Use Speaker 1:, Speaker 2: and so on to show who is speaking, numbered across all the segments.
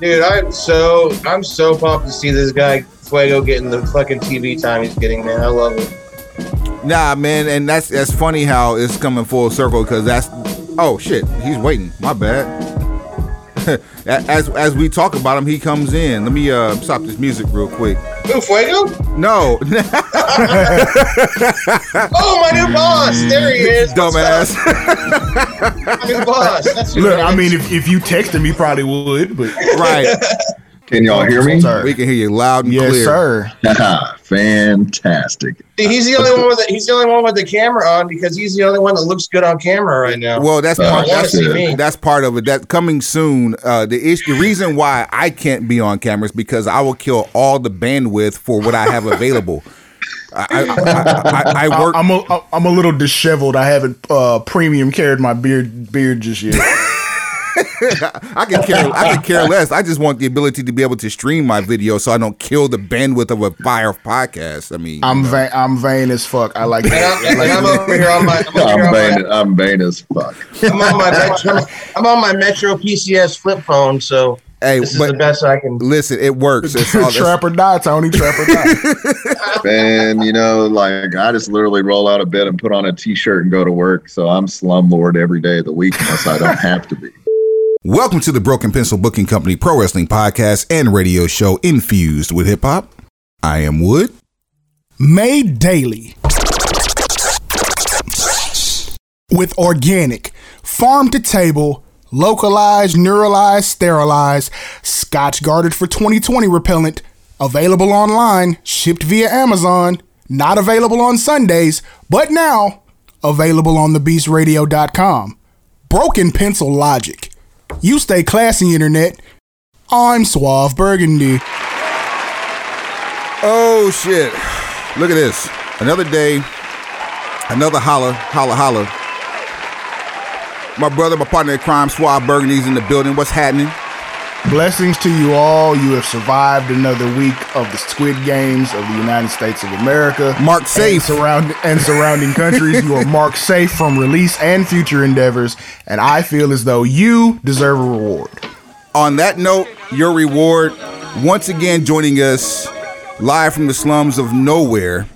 Speaker 1: Dude, I'm so I'm so pumped to see this guy Fuego getting the fucking TV time he's getting, man. I love it.
Speaker 2: Nah, man, and that's that's funny how it's coming full circle because that's oh shit, he's waiting. My bad. as as we talk about him, he comes in. Let me uh stop this music real quick.
Speaker 1: Who, Fuego?
Speaker 2: No,
Speaker 1: Oh, my new boss. There he is.
Speaker 2: Dumbass.
Speaker 1: Up? My new boss. That's
Speaker 3: Look, I mean, if, if you text him, he probably would, but
Speaker 2: right.
Speaker 4: Can y'all hear me?
Speaker 3: Sorry.
Speaker 2: We can hear you loud and clear.
Speaker 3: yes,
Speaker 2: clear.
Speaker 3: sir.
Speaker 4: Fantastic.
Speaker 1: See, he's the only one with the, he's the only one with the camera on because he's the only one that looks good on camera right now.
Speaker 2: Well, that's
Speaker 4: Uh,
Speaker 2: part. That's,
Speaker 1: see me.
Speaker 2: that's part of it. That coming soon. Uh, the issue, the reason why I can't be on camera is because I will kill all the bandwidth for what I have available. I, I, I, I, I work.
Speaker 3: I'm a I'm a little disheveled. I haven't uh, premium cared my beard beard just yet.
Speaker 2: I can care. I can care less. I just want the ability to be able to stream my video, so I don't kill the bandwidth of a fire podcast. I mean,
Speaker 3: I'm vain. I'm vain as fuck. I like
Speaker 1: and
Speaker 3: that.
Speaker 1: I'm, and I'm over here on my I'm,
Speaker 4: I'm vain,
Speaker 1: my,
Speaker 4: I'm vain as fuck.
Speaker 1: I'm on my Metro, I'm on my Metro PCS flip phone, so
Speaker 2: hey,
Speaker 1: this is
Speaker 2: but
Speaker 1: the best I can.
Speaker 2: listen, it works. It's all, that's-
Speaker 3: trap or die, Tony. Trap or die.
Speaker 4: And you know, like I just literally roll out of bed and put on a t-shirt and go to work. So I'm slumlord every day of the week unless I don't have to be.
Speaker 2: Welcome to the Broken Pencil Booking Company Pro Wrestling Podcast and Radio Show infused with hip hop. I am Wood.
Speaker 3: Made daily with organic, farm to table, localized, neuralized, sterilized, Scotch guarded for 2020 repellent, available online, shipped via Amazon, not available on Sundays, but now available on thebeastradio.com. Broken pencil logic. You stay classy, internet. I'm Suave Burgundy.
Speaker 2: Oh shit. Look at this. Another day. Another holla, holla, holla. My brother, my partner in crime, Suave Burgundy's in the building. What's happening?
Speaker 3: Blessings to you all. You have survived another week of the Squid Games of the United States of America.
Speaker 2: Mark
Speaker 3: and,
Speaker 2: safe.
Speaker 3: surround- and surrounding countries. You are marked safe from release and future endeavors, and I feel as though you deserve a reward.
Speaker 2: On that note, your reward, once again joining us live from the slums of nowhere.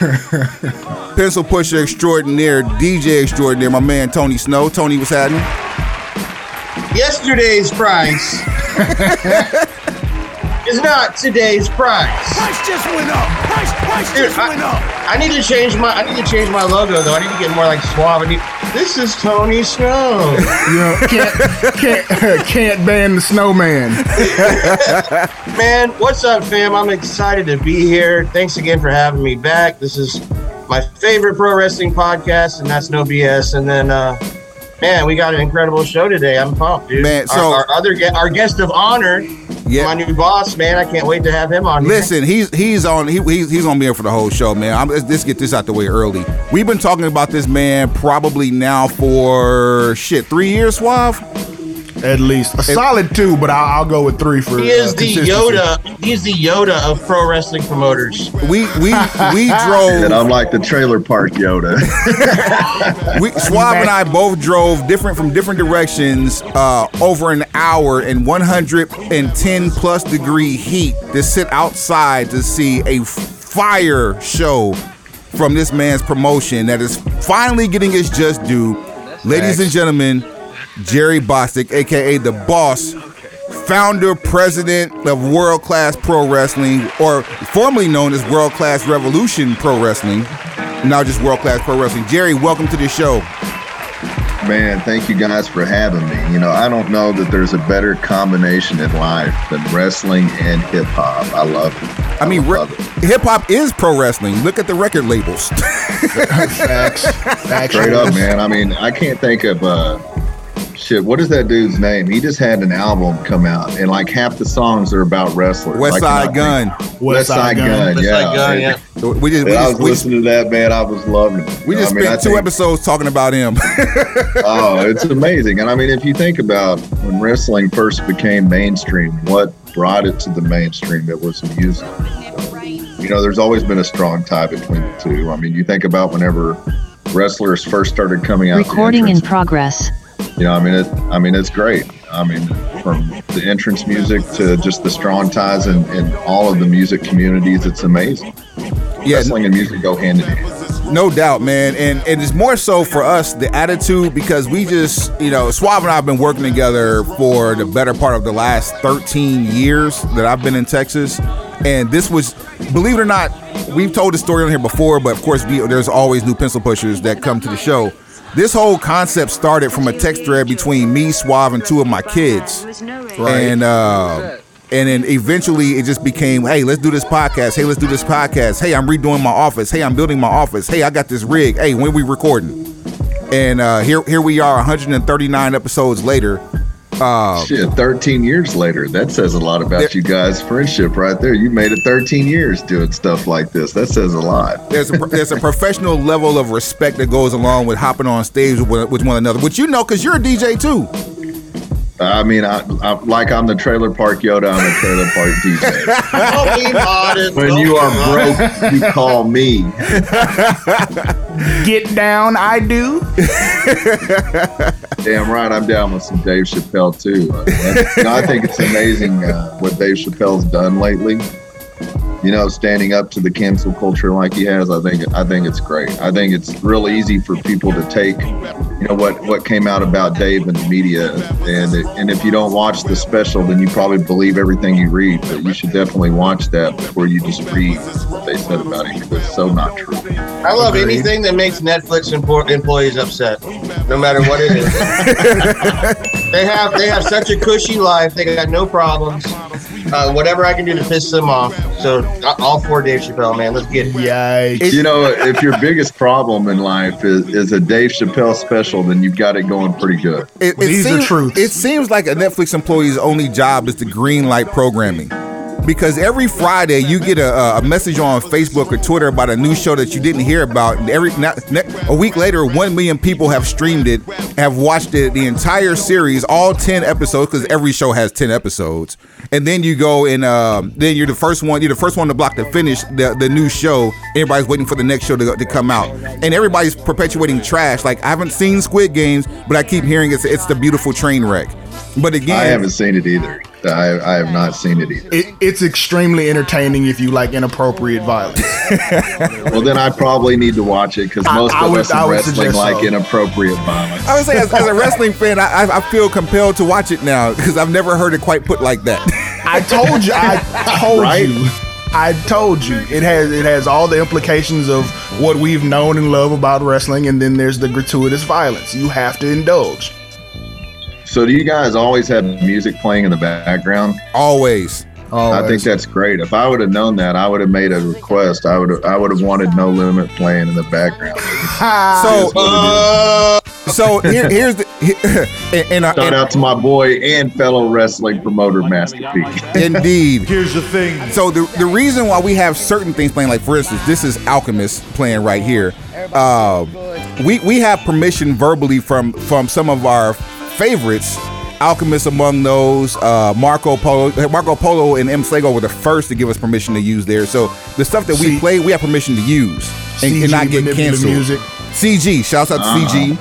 Speaker 2: Pencil pusher extraordinaire, DJ extraordinaire, my man Tony Snow. Tony, what's happening?
Speaker 1: Yesterday's price is not today's price.
Speaker 5: Price just went up. Price, price
Speaker 1: Dude,
Speaker 5: just went up.
Speaker 1: I, I need to change my I need to change my logo though. I need to get more like suave. I need, this is Tony Snow.
Speaker 3: You know, can't can't can't ban the snowman.
Speaker 1: Man, what's up, fam? I'm excited to be here. Thanks again for having me back. This is my favorite pro wrestling podcast, and that's no BS. And then, uh, man, we got an incredible show today. I'm pumped, dude.
Speaker 2: Man, so-
Speaker 1: our other gue- our guest of honor,
Speaker 2: Yeah.
Speaker 1: my new boss, man. I can't wait to have him on. here.
Speaker 2: Listen, he's he's on he, he's he's gonna be here for the whole show, man. I'm, let's, let's get this out the way early. We've been talking about this man probably now for shit three years, Suave.
Speaker 3: At least a solid two, but I'll, I'll go with three for.
Speaker 1: He is
Speaker 3: uh,
Speaker 1: the
Speaker 3: consistency.
Speaker 1: Yoda. He's the Yoda of pro wrestling promoters.
Speaker 2: We we we
Speaker 4: And
Speaker 2: drove
Speaker 4: I'm like the trailer park Yoda.
Speaker 2: we Suave and I both drove different from different directions uh, over an hour in 110 plus degree heat to sit outside to see a fire show from this man's promotion that is finally getting its just due. Ladies and gentlemen, Jerry Bostic, aka the boss, founder, president of World Class Pro Wrestling, or formerly known as World Class Revolution Pro Wrestling, now just World Class Pro Wrestling. Jerry, welcome to the show.
Speaker 4: Man, thank you guys for having me. You know, I don't know that there's a better combination in life than wrestling and hip hop. I love it.
Speaker 2: I mean, re- hip hop is pro wrestling. Look at the record labels.
Speaker 3: Facts. Facts.
Speaker 4: Straight up, man. I mean, I can't think of uh shit. What is that dude's name? He just had an album come out, and like half the songs are about wrestlers.
Speaker 2: West Side
Speaker 4: cannot
Speaker 2: Gun.
Speaker 4: think- Westside Gunn.
Speaker 1: West
Speaker 4: yeah.
Speaker 1: Side Gun, yeah.
Speaker 2: We just we
Speaker 4: And I was
Speaker 2: just, we just,
Speaker 4: listening to that man. I was loving it.
Speaker 2: we just
Speaker 4: I mean,
Speaker 2: spent
Speaker 4: I
Speaker 2: two
Speaker 4: think-
Speaker 2: episodes talking about him.
Speaker 4: oh, it's amazing. And I mean, if you think about when wrestling first became mainstream, what brought it to the mainstream? It was music. You know, there's always been a strong tie between the two. I mean, you think about whenever wrestlers first started coming out.
Speaker 6: Recording in
Speaker 4: entrance,
Speaker 6: progress.
Speaker 4: You know, I mean, it. I mean, it's great. I mean, from the entrance music to just the strong ties in, in all of the music communities. It's amazing.
Speaker 2: Yeah,
Speaker 4: Wrestling and music go hand in hand.
Speaker 2: No doubt, man, and and it's more so for us the attitude because we just you know Suave and I have been working together for the better part of the last 13 years that I've been in Texas, and this was, believe it or not, we've told the story on here before, but of course we, there's always new pencil pushers that come to the show. This whole concept started from a text thread between me, Suave, and two of my kids, and. Uh, and then eventually it just became, hey, let's do this podcast. Hey, let's do this podcast. Hey, I'm redoing my office. Hey, I'm building my office. Hey, I got this rig. Hey, when we recording? And uh, here, here we are, 139 episodes later. Uh,
Speaker 4: Shit, 13 years later. That says a lot about you guys' friendship right there. You made it 13 years doing stuff like this. That says a lot.
Speaker 2: there's a there's a professional level of respect that goes along with hopping on stage with, with one another, which you know because you're a DJ too.
Speaker 4: I mean, I, I like I'm the trailer park Yoda. I'm the trailer park DJ.
Speaker 1: Don't be modest.
Speaker 4: When
Speaker 1: Don't
Speaker 4: you are
Speaker 1: modest.
Speaker 4: broke, you call me.
Speaker 3: Get down, I do.
Speaker 4: Damn right, I'm down with some Dave Chappelle too. Uh, you know, I think it's amazing uh, what Dave Chappelle's done lately. You know, standing up to the cancel culture like he has, I think I think it's great. I think it's real easy for people to take, you know, what what came out about Dave in the media, and it, and if you don't watch the special, then you probably believe everything you read. But you should definitely watch that before you just read what they said about him. It's so not true.
Speaker 1: I love anything that makes Netflix empor- employees upset, no matter what it is. they have they have such a cushy life. They got no problems. Uh, whatever I can do to piss them off. So all for Dave Chappelle, man. Let's get it.
Speaker 3: Yikes.
Speaker 4: You know, if your biggest problem in life is, is a Dave Chappelle special, then you've got it going pretty good.
Speaker 2: It, it
Speaker 3: These are
Speaker 2: seems,
Speaker 3: truths.
Speaker 2: It seems like a Netflix employee's only job is to green light programming. Because every Friday you get a, a message on Facebook or Twitter about a new show that you didn't hear about, and every not, ne- a week later, one million people have streamed it, have watched it, the entire series, all ten episodes, because every show has ten episodes. And then you go and um, then you're the first one, you're the first one to block to finish the, the new show. Everybody's waiting for the next show to, to come out, and everybody's perpetuating trash. Like I haven't seen Squid Games, but I keep hearing it's it's the beautiful train wreck. But again,
Speaker 4: I haven't seen it either. I, I have not seen it either.
Speaker 3: It, it's extremely entertaining if you like inappropriate violence.
Speaker 4: Well, then I probably need to watch it because most
Speaker 3: I
Speaker 4: of
Speaker 3: would-
Speaker 4: us in wrestling like
Speaker 3: so.
Speaker 4: inappropriate violence.
Speaker 2: I would say, as, as a wrestling fan, I, I- I feel compelled to watch it now because I've never heard it quite put like that.
Speaker 3: I told you. I told
Speaker 4: Right?
Speaker 3: you. I told you. It has it has all the implications of what we've known and love about wrestling, and then there's the gratuitous violence. You have to indulge.
Speaker 4: So, do you guys always have music playing in the background?
Speaker 2: Always.
Speaker 4: I think that's great. If I would have known that, I would have made a request. I would have, I would have wanted No Limit playing in the background.
Speaker 2: So,
Speaker 1: Uh,
Speaker 2: so here, here's the and, and,
Speaker 4: Shout
Speaker 2: and-
Speaker 4: out to my boy and fellow wrestling promoter, Master P.
Speaker 2: indeed.
Speaker 5: Here's the thing.
Speaker 2: So the the reason why we have certain things playing, like for instance, this is Alchemist playing right here. Uh, we we have permission verbally from from some of our favorites. Alchemist among those, uh, Marco Polo, Marco Polo and M. Slago were the first to give us permission to use there. So the stuff that we
Speaker 3: See-
Speaker 2: play, we have permission to use and, and not get canceled.
Speaker 3: music.
Speaker 2: CG, shouts out to CG.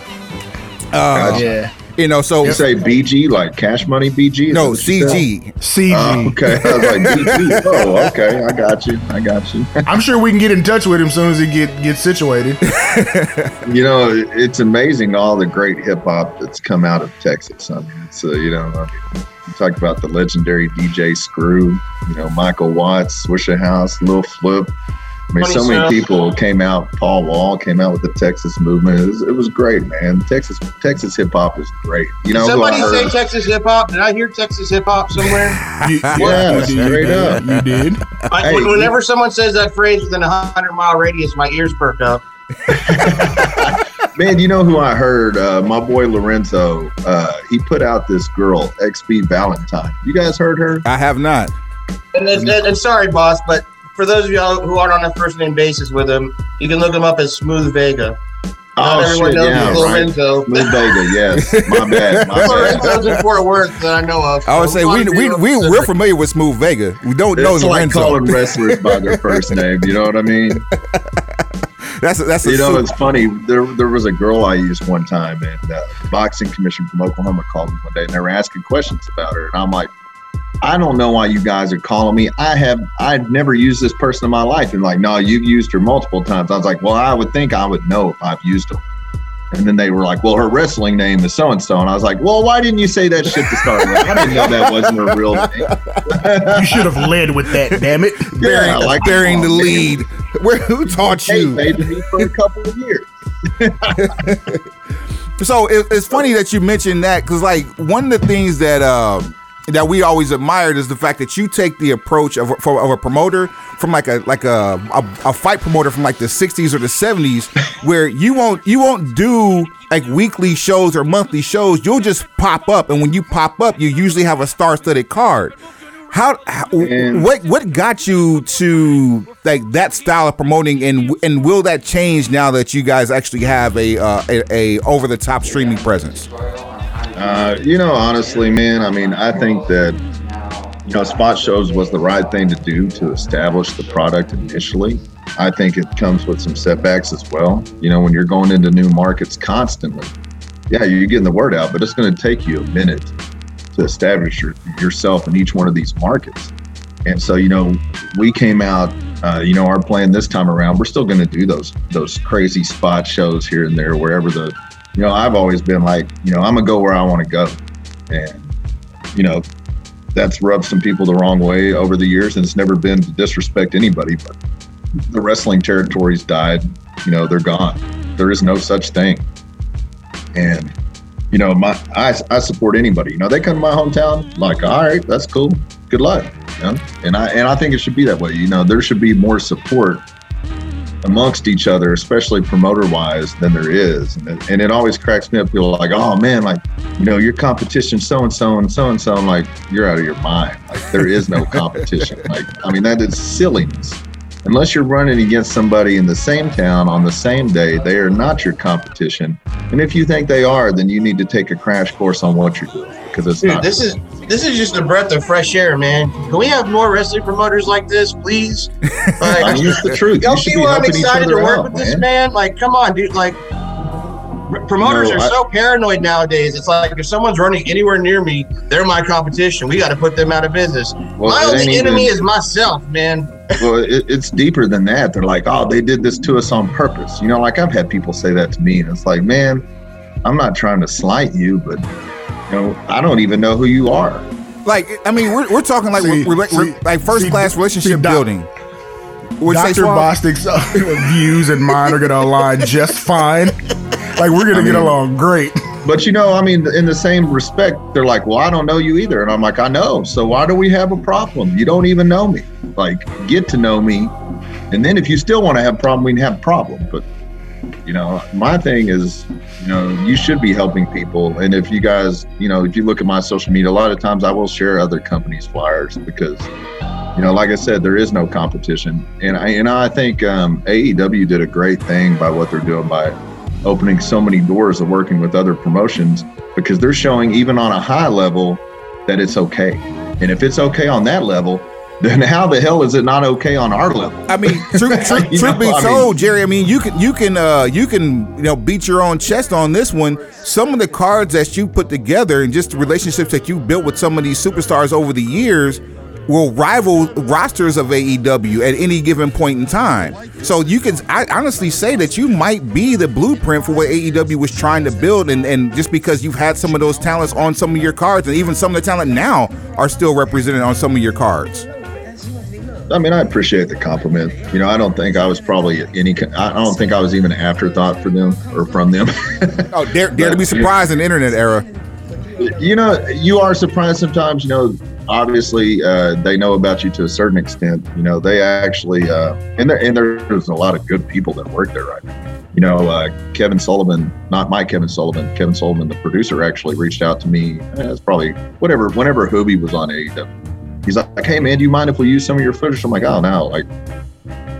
Speaker 2: Uh,
Speaker 3: Yeah.
Speaker 2: You know, so
Speaker 4: You say BG like Cash Money BG? Is
Speaker 2: no
Speaker 4: that what you said?
Speaker 2: CG.
Speaker 3: CG.
Speaker 4: Oh, okay, I was like BG. Oh, okay, I got you. I got you.
Speaker 3: I'm sure we can get in touch with him as soon as he get gets situated.
Speaker 4: You know, it's amazing all the great hip hop that's come out of Texas. I mean, it's uh, you know, I mean, you talk about the legendary DJ Screw, you know, Michael Watts, Swishahouse, Lil Flip. I mean,
Speaker 1: Funny
Speaker 4: so many
Speaker 1: stuff.
Speaker 4: people came out. Paul Wall came out with the Texas movement. It was, it was great, man. Texas Texas hip hop is great. You know,
Speaker 1: somebody say
Speaker 4: heard-
Speaker 1: Texas hip hop. Did I hear Texas hip hop somewhere?
Speaker 3: You,
Speaker 4: Yeah,
Speaker 3: you did,
Speaker 4: straight up.
Speaker 3: You did.
Speaker 1: I,
Speaker 4: Hey,
Speaker 1: whenever someone says that phrase within a hundred mile radius, my ears perk up.
Speaker 4: Man, you know who I heard? Uh, my boy Lorenzo. Uh, he put out this girl, XB Valentine. You guys heard her?
Speaker 2: I have not.
Speaker 1: And, and, and sorry, boss, but for those of y'all who aren't on a first name basis with him, you can look him up as Smooth Vega. Not everyone knows
Speaker 4: Oh, yeah,
Speaker 1: who's
Speaker 4: right.
Speaker 1: Lorenzo.
Speaker 4: Smooth Vega, yes. My bad. My bad.
Speaker 1: Lorenzo's in Fort Worth that I know of.
Speaker 2: I would say we we we we're familiar with Smooth Vega. We don't know
Speaker 4: It's like
Speaker 2: Lorenzo.
Speaker 4: calling wrestlers by their first name. You know what I mean?
Speaker 2: that's a, that's a
Speaker 4: you know,
Speaker 2: super-
Speaker 4: it's funny. There, there was a girl I used one time, and uh, the boxing commission from Oklahoma called me one day, and they were asking questions about her, and I'm like, I don't know why you guys are calling me. I have, I've never used this person in my life, and like, no, you've used her multiple times. I was like, well, I would think I would know if I've used them. And then they were like, well, her wrestling name is so and so, and I was like, well, why didn't you say that shit to start with? I didn't know that wasn't her real name.
Speaker 3: You should have led with that, damn it.
Speaker 2: bearing,
Speaker 4: I like
Speaker 2: bearing
Speaker 4: that.
Speaker 2: the lead. Where who taught
Speaker 4: Hey,
Speaker 2: you?
Speaker 4: made me for a couple of years.
Speaker 2: So it, it's funny that you mentioned that because like one of the things that uh, that we always admired is the fact that you take the approach of, for, of a promoter from like a like a, a a fight promoter from like the 60s or the 70s where you won't you won't do like weekly shows or monthly shows. You'll just pop up and when you pop up you usually have a star-studded card. How, how what what got you to like that style of promoting and and will that change now that you guys actually have a uh, a, a over the top streaming presence
Speaker 4: Uh, you know, honestly, man, I mean, I think that, you know, spot shows was the right thing to do to establish the product initially. I think it comes with some setbacks as well. You know, when you're going into new markets constantly, yeah, you're getting the word out, but it's going to take you a minute to establish your, yourself in each one of these markets. And so, you know, we came out, uh, you know, our plan this time around, we're still going to do those those crazy spot shows here and there, wherever the, you know, I've always been like, you know, I'm gonna go where I want to go, and you know, that's rubbed some people the wrong way over the years, and it's never been to disrespect anybody, but the wrestling territories died. You know, they're gone. There is no such thing, and you know, my I, I support anybody. You know, they come to my hometown, like, all right, that's cool. Good luck. You know? And I and I think it should be that way. You know, there should be more support amongst each other, especially promoter wise, than there is. And it, always cracks me up. People are like, oh man, like, you know, your competition so and so and so and so. I'm like, you're out of your mind. Like, there is no competition. like, I mean, that is silliness. Unless you're running against somebody in the same town on the same day, they are not your competition. And if you think they are, then you need to take a crash course on what you're doing because it's
Speaker 1: Dude,
Speaker 4: not.
Speaker 1: this is this is just a breath of fresh air, man. Can we have more wrestling promoters like this, please?
Speaker 4: I
Speaker 1: Like,
Speaker 4: mean, it's the truth.
Speaker 1: y'all
Speaker 4: You should
Speaker 1: see
Speaker 4: be
Speaker 1: why I'm excited to work
Speaker 4: out,
Speaker 1: with this
Speaker 4: man.
Speaker 1: man? Like, come on, dude. Like, promoters
Speaker 4: No,
Speaker 1: are
Speaker 4: I-
Speaker 1: so paranoid nowadays. It's like if someone's running anywhere near me, they're my competition. We got to put them out of business.
Speaker 4: Well,
Speaker 1: my only enemy
Speaker 4: even-
Speaker 1: is myself, man.
Speaker 4: Well, it, it's deeper than that. They're like, oh, they did this to us on purpose. You know, like I've had people say that to me, and it's like, man, I'm not trying to slight you, but you know, I don't even know who you are.
Speaker 2: like i mean we're, we're talking like
Speaker 3: See,
Speaker 2: we're,
Speaker 3: see-
Speaker 2: like first
Speaker 3: see,
Speaker 2: class
Speaker 3: see,
Speaker 2: relationship
Speaker 3: Doc-
Speaker 2: building Would you say,
Speaker 3: Dr. Bostic's uh, views and mine are going to align just fine. Like, we're going to
Speaker 4: I
Speaker 3: get
Speaker 4: mean-
Speaker 3: along great.
Speaker 4: But you know, I mean, in the same respect, they're like, well, I don't know you either, and I'm like, I know. So why do we have a problem? You don't even know me. Like, get to know me, and then if you still want to have a problem, we can have a problem. But you know, my thing is, you know, you should be helping people. And if you guys, you know, if you look at my social media, a lot of times I will share other companies' flyers because, you know, like I said, there is no competition. And I and I think um, AEW did a great thing by what they're doing by opening so many doors of working with other promotions because they're showing even on a high level that it's okay. And if it's okay on that level, then how the hell is it not okay on our level?
Speaker 2: I mean, truth, truth, truth be told, Jerry. I mean, you can you can uh, you can you know beat your own chest on this one. Some of the cards that you put together and just the relationships that you built with some of these superstars over the years will rival rosters of AEW at any given point in time. So you can I honestly say that you might be the blueprint for what AEW was trying to build, and, and just because you've had some of those talents on some of your cards, and even some of the talent now are still represented on some of your cards.
Speaker 4: I mean, I appreciate the compliment. You know, I don't think I was probably any. I don't think I was even an afterthought for them or from them.
Speaker 2: Oh, dare, dare to be surprised in the internet era.
Speaker 4: you know, you are surprised sometimes. You know, obviously uh, they know about you to a certain extent. You know, they actually, uh, and there and there's a lot of good people that work there right now. You know, uh, Kevin Sullivan, not my Kevin Sullivan, Kevin Sullivan, the producer, actually reached out to me. It's probably whatever, whenever Hobie was on AEW. He's like, "Hey man, do you mind if we use some of your footage?" I'm like, "Oh no, like,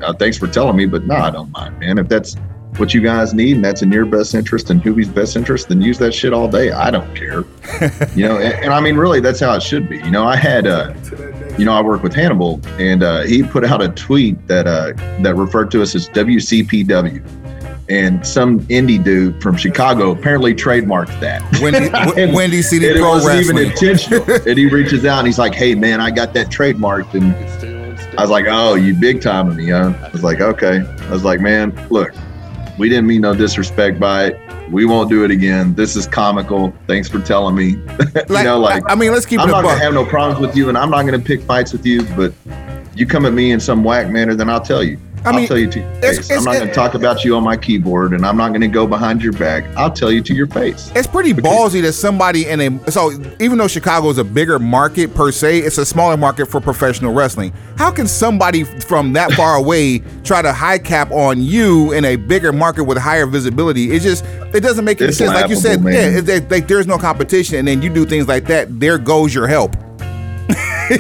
Speaker 4: uh, thanks for telling me, but no, I don't mind, man. If that's what you guys need and that's in your best interest and Hubie's best interest, then use that shit all day. I don't care." you know and, and i mean really that's how it should be you know i had uh you know, I work with Hannibal, and uh, he put out a tweet that uh, that referred to us as WCPW. And some indie dude from Chicago apparently trademarked that.
Speaker 2: Windy,
Speaker 4: And-
Speaker 2: Windy City
Speaker 4: and it wasn't even intentional. and he reaches out and he's like, "Hey man, I got that trademarked." And I was like, "Oh, you big time me, huh?" I was like, "Okay." I was like, "Man, look, we didn't mean no disrespect by it. We won't do it again. This is comical. Thanks for telling me." you know, like
Speaker 2: I mean, let's keep
Speaker 4: I'm not gonna
Speaker 2: buck.
Speaker 4: have no problems with you, and I'm not gonna pick fights with you. But you come at me in some whack manner, then I'll tell you.
Speaker 2: I mean,
Speaker 4: will tell you to your
Speaker 2: it's-
Speaker 4: face.
Speaker 2: it's-
Speaker 4: I'm not gonna talk about you on my keyboard, and I'm not gonna go behind your back. I'll tell you to your face.
Speaker 2: It's pretty ballsy that somebody in a so even though Chicago is a bigger market per se, it's a smaller market for professional wrestling. How can somebody from that far away try to high cap on you in a bigger market with higher visibility? It just it doesn't make any
Speaker 4: It's
Speaker 2: sense. Like you said,
Speaker 4: laughable,
Speaker 2: yeah,
Speaker 4: man.
Speaker 2: it's like, like there's no competition, and then you do things like that. There goes your help.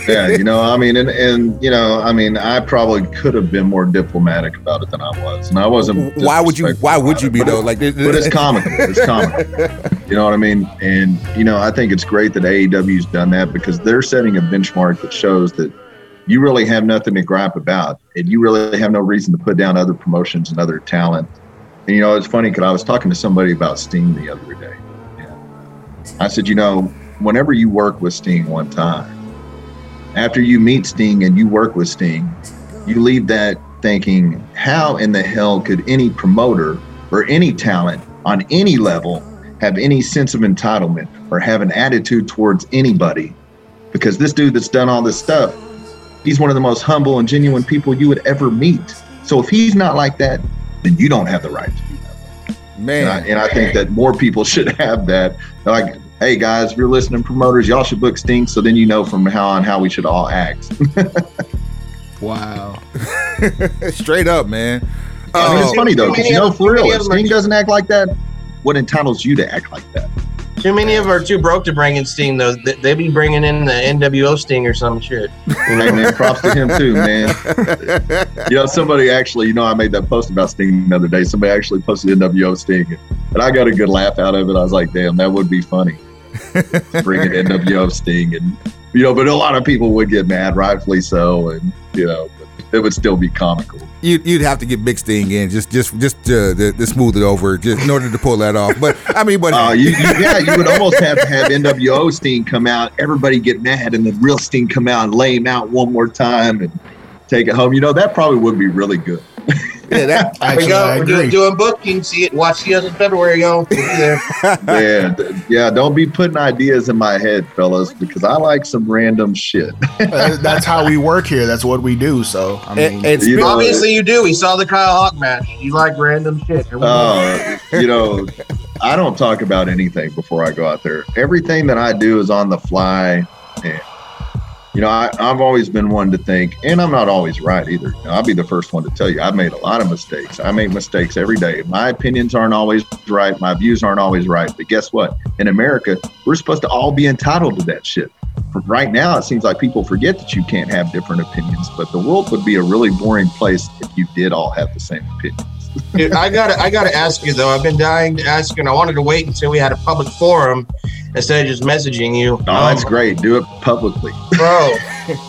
Speaker 4: Yeah, you know, I mean, and, and you know, I mean, I probably could have been more diplomatic about it than I was, and I wasn't.
Speaker 2: Why would you? Why would you be
Speaker 4: but
Speaker 2: though? Like,
Speaker 4: But it's comical. It's comical. You know what I mean? And you know, I think it's great that AEW's done that because they're setting a benchmark that shows that you really have nothing to gripe about, and you really have no reason to put down other promotions and other talent. And you know, it's funny because I was talking to somebody about Sting the other day. I said, you know, whenever you work with Sting one time, after you meet Sting and you work with Sting, you leave that thinking, how in the hell could any promoter or any talent on any level have any sense of entitlement or have an attitude towards anybody? Because this dude that's done all this stuff, he's one of the most humble and genuine people you would ever meet. So if he's not like that, then you don't have the right to be that. And I,
Speaker 2: man.
Speaker 4: and I think that more people should have that. Like, hey guys, if you're listening, promoters, y'all should book Sting, so then you know from how on how we should all act.
Speaker 3: Wow.
Speaker 2: Straight up, man.
Speaker 4: I mean, it's
Speaker 2: Uh,
Speaker 4: funny though,
Speaker 1: because
Speaker 4: you know, for real, if Sting doesn't act like that, what entitles you to act like that?
Speaker 1: Too many of them are too broke to bring in Sting, though. They, they be bringing in the NWO Sting or some shit.
Speaker 4: Hey man, props to him too, man. You know, somebody actually, you know, I made that post about Sting the other day. Somebody actually posted NWO Sting, and I got a good laugh out of it. I was like, damn, that would be funny. Bringing NWO Sting, and you know, but a lot of people would get mad, rightfully so, and you know, but it would still be comical.
Speaker 2: you'd, you'd have to get Big Sting in just just just to, to, to smooth it over, just in order to pull that off. But I mean, but
Speaker 4: Uh, you, you, yeah, you would almost have to have NWO Sting come out, everybody get mad, and then real Sting come out and lay him out one more time and take it home. You know, that probably would be really good.
Speaker 2: yeah, that,
Speaker 1: There we go.
Speaker 3: I
Speaker 1: We're
Speaker 3: agree.
Speaker 1: doing, doing booking. See it. Watch see us in February, y'all. We'll be there.
Speaker 4: Yeah, yeah. Don't be putting ideas in my head, fellas, because I like some random shit.
Speaker 3: That's how we work here. That's what we do. So I mean,
Speaker 2: and, and
Speaker 4: You know,
Speaker 1: Obviously, you do. We saw the Kyle Hawk match. You like random shit. Here.
Speaker 4: Uh, you know, I don't talk about anything before I go out there. Everything that I do is on the fly. And, you know, I, I've always been one to think, and I'm not always right either. You know, I'll be the first one to tell you I've made a lot of mistakes. I make mistakes every day. My opinions aren't always right. My views aren't always right. But guess what? In America, we're supposed to all be entitled to that shit. Right now, it seems like people forget that you can't have different opinions, but the world would be a really boring place if you did all have the same opinions.
Speaker 1: Dude, I gotta, I gotta ask you though. I've been dying to ask you, and I wanted to wait until we had a public forum instead of just messaging you.
Speaker 4: Oh, that's
Speaker 1: Um,
Speaker 4: great. Do it publicly.
Speaker 1: bro.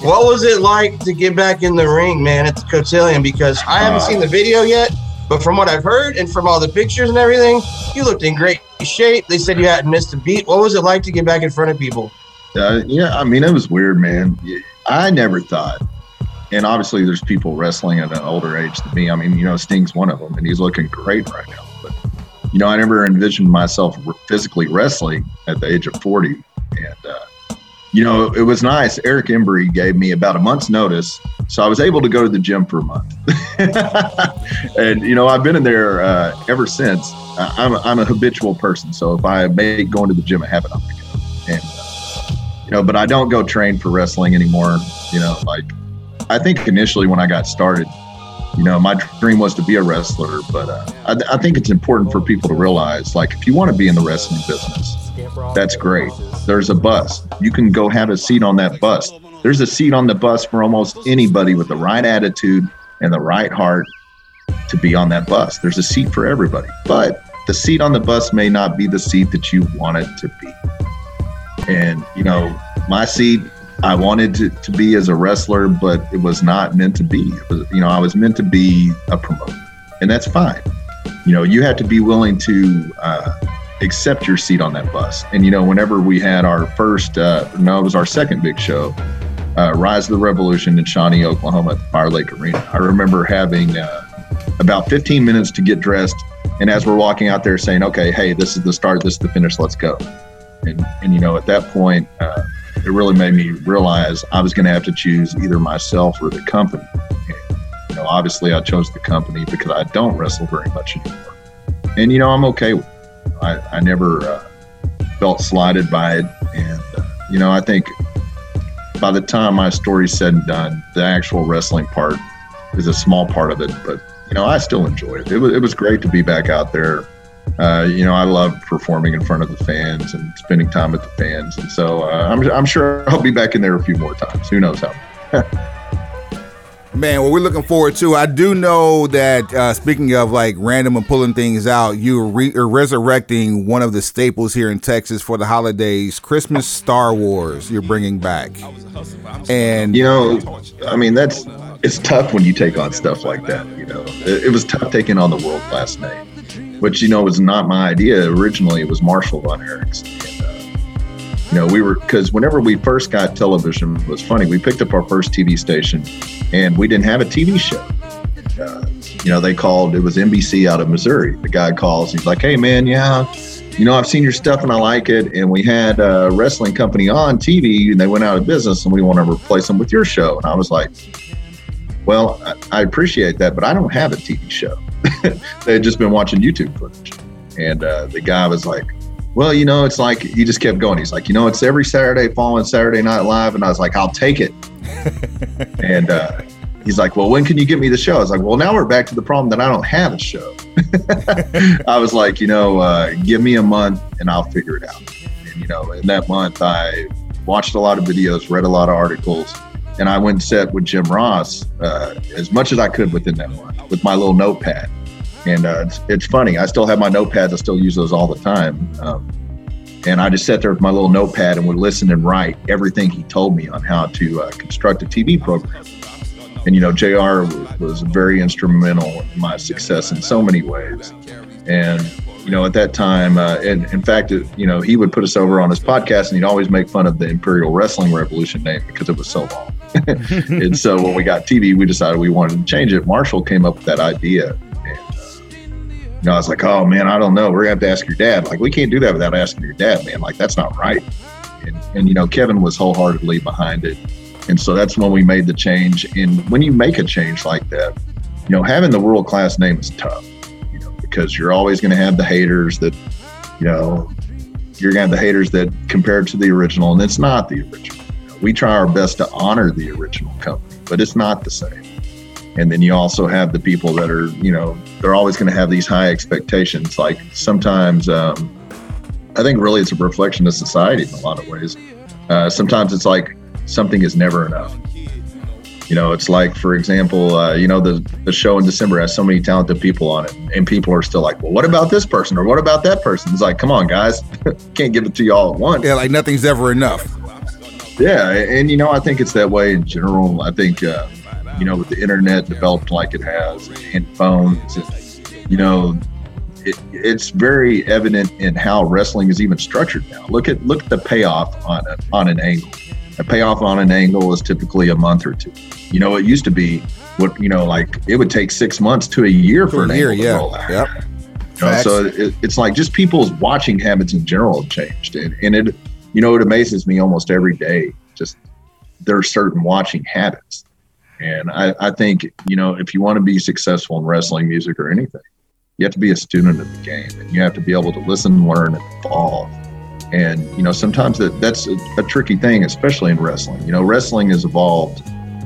Speaker 1: what was it like to get back in the ring, man, at the Cotillion? Because I haven't
Speaker 4: Uh,
Speaker 1: seen the video yet, but from what I've heard and from all the pictures and everything, you looked in great shape. They said you hadn't missed a beat. What was it like to get back in front of people?
Speaker 4: Uh, yeah, I mean, it was weird, man. I never thought, and obviously, there's people wrestling at an older age than me. I mean, you know, Sting's one of them, and he's looking great right now. But you know, I never envisioned myself physically wrestling at the age of 40, and uh, you know, it was nice. Eric Embry gave me about a month's notice, so I was able to go to the gym for a month. and you know, I've been in there uh, ever since. I'm a, I'm a habitual person, so if I make going to the gym a habit, I'm gonna go. And uh, you know, but I don't go train for wrestling anymore. You know, like I think initially when I got started, you know, my dream was to be a wrestler, but uh, I, I think it's important for people to realize, like, if you want to be in the wrestling business, that's great. There's a bus. You can go have a seat on that bus. There's a seat on the bus for almost anybody with the right attitude and the right heart to be on that bus. There's a seat for everybody, but the seat on the bus may not be the seat that you want it to be. And, you know, my seat I wanted to, to be as a wrestler, but it was not meant to be. Was, you know, I was meant to be a promoter, and that's fine. You know, you had to be willing to uh, accept your seat on that bus. And you know, whenever we had our first, uh, no, it was our second big show, uh, Rise of the Revolution in Shawnee, Oklahoma, at the Fire Lake Arena. I remember having uh, about 15 minutes to get dressed, and as we're walking out there, saying, "Okay, hey, this is the start, this is the finish, let's go." And and you know, at that point, uh, it really made me realize I was going to have to choose either myself or the company. And, you know, obviously, I chose the company because I don't wrestle very much anymore, and you know, I'm okay with. It. I I never uh, felt slighted by it, and uh, you know, I think by the time my story's said and done, the actual wrestling part is a small part of it, but you know, I still enjoy it. It was, it was great to be back out there. Uh, you know, I love performing in front of the fans and spending time with the fans. And so uh, I'm, I'm sure I'll be back in there a few more times. Who knows how?
Speaker 2: Man, what we're looking forward to, I do know that uh, speaking of like random and pulling things out, you're, re- resurrecting one of the staples here in Texas for the holidays, Christmas Star Wars. You're bringing back, and
Speaker 4: you know, I mean that's it's tough when you take on stuff like that. You know, it, it was tough taking on the world class name, which you know was not my idea originally. It was Marshall von Erichs. Uh, you know, we were because whenever we first got television, it was funny. We picked up our first TV station, and we didn't have a TV show. Uh, you know, they called. It was NBC out of Missouri. The guy calls. He's like, "Hey, man, yeah." You know, I've seen your stuff and I like it. And we had a wrestling company on TV and they went out of business and we want to replace them with your show. And I was like, well, I appreciate that, but I don't have a TV show. they had just been watching YouTube footage. And uh, the guy was like, well, you know, it's like, he just kept going. He's like, you know, it's every Saturday following Saturday Night Live. And I was like, I'll take it. and uh, he's like, well, when can you get me the show? I was like, well, now we're back to the problem that I don't have a show. I was like, you know, uh, give me a month and I'll figure it out. And, you know, in that month, I watched a lot of videos, read a lot of articles and I went and sat with Jim Ross uh, as much as I could within that month with my little notepad. And uh, it's, it's funny, I still have my notepads. I still use those all the time. Um, and I just sat there with my little notepad and would listen and write everything he told me on how to uh, construct a TV program. And you know, Jr. was very instrumental in my success in so many ways. And you know, at that time, uh, and in fact, it, you know, he would put us over on his podcast, and he'd always make fun of the Imperial Wrestling Revolution name because it was so long. and so when we got TV, we decided we wanted to change it. Marshall came up with that idea. And, uh, you know, I was like, oh man, I don't know. We're gonna have to ask your dad. Like, we can't do that without asking your dad, man. Like, that's not right. And, and you know, Kevin was wholeheartedly behind it. And so that's when we made the change. And when you make a change like that, you know, having the world class name is tough, because you're always going to have the haters that, you know, you're going to have the haters that compare it to the original, and it's not the original we try our best to honor the original company, but it's not the same. And then you also have the people that are, you know, they're always going to have these high expectations. Like sometimes, um, I think really it's a reflection of society in a lot of ways. Uh, sometimes it's like something is never enough. You know, it's like, for example, uh, you know, the, the show in December has so many talented people on it, and people are still like, well, what about this person or what about that person? It's like, come on, guys, can't give it to you all at once.
Speaker 2: Yeah, like nothing's ever enough.
Speaker 4: Yeah, and you know, I think it's that way in general. I think uh, you know, with the internet developed like it has, and phones, and, you know, it, it's very evident in how wrestling is even structured now. Look at look at the payoff on a, on an angle. A payoff on an angle is typically a month or two. You know, it used to be what you know, like it would take six months to a year for an year, angle yeah. to roll out. Yep. You know, so it, it's like just people's watching habits in general have changed, and, and it you know, it amazes me almost every day. Just there are certain watching habits. And I, I think, you know, if you want to be successful in wrestling, music, or anything, you have to be a student of the game and you have to be able to listen, learn, and evolve. And, you know, sometimes that, that's a, a tricky thing, especially in wrestling. You know, wrestling has evolved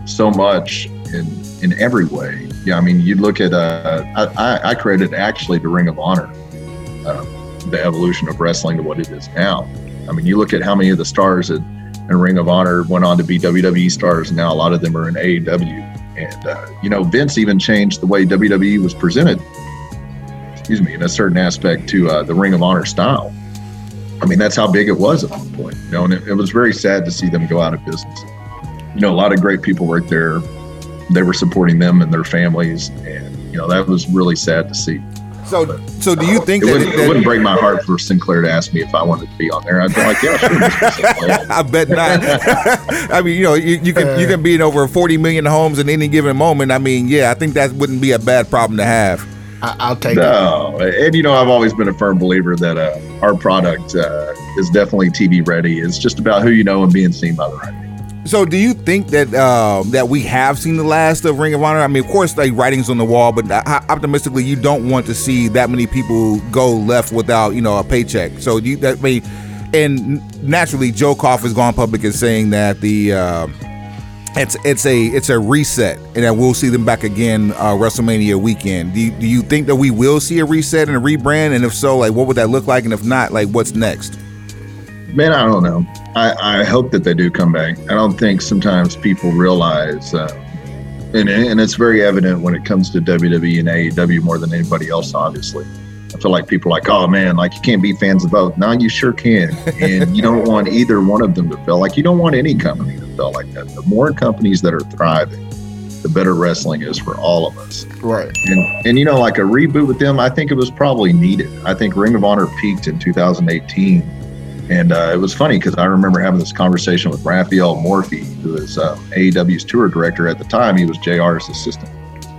Speaker 4: so much in, in every way. Yeah, I mean, you look at, uh, I, I created actually the Ring of Honor, uh, the evolution of wrestling to what it is now. I mean, you look at how many of the stars in, in Ring of Honor went on to be WWE stars, and now a lot of them are in AEW. And, uh, you know, Vince even changed the way WWE was presented, excuse me, in a certain aspect to uh, the Ring of Honor style. I mean, that's how big it was at one point, you know, and it, it was very sad to see them go out of business. You know, a lot of great people worked there. They were supporting them and their families, and you know that was really sad to see.
Speaker 2: So, so do you think
Speaker 4: It
Speaker 2: that,
Speaker 4: wouldn't, it wouldn't break my heart for Sinclair to ask me if I wanted to be on there. I'd be like, yeah, sure.
Speaker 2: I bet not. I mean, you know, you, you can you can be in over 40 million homes in any given moment. I mean, yeah, I think that wouldn't be a bad problem to have.
Speaker 3: I, I'll take it.
Speaker 4: No, and you know, I've always been a firm believer that uh, our product uh, is definitely TV ready. It's just about who you know and being seen by the right people.
Speaker 2: So, do you think that um, that we have seen the last of Ring of Honor? I mean, of course, like writings on the wall, but uh, optimistically, you don't want to see that many people go left without you know a paycheck. So, do you that I mean, and naturally, Joe Koff has gone public and saying that the uh, it's it's a it's a reset, and that we'll see them back again uh, WrestleMania weekend. Do you, do you think that we will see a reset and a rebrand? And if so, like what would that look like? And if not, like what's next?
Speaker 4: Man, I don't know. I, I hope that they do come back. I don't think sometimes people realize, uh, and, and it's very evident when it comes to WWE and AEW more than anybody else, obviously. I feel like people are like, oh man, like you can't be fans of both. No, you sure can. And you don't want either one of them to feel like you don't want any company to feel like that. The more companies that are thriving, the better wrestling is for all of us.
Speaker 3: Right.
Speaker 4: And, and you know, like a reboot with them, I think it was probably needed. I think Ring of Honor peaked in 2018. And uh, it was funny because I remember having this conversation with Rafael Morffi, who is uh, AEW's tour director at the time. He was JR's assistant.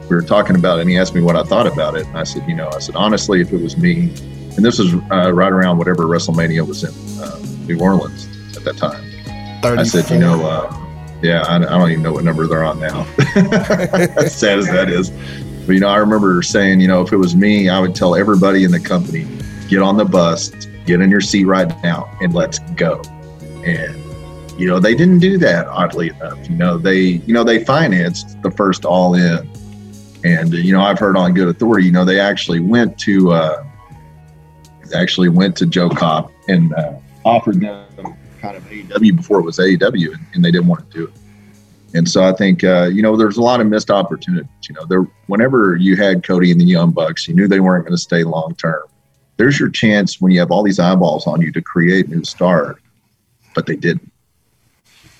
Speaker 4: We were talking about it, and he asked me what I thought about it. And I said, you know, I said, honestly, if it was me, and this was uh, right around whatever WrestleMania was in uh, New Orleans at that time. I said, you know, uh, yeah, I, I don't even know what number they're on now. as sad as that is. But, you know, I remember saying, you know, if it was me, I would tell everybody in the company, get on the bus, get in your seat right now, and let's go. And, you know, they didn't do that, oddly enough. You know, they, you know, they financed the first all in. And, you know, I've heard on good authority, you know, they actually went to, uh, actually went to Joe Koff and uh, offered them kind of AEW before it was AEW, and, and they didn't want to do it. And so I think uh, you know there's a lot of missed opportunities. You know, there whenever you had Cody and the Young Bucks, you knew they weren't going to stay long term. There's your chance when you have all these eyeballs on you to create a new stars, but they didn't.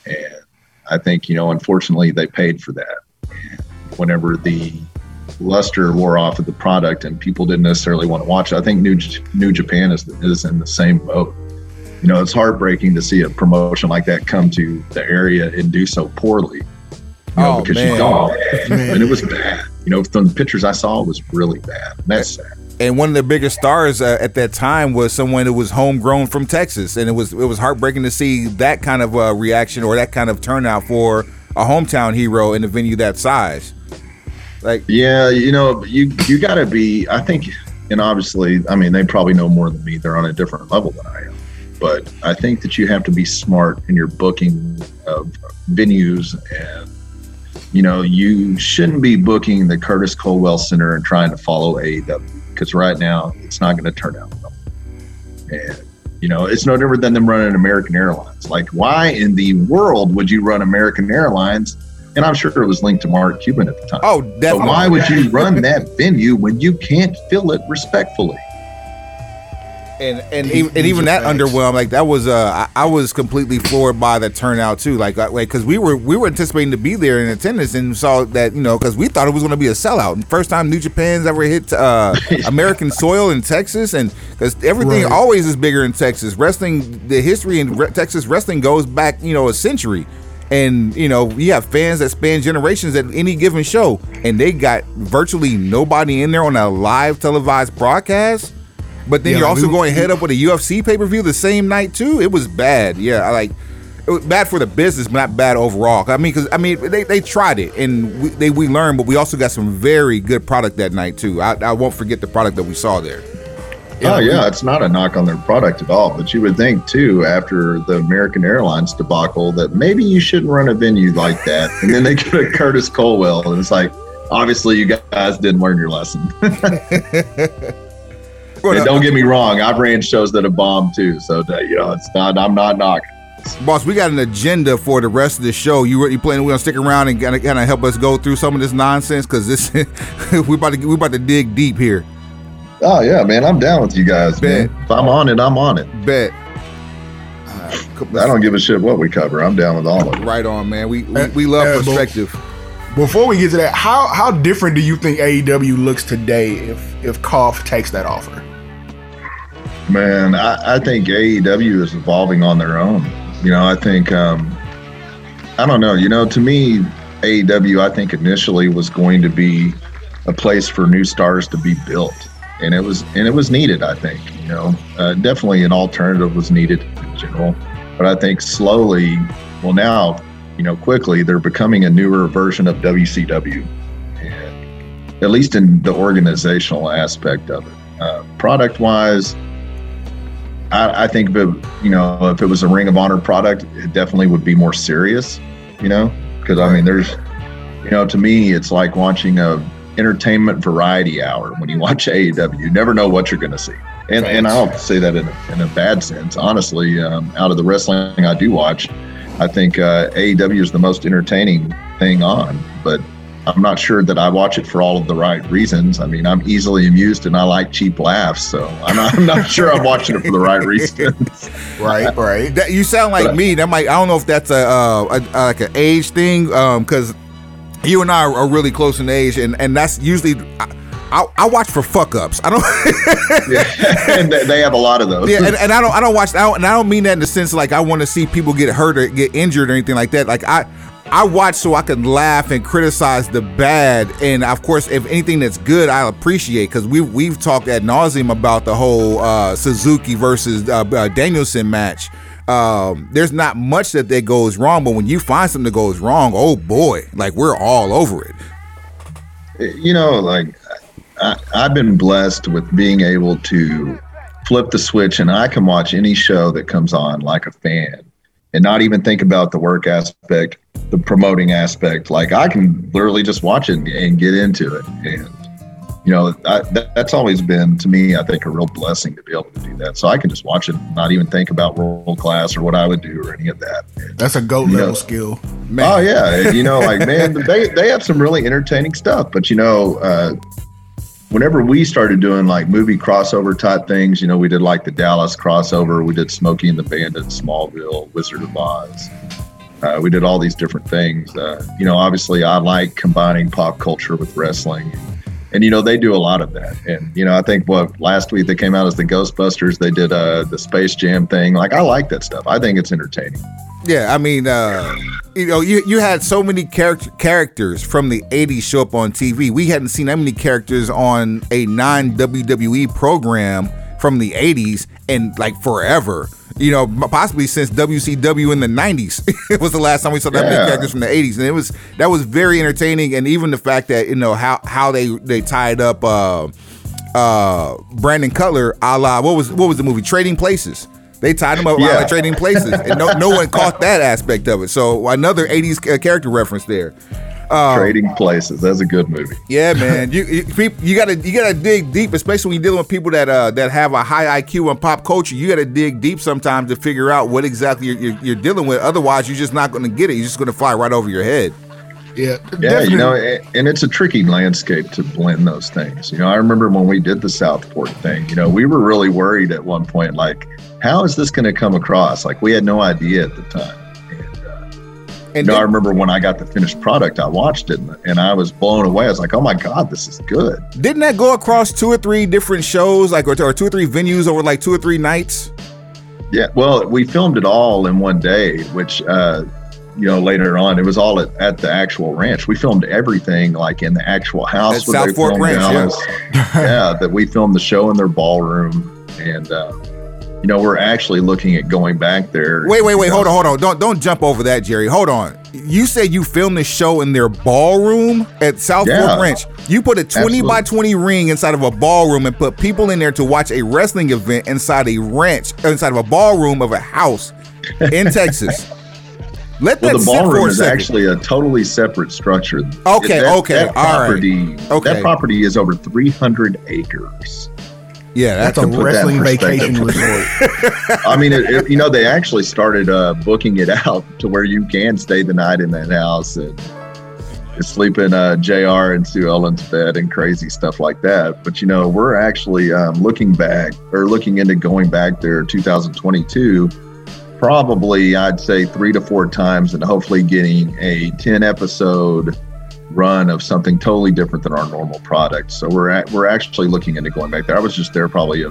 Speaker 4: And I think you know, unfortunately, they paid for that. Whenever the luster wore off of the product and people didn't necessarily want to watch it, I think New New Japan is is in the same boat you know, it's heartbreaking to see a promotion like that come to the area and do so poorly. You know,
Speaker 2: Oh,
Speaker 4: because
Speaker 2: man.
Speaker 4: you don't. And it was bad. You know, from the pictures I saw, it was really bad. And that's sad.
Speaker 2: and one of the biggest stars uh, at that time was someone who was homegrown from Texas, and it was it was heartbreaking to see that kind of uh, reaction or that kind of turnout for a hometown hero in a venue that size. Like,
Speaker 4: Yeah, you know, you you got to be. I think, and obviously, I mean, they probably know more than me. They're on a different level than I am. But I think that you have to be smart in your booking of venues, and you know, you shouldn't be booking the Curtis Culwell Center and trying to follow AEW because right now it's not going to turn out well. And you know, it's no different than them running American Airlines. Like, why in the world would you run American Airlines? And I'm sure it was linked to Mark Cuban at the time.
Speaker 2: oh, definitely.
Speaker 4: But why would you run that venue when you can't fill it respectfully?
Speaker 2: and and even, and even that
Speaker 3: Facts.
Speaker 2: underwhelmed. Like that was uh, I, I was completely floored by the turnout too. Like like because we were we were anticipating to be there in attendance and saw that you know because we thought it was going to be a sellout. And first time New Japan's ever hit uh, American soil in Texas, and because everything
Speaker 3: Right.
Speaker 2: always is bigger in Texas. Wrestling, the history in re- Texas wrestling goes back you know a century. And you know you have fans that span generations at any given show, and they got virtually nobody in there on a live televised broadcast. But then
Speaker 3: Yeah,
Speaker 2: you're also
Speaker 3: we-
Speaker 2: going head up with a UFC pay per view the same night too. It was bad. Yeah, I like it was bad for the business, but not bad overall. I mean, because I mean they, they tried it and we, they we learned, but we also got some very good product that night too. I, I won't forget the product that we saw there.
Speaker 4: Oh yeah, it's not a knock on their product at all. But you would think too, after the American Airlines debacle, that maybe you shouldn't run a venue like that. And then they get a Curtis Culwell, and it's like, obviously you guys didn't learn your lesson.
Speaker 2: Well,
Speaker 4: don't get me wrong, I've ran shows that have bombed too. So uh, you know, it's not. I'm not knocking.
Speaker 2: boss, we got an agenda for the rest of the show. You you planning? We're gonna stick around and kind of help us go through some of this nonsense because this we about to we about to dig deep here.
Speaker 4: Oh yeah, man, I'm down with you guys, man. If I'm on it, I'm on it.
Speaker 2: Bet.
Speaker 4: I don't give a shit what we cover. I'm down with all of it.
Speaker 2: Right on, man. We we, we love
Speaker 3: but-
Speaker 2: perspective.
Speaker 3: Before we get to that, how how different do you think AEW looks today if if Koff takes that offer?
Speaker 4: Man, I, I think AEW is evolving on their own. You know, I think um, I don't know. You know, to me, AEW, I think initially was going to be a place for new stars to be built, and it was and it was needed. I think you know, uh, definitely an alternative was needed in general, but I think slowly, well now, you know, quickly they're becoming a newer version of WCW, and at least in the organizational aspect of it. Uh, product wise, I, I think if it, you know if it was a Ring of Honor product, it definitely would be more serious. You know, because I mean, there's, you know, to me, it's like watching a entertainment variety hour when you watch AEW. You never know what you're going to see, and and I don't say that in a, in a bad sense. Honestly, um, out of the wrestling I do watch, I think uh, AEW is the most entertaining thing on, but. I'm not sure that I watch it for all of the right reasons. I mean, I'm easily amused and I like cheap laughs, so I'm not, I'm not sure I'm watching it for the right reasons.
Speaker 3: Right, right.
Speaker 2: That, you sound like
Speaker 4: But-
Speaker 2: me. That might. I don't know if that's a, uh, a, like an age thing. Um, because you and I are, really close in age, and and that's usually. I, I, I watch for fuck ups. I don't.
Speaker 4: yeah. and they they have a lot of those.
Speaker 2: yeah, and, and I don't. I don't watch. I don't, and I don't mean that in the sense like I want to see people get hurt or get injured or anything like that. Like I. I watch so I can laugh and criticize the bad, and of course, if anything that's good, I appreciate because we we've talked ad nauseum about the whole uh, Suzuki versus uh, uh, Danielson match. Um, there's not much that that goes wrong, but when you find something that goes wrong, oh boy, like we're all over it.
Speaker 4: you know, like I, I've been blessed with being able to flip the switch and I can watch any show that comes on like a fan and not even think about the work aspect, the promoting aspect. Like I can literally just watch it and, get into it. And, you know, I, that, that's always been to me, I think, a real blessing to be able to do that. So I can just watch it, not even think about world class or what I would do or any of that.
Speaker 3: That's a goat level skill.
Speaker 2: Man,
Speaker 4: Oh yeah, you know, like man, they they have some really entertaining stuff. But you know, uh, whenever we started doing like movie crossover type things, you know, we did like the Dallas crossover, we did Smokey and the Bandit, Smallville, Wizard of Oz. Uh, we did all these different things. Uh, you know, obviously, I like combining pop culture with wrestling. And you know they do a lot of that, and you know I think what last week they came out as the Ghostbusters. They did uh, the Space Jam thing. Like I like that stuff. I think it's entertaining.
Speaker 2: Yeah, I mean, uh, you know, you, you had so many character characters from the '80s show up on TV. We hadn't seen that many characters on a non WWE program from the '80s and like forever. You know, possibly since WCW in the '90s. it was the last time we saw that many characters from the '80s, and it was that was very entertaining. And even the fact that you know how how they they tied up uh, uh, Brandon Cutler, a la what was what was the movie Trading Places. They tied him up
Speaker 4: Yeah.
Speaker 2: yeah. trading places, and no, no one caught that aspect of it. So another '80s character reference there. Um,
Speaker 4: Trading Places. That's a good movie.
Speaker 2: Yeah, man. You you, you gotta you gotta dig deep, especially when you're dealing with people that uh that have a high IQ in pop culture. You gotta dig deep sometimes to figure out what exactly you're, you're, you're dealing with. Otherwise, you're just not gonna get it. You're just gonna fly right over your head.
Speaker 3: Yeah,
Speaker 4: Yeah,
Speaker 3: definitely.
Speaker 4: you know, and it's a tricky landscape to blend those things. You know, I remember when we did the South Fork thing, you know, we were really worried at one point, like, how is this going to come across? Like, we had no idea at the time. And, know, I remember when I got the finished product, I watched it and, and I was blown away. I was like, oh my God, this is good.
Speaker 2: didn't that go across two or three different shows, like or, or two or three venues over like two or three nights?
Speaker 4: Yeah, well, we filmed it all in one day, which, uh, you know, later on, it was all at, at the actual ranch. We filmed everything like in the actual house.
Speaker 2: At South Fork Ranch, yeah.
Speaker 4: Yeah, that we filmed the show in their ballroom, and uh, you know, we're actually looking at going back there.
Speaker 2: Wait, wait, wait,
Speaker 4: know.
Speaker 2: hold on, hold on. Don't don't jump over that, Jerry. Hold on. You said you filmed this show in their ballroom at South
Speaker 4: Yeah.
Speaker 2: Fork Ranch. You put a 20 by 20 ring inside of a ballroom and put people in there to watch a wrestling event inside a ranch, uh, inside of a ballroom of a house in Texas. Let that
Speaker 4: Well, the ballroom is
Speaker 2: second.
Speaker 4: actually a totally separate structure.
Speaker 2: Okay,
Speaker 4: That-
Speaker 2: okay,
Speaker 4: that
Speaker 2: all right.
Speaker 4: property,
Speaker 2: Okay.
Speaker 4: That property is over 300 acres.
Speaker 2: Yeah,
Speaker 3: That's a
Speaker 4: put that
Speaker 3: wrestling vacation resort.
Speaker 4: I mean, it, it- you know, they actually started uh, booking it out to where you can stay the night in that house and sleep in uh, JR and Sue Ellen's bed and crazy stuff like that. But, you know, we're actually um, looking back or looking into going back there 2022, probably I'd say three to four times, and hopefully getting a ten episode run of something totally different than our normal product. So we're at, we're actually looking into going back there. I was just there probably a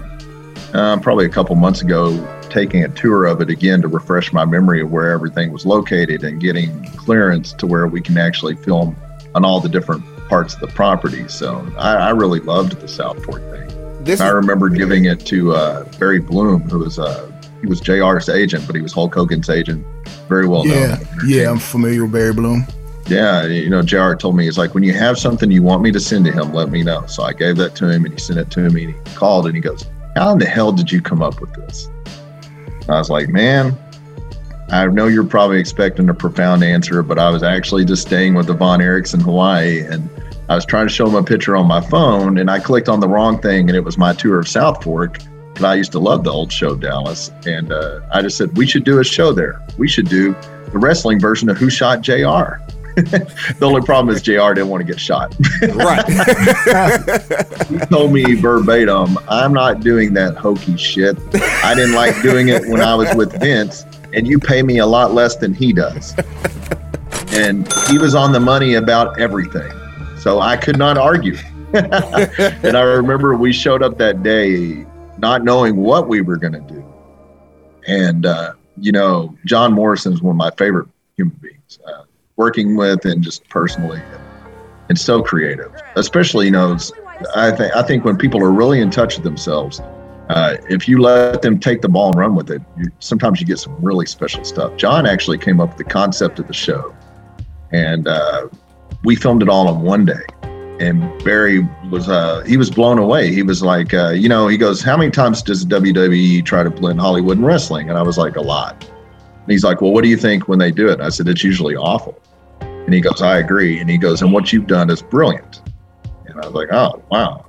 Speaker 4: uh, probably a couple months ago, taking a tour of it again to refresh my memory of where everything was located and getting clearance to where we can actually film on all the different parts of the property. So I, I really loved the South Fork thing. This I remember giving it to uh, Barry Bloom, who was uh, he was JR's agent, but he was Hulk Hogan's agent, very well
Speaker 3: yeah, known. Yeah, I'm familiar with Barry Bloom.
Speaker 4: Yeah, you know, JR told me, he's like, when you have something you want me to send to him, let me know. So I gave that to him and he sent it to me and he called and he goes, How in the hell did you come up with this? I was like, Man, I know you're probably expecting a profound answer, but I was actually just staying with the Von Erichs in Hawaii and I was trying to show him a picture on my phone and I clicked on the wrong thing and it was my tour of South Fork. And I used to love the old show, Dallas. And uh, I just said, we should do a show there. We should do the wrestling version of Who Shot JR. the only problem is JR didn't want to get shot.
Speaker 2: right.
Speaker 4: he told me verbatim, I'm not doing that hokey shit. I didn't like doing it when I was with Vince, and you pay me a lot less than he does. And he was on the money about everything. So I could not argue. and I remember we showed up that day not knowing what we were going to do. And, uh, you know, John Morrison is one of my favorite human beings. Uh, working with and just personally and so creative. Especially you know i think i think when people are really in touch with themselves uh, if you let them take the ball and run with it you, sometimes you get some really special stuff. John actually came up with the concept of the show. And uh, we filmed it all in one day. And barry was uh, he was blown away. He was like uh, you know he goes how many times does wwe try to blend hollywood and wrestling? And i was like a lot. And he's like, Well, what do you think when they do it? I said, It's usually awful. And he goes, I agree. And he goes, And what you've done is brilliant. And I was like, Oh, wow.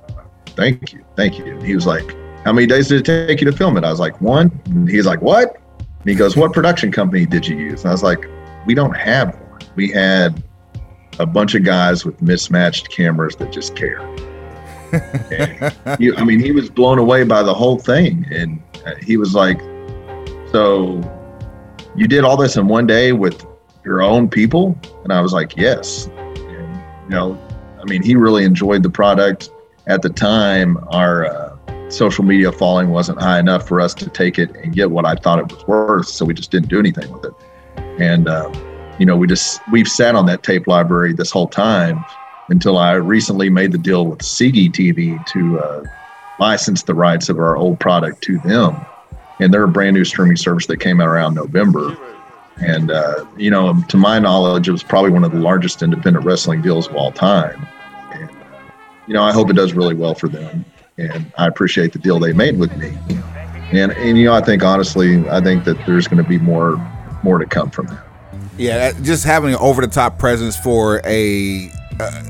Speaker 4: Thank you. Thank you. And he was like, How many days did it take you to film it? I was like, One. And he's like, What? And he goes, What production company did you use? And I was like, We don't have one. We had a bunch of guys with mismatched cameras that just care. he, I mean, he was blown away by the whole thing. And uh, he was like, So you did all this in one day with your own people? And I was like, yes. And, you know, I mean, he really enjoyed the product. At the time, our uh, social media following wasn't high enough for us to take it and get what I thought it was worth. So we just didn't do anything with it. And, uh, you know, we just, we've sat on that tape library this whole time until I recently made the deal with Sigi TV to uh, license the rights of our old product to them and they're a brand new streaming service that came out around November. And uh, you know, to my knowledge, it was probably one of the largest independent wrestling deals of all time. And you know, I hope it does really well for them, and I appreciate the deal they made with me. And and you know, I think honestly, I think that there's going to be more more to come from that.
Speaker 2: Yeah, just having an over the top presence for a, uh,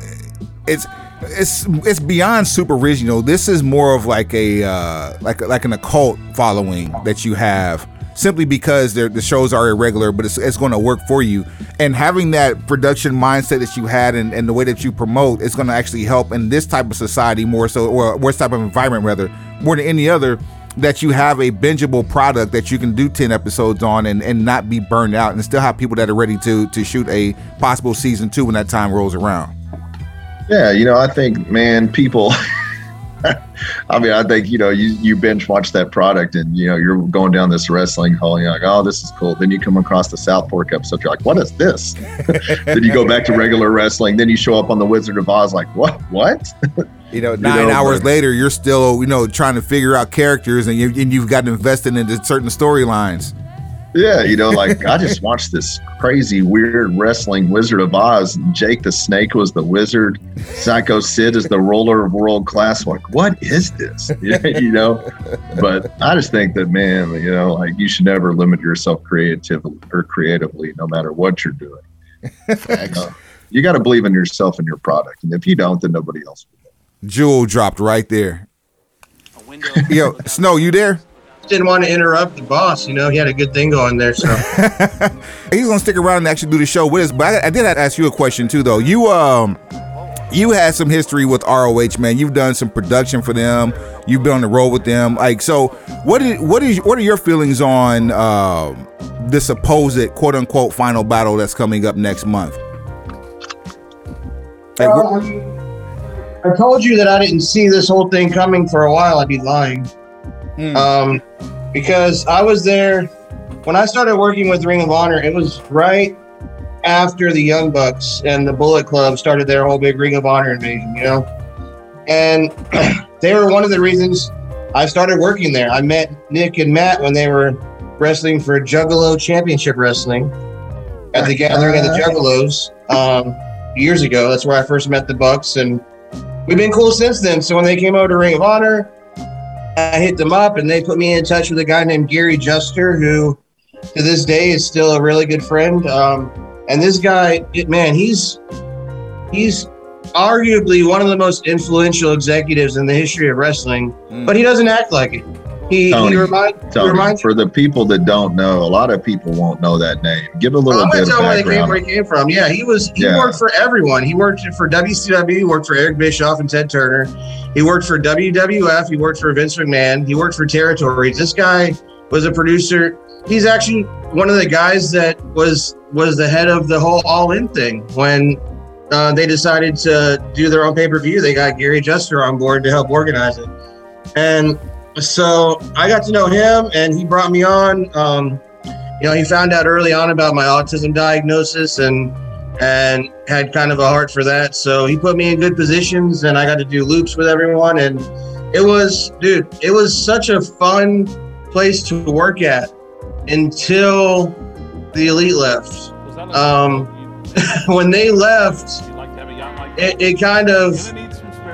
Speaker 2: it's it's it's beyond super original. This is more of like a uh, like like an occult following that you have simply because the shows are irregular, but it's, it's going to work for you. And having that production mindset that you had and, and the way that you promote, it's going to actually help in this type of society more so, or this type of environment rather, more than any other. That you have a bingeable product that you can do 10 episodes on and, and not be burned out and still have people that are ready to to shoot a possible season two when that time rolls around.
Speaker 4: Yeah, you know, I think, man, people. I mean, I think you know, you you binge watch that product, and you know, you're going down this wrestling hall, and you're like, oh, this is cool. Then you come across the South Fork episode, you're like, what is this? then you go back to regular wrestling. Then you show up on the Wizard of Oz, like, what? What?
Speaker 2: You know, nine you know, hours but, later, you're still you know trying to figure out characters, and you and you've gotten invested into certain storylines.
Speaker 4: Yeah, you know, like I just watched this crazy, weird wrestling Wizard of Oz. And Jake the Snake was the wizard. Psycho Sid is the roller of world class. Like, what is this? you know, but I just think that, man, you know, like you should never limit yourself creatively or creatively, no matter what you're doing. Facts. Uh, you got to believe in yourself and your product, and if you don't, then nobody else will.
Speaker 2: Jewel dropped right there. Yo, Snow, you there?
Speaker 1: Didn't want to interrupt the boss. You know, he had a good thing going there. So
Speaker 2: he's gonna stick around and actually do the show with us. But I, I did have to ask you a question too, though. You um, you had some history with ROH, man. You've done some production for them. You've been on the road with them. Like, so what is what is what are your feelings on uh, the supposed quote unquote final battle that's coming up next month?
Speaker 1: Like, um, I told you that I didn't see this whole thing coming for a while. I'd be lying. Hmm. Um, because I was there when I started working with Ring of Honor. It was right after the Young Bucks and the Bullet Club started their whole big Ring of Honor invasion, you know? And they were one of the reasons I started working there. I met Nick and Matt when they were wrestling for Juggalo Championship Wrestling at the gathering of the Juggalos um, years ago. That's where I first met the Bucks, and we've been cool since then. So when they came over to Ring of Honor, I hit them up, and they put me in touch with a guy named Gary Juster, who to this day is still a really good friend. Um, and this guy, man, he's he's arguably one of the most influential executives in the history of wrestling, mm. but he doesn't act like it. He, Tony, he, remind,
Speaker 4: Tony, reminds for the people that don't know, a lot of people won't know that name. Give a little I'm bit of background.
Speaker 1: Where, where he came from. Yeah, he was he yeah. worked for everyone. He worked for WCW, he worked for Eric Bischoff and Ted Turner. He worked for WWF, he worked for Vince McMahon, he worked for Territories. This guy was a producer. He's actually one of the guys that was was the head of the whole All In thing when uh, they decided to do their own pay per view. They got Gary Juster on board to help organize it, and so I got to know him, and he brought me on. Um, you know, he found out early on about my autism diagnosis, and and had kind of a heart for that. So he put me in good positions, and I got to do loops with everyone, and it was, dude, it was such a fun place to work at until the elite left. Um, when they left, it, it kind of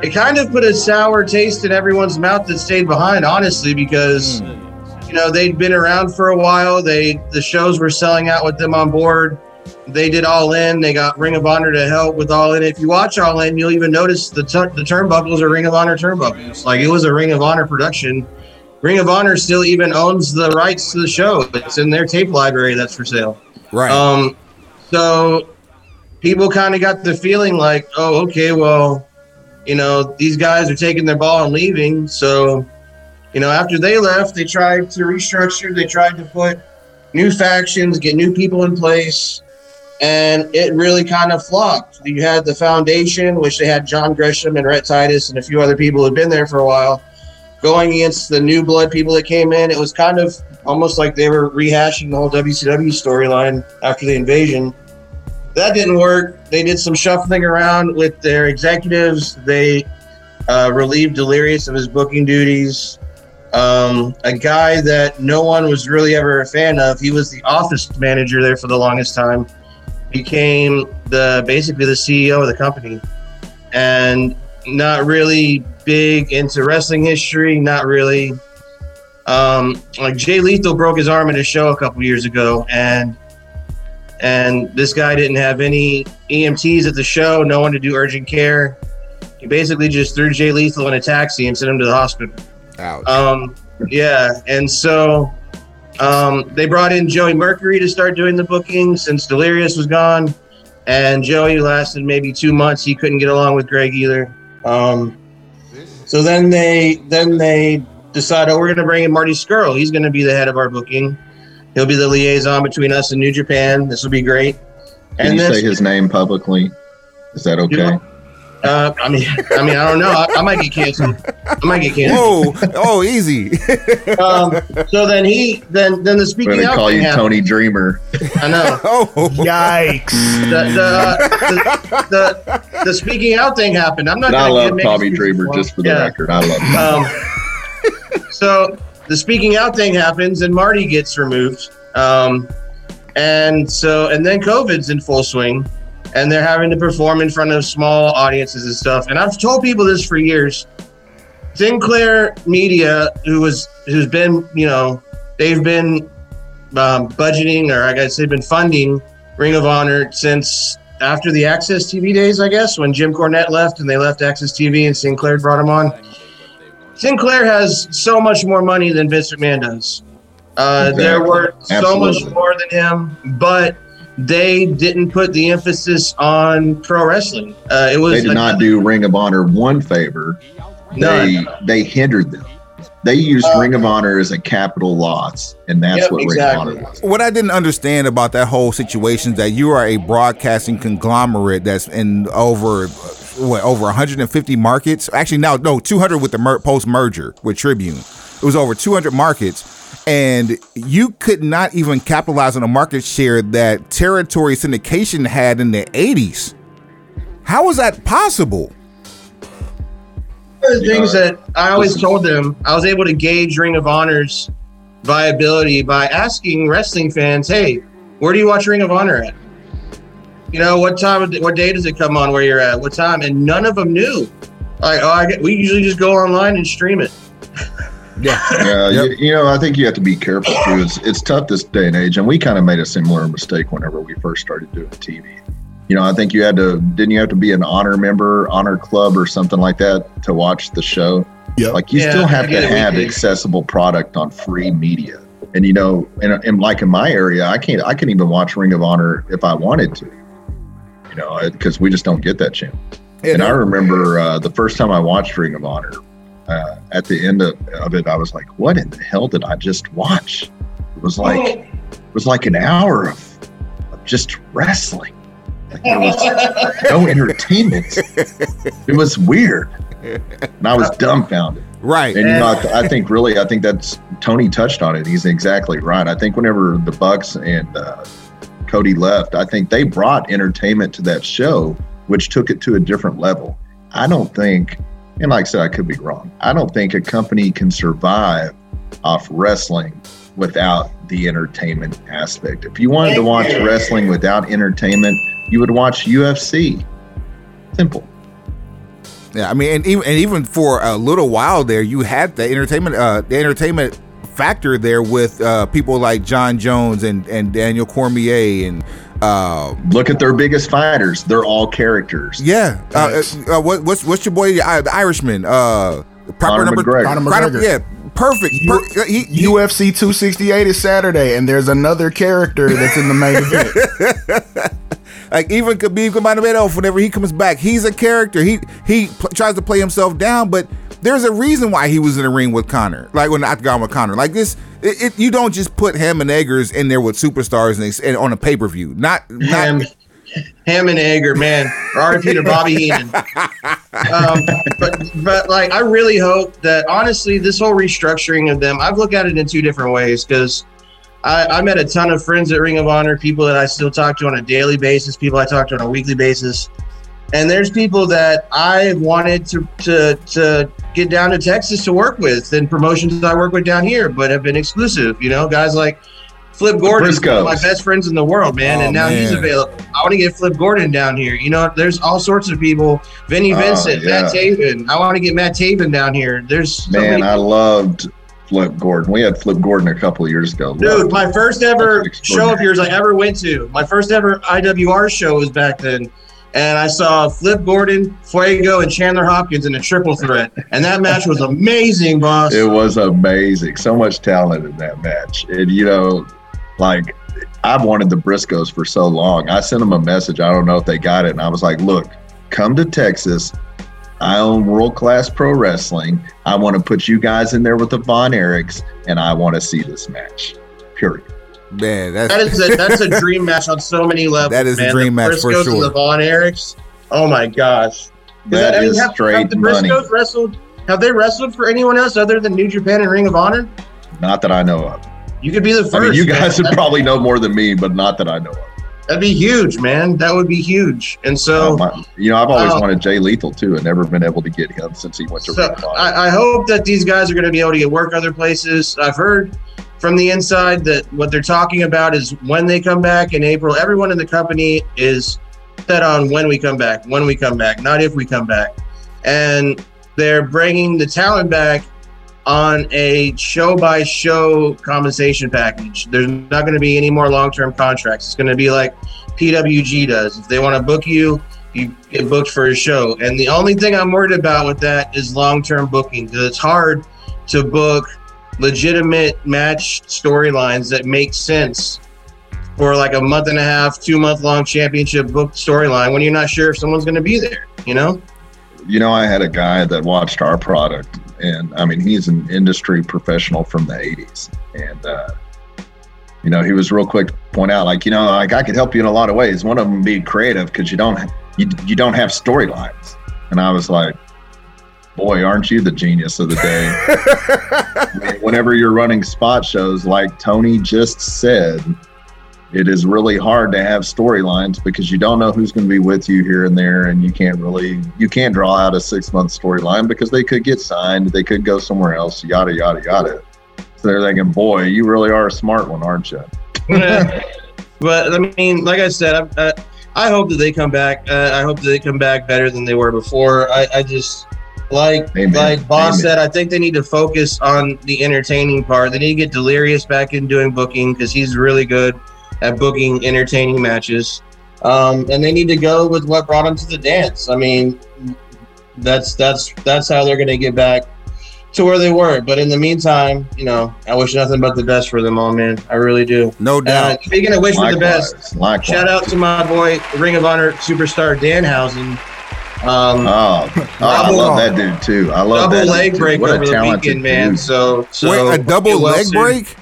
Speaker 1: it kind of put a sour taste in everyone's mouth that stayed behind. Honestly, because mm. you know they'd been around for a while. They the shows were selling out with them on board. They did All In. They got Ring of Honor to help with All In. If you watch All In, you'll even notice the t- the turnbuckles are Ring of Honor turnbuckles. Like it was a Ring of Honor production. Ring of Honor still even owns the rights to the show. It's in their tape library that's for sale.
Speaker 2: Right.
Speaker 1: Um, so people kind of got the feeling like, oh, okay, well, you know, these guys are taking their ball and leaving. So, you know, after they left, they tried to restructure. They tried to put new factions, get new people in place, and it really kind of flopped. You had the foundation, which they had John Gresham and Rhett Titus and a few other people who had been there for a while, going against the new blood people that came in. It was kind of almost like they were rehashing the whole WCW storyline after the invasion. That didn't work. They did some shuffling around with their executives. They uh, relieved Delirious of his booking duties. Um, a guy that no one was really ever a fan of. He was the office manager there for the longest time. Became the basically the CEO of the company, and not really big into wrestling history. Not really um, like Jay Lethal broke his arm in a show a couple years ago, and and this guy didn't have any EMTs at the show, no one to do urgent care. He basically just threw Jay Lethal in a taxi and sent him to the hospital.
Speaker 2: Ouch.
Speaker 1: Um, yeah, and so um, they brought in Joey Mercury to start doing the booking since Delirious was gone, and Joey lasted maybe two months. He couldn't get along with Greg either. Um, so then they then they decide, oh, we're going to bring in Marty Scurll. He's going to be the head of our booking. He'll be the liaison between us and New Japan. This will be great.
Speaker 4: Can and you say his name publicly? Is that okay?
Speaker 1: Uh, I mean, I mean, I don't know. I, I, might get canceled. I might get canceled.
Speaker 2: Whoa! Oh, easy.
Speaker 1: um, so then he, then then the speaking
Speaker 4: We're
Speaker 1: out.
Speaker 4: call you
Speaker 1: happened.
Speaker 4: Tommy Dreamer.
Speaker 1: I know.
Speaker 2: oh,
Speaker 3: yikes!
Speaker 1: The the, the, the, the speaking out thing happened. I'm not.
Speaker 4: I love Tommy Dreamer. Just for the yeah. record, I love him. Um,
Speaker 1: so the speaking out thing happens, and Marty gets removed. Um, and so, and then COVID's in full swing, and they're having to perform in front of small audiences and stuff. And I've told people this for years. Sinclair Media, who was who's been, you know, they've been um, budgeting or I guess they've been funding Ring of Honor since after the Access TV days, I guess, when Jim Cornette left and they left Access TV and Sinclair brought him on. Sinclair has so much more money than Vince McMahon does. Uh, they're worth so much more than him, but they didn't put the emphasis on pro wrestling. Uh, it was
Speaker 4: They did not do Ring of Honor one favor. They
Speaker 1: None.
Speaker 4: they hindered them. They used
Speaker 1: Uh,
Speaker 4: Ring of Honor as a capital loss, and that's
Speaker 1: Yep,
Speaker 4: what
Speaker 1: exactly.
Speaker 4: Ring of Honor was.
Speaker 2: What I didn't understand about that whole situation is that you are a broadcasting conglomerate that's in over what over 150 markets. Actually, now no, 200 with the mer- post merger with Tribune. It was over 200 markets, and you could not even capitalize on a market share that territory syndication had in the 80s. How is that possible?
Speaker 1: One of the things that I always told them, I was able to gauge Ring of Honor's viability by asking wrestling fans, "Hey, where do you watch Ring of Honor at? You know, what time? of- What day does it come on? Where you're at? What time?" And none of them knew. Like, oh, I get, we usually just go online and stream it.
Speaker 2: Yeah.
Speaker 4: Yeah,
Speaker 2: Yep.
Speaker 4: you, you know, I think you have to be careful too. It's, it's tough this day and age, and we kind of made a similar mistake whenever we first started doing TV. You know, I think you had to didn't you have to be an honor member, honor club, or something like that to watch the show.
Speaker 3: Yeah,
Speaker 4: Like you
Speaker 1: Yeah,
Speaker 4: still have to
Speaker 1: it,
Speaker 4: have accessible product on free media. And you know, and, and like in my area, I can't I can even watch Ring of Honor if I wanted to. You know, because we just don't get that channel.
Speaker 2: Yeah,
Speaker 4: and I remember uh, the first time I watched Ring of Honor, uh, at the end of, of it, I was like, "What in the hell did I just watch?" It was like it was like an hour of, of just wrestling. Like there was no entertainment. It was weird, and I was dumbfounded.
Speaker 2: right.
Speaker 4: And you know, I, th- I think really, I think that's Tony touched on it. He's exactly right. I think whenever the Bucks and uh, Cody left, I think they brought entertainment to that show, which took it to a different level. I don't think, and like I said, I could be wrong. I don't think a company can survive off wrestling without the entertainment aspect. If you wanted to watch wrestling without entertainment, you would watch UFC. Simple.
Speaker 2: Yeah, I mean, and even and even for a little while there, you had the entertainment, uh, the entertainment factor there with uh, people like Jon Jones and and Daniel Cormier and uh,
Speaker 4: Look at their biggest fighters; they're all characters.
Speaker 2: yeah, uh, uh, what, what's what's your boy, uh, the Irishman, uh, proper
Speaker 4: Conor
Speaker 2: number,
Speaker 4: McGregor.
Speaker 3: Conor
Speaker 2: Conor-
Speaker 3: McGregor.
Speaker 2: yeah, perfect. Per- he, he-
Speaker 3: UFC 268 is Saturday, and there's another character that's in the main event.
Speaker 2: Like even Khabib Nurmagomedov, whenever he comes back, he's a character. He he pl- tries to play himself down, but there's a reason why he was in the ring with Conor. Like when the octagon with Conor. Like this, it, it, you don't just put Ham and Eggers in there with superstars and, and on a pay per view. Not not.
Speaker 1: Ham, Ham and Egger, man. RP to Bobby Heenan. Um, but but like I really hope that honestly this whole restructuring of them, I've looked at it in two different ways because I, I met a ton of friends at Ring of Honor, people that I still talk to on a daily basis, people I talk to on a weekly basis. And there's people that I wanted to to to get down to Texas to work with and promotions I work with down here, but have been exclusive. You know, guys like Flip Gordon, one of my best friends in the world, man,
Speaker 2: Oh,
Speaker 1: and now he's available. I want to get Flip Gordon down here. You know, there's all sorts of people. Vinny
Speaker 4: Oh,
Speaker 1: Vincent, Matt
Speaker 4: yeah.
Speaker 1: Taven. I want to get Matt Taven down here. There's so
Speaker 4: Man, I loved Flip Gordon. We had Flip Gordon a couple of years ago.
Speaker 1: Dude, my first ever show of yours I ever went to, my first ever IWR show was back then. And I saw Flip Gordon, Fuego, and Chandler Hopkins in a triple threat. And that match was amazing, boss.
Speaker 4: It was amazing. So much talent in that match. And, you know, like, I've wanted the Briscoes for so long. I sent them a message. I don't know if they got it. And I was like, look, come to Texas. I own world class pro wrestling. I want to put you guys in there with the Von Erichs, and I want to see this match. Period.
Speaker 2: Man, that's
Speaker 1: That is a, that's a dream match on so many levels.
Speaker 2: That is a dream
Speaker 1: the
Speaker 2: match for
Speaker 1: Briscoes
Speaker 2: sure.
Speaker 1: And the Von Erichs. Oh my gosh.
Speaker 4: That
Speaker 1: I mean,
Speaker 4: is
Speaker 1: have, have
Speaker 4: straight
Speaker 1: the
Speaker 4: money.
Speaker 1: Briscoes wrestled? Have they wrestled for anyone else other than New Japan and Ring of Honor?
Speaker 4: Not that I know of.
Speaker 1: You could be the first.
Speaker 4: I mean, you guys
Speaker 1: man.
Speaker 4: would probably know more than me, but not that I know of.
Speaker 1: That'd be huge, man. That would be huge. And so,
Speaker 4: Oh, you know, I've always
Speaker 1: uh,
Speaker 4: wanted Jay Lethal too, and never been able to get him since he went to
Speaker 1: so
Speaker 4: Ring of Honor.
Speaker 1: I, I hope that these guys are going to be able to get work other places. I've heard from the inside that what they're talking about is when they come back in April. Everyone in the company is set on when we come back, when we come back, not if we come back. And they're bringing the talent back on a show by show compensation package. There's not going to be any more long term contracts. It's going to be like PWG does. If they want to book you, you get booked for a show. And the only thing I'm worried about with that is long term booking because it's hard to book legitimate match storylines that make sense for like a month and a half, two month long championship book storyline when you're not sure if someone's going to be there. You know.
Speaker 4: You know, I had a guy that watched our product, and I mean, he's an industry professional from the '80s, and uh, you know, he was real quick to point out, like, you know, like I could help you in a lot of ways. One of them be creative because you don't you you don't have storylines, and I was like, boy, aren't you the genius of the day? Whenever you're running spot shows, like Tony just said, it is really hard to have storylines because you don't know who's going to be with you here and there, and you can't really you can't draw out a six month storyline because they could get signed, they could go somewhere else, yada yada yada. So they're thinking, boy, you really are a smart one, aren't you?
Speaker 1: but I mean, like I said, I, I, I hope that they come back. Uh, I hope that they come back better than they were before. I, I just like Amen. like Boss Amen. said, I think they need to focus on the entertaining part. They need to get Delirious back in doing booking because he's really good at booking entertaining matches. Um, and they need to go with what brought them to the dance. I mean, that's that's that's how they're going to get back to where they were. But in the meantime, you know, I wish nothing but the best for them all, man. I really do.
Speaker 2: No doubt.
Speaker 1: Uh, speaking of wish for the best, likewise. shout out to my boy, Ring of Honor superstar Danhausen. Um,
Speaker 4: oh, oh I love that dude too. I love
Speaker 1: double
Speaker 4: that
Speaker 1: leg break over the weekend, man. So, so
Speaker 2: wait, a double leg break?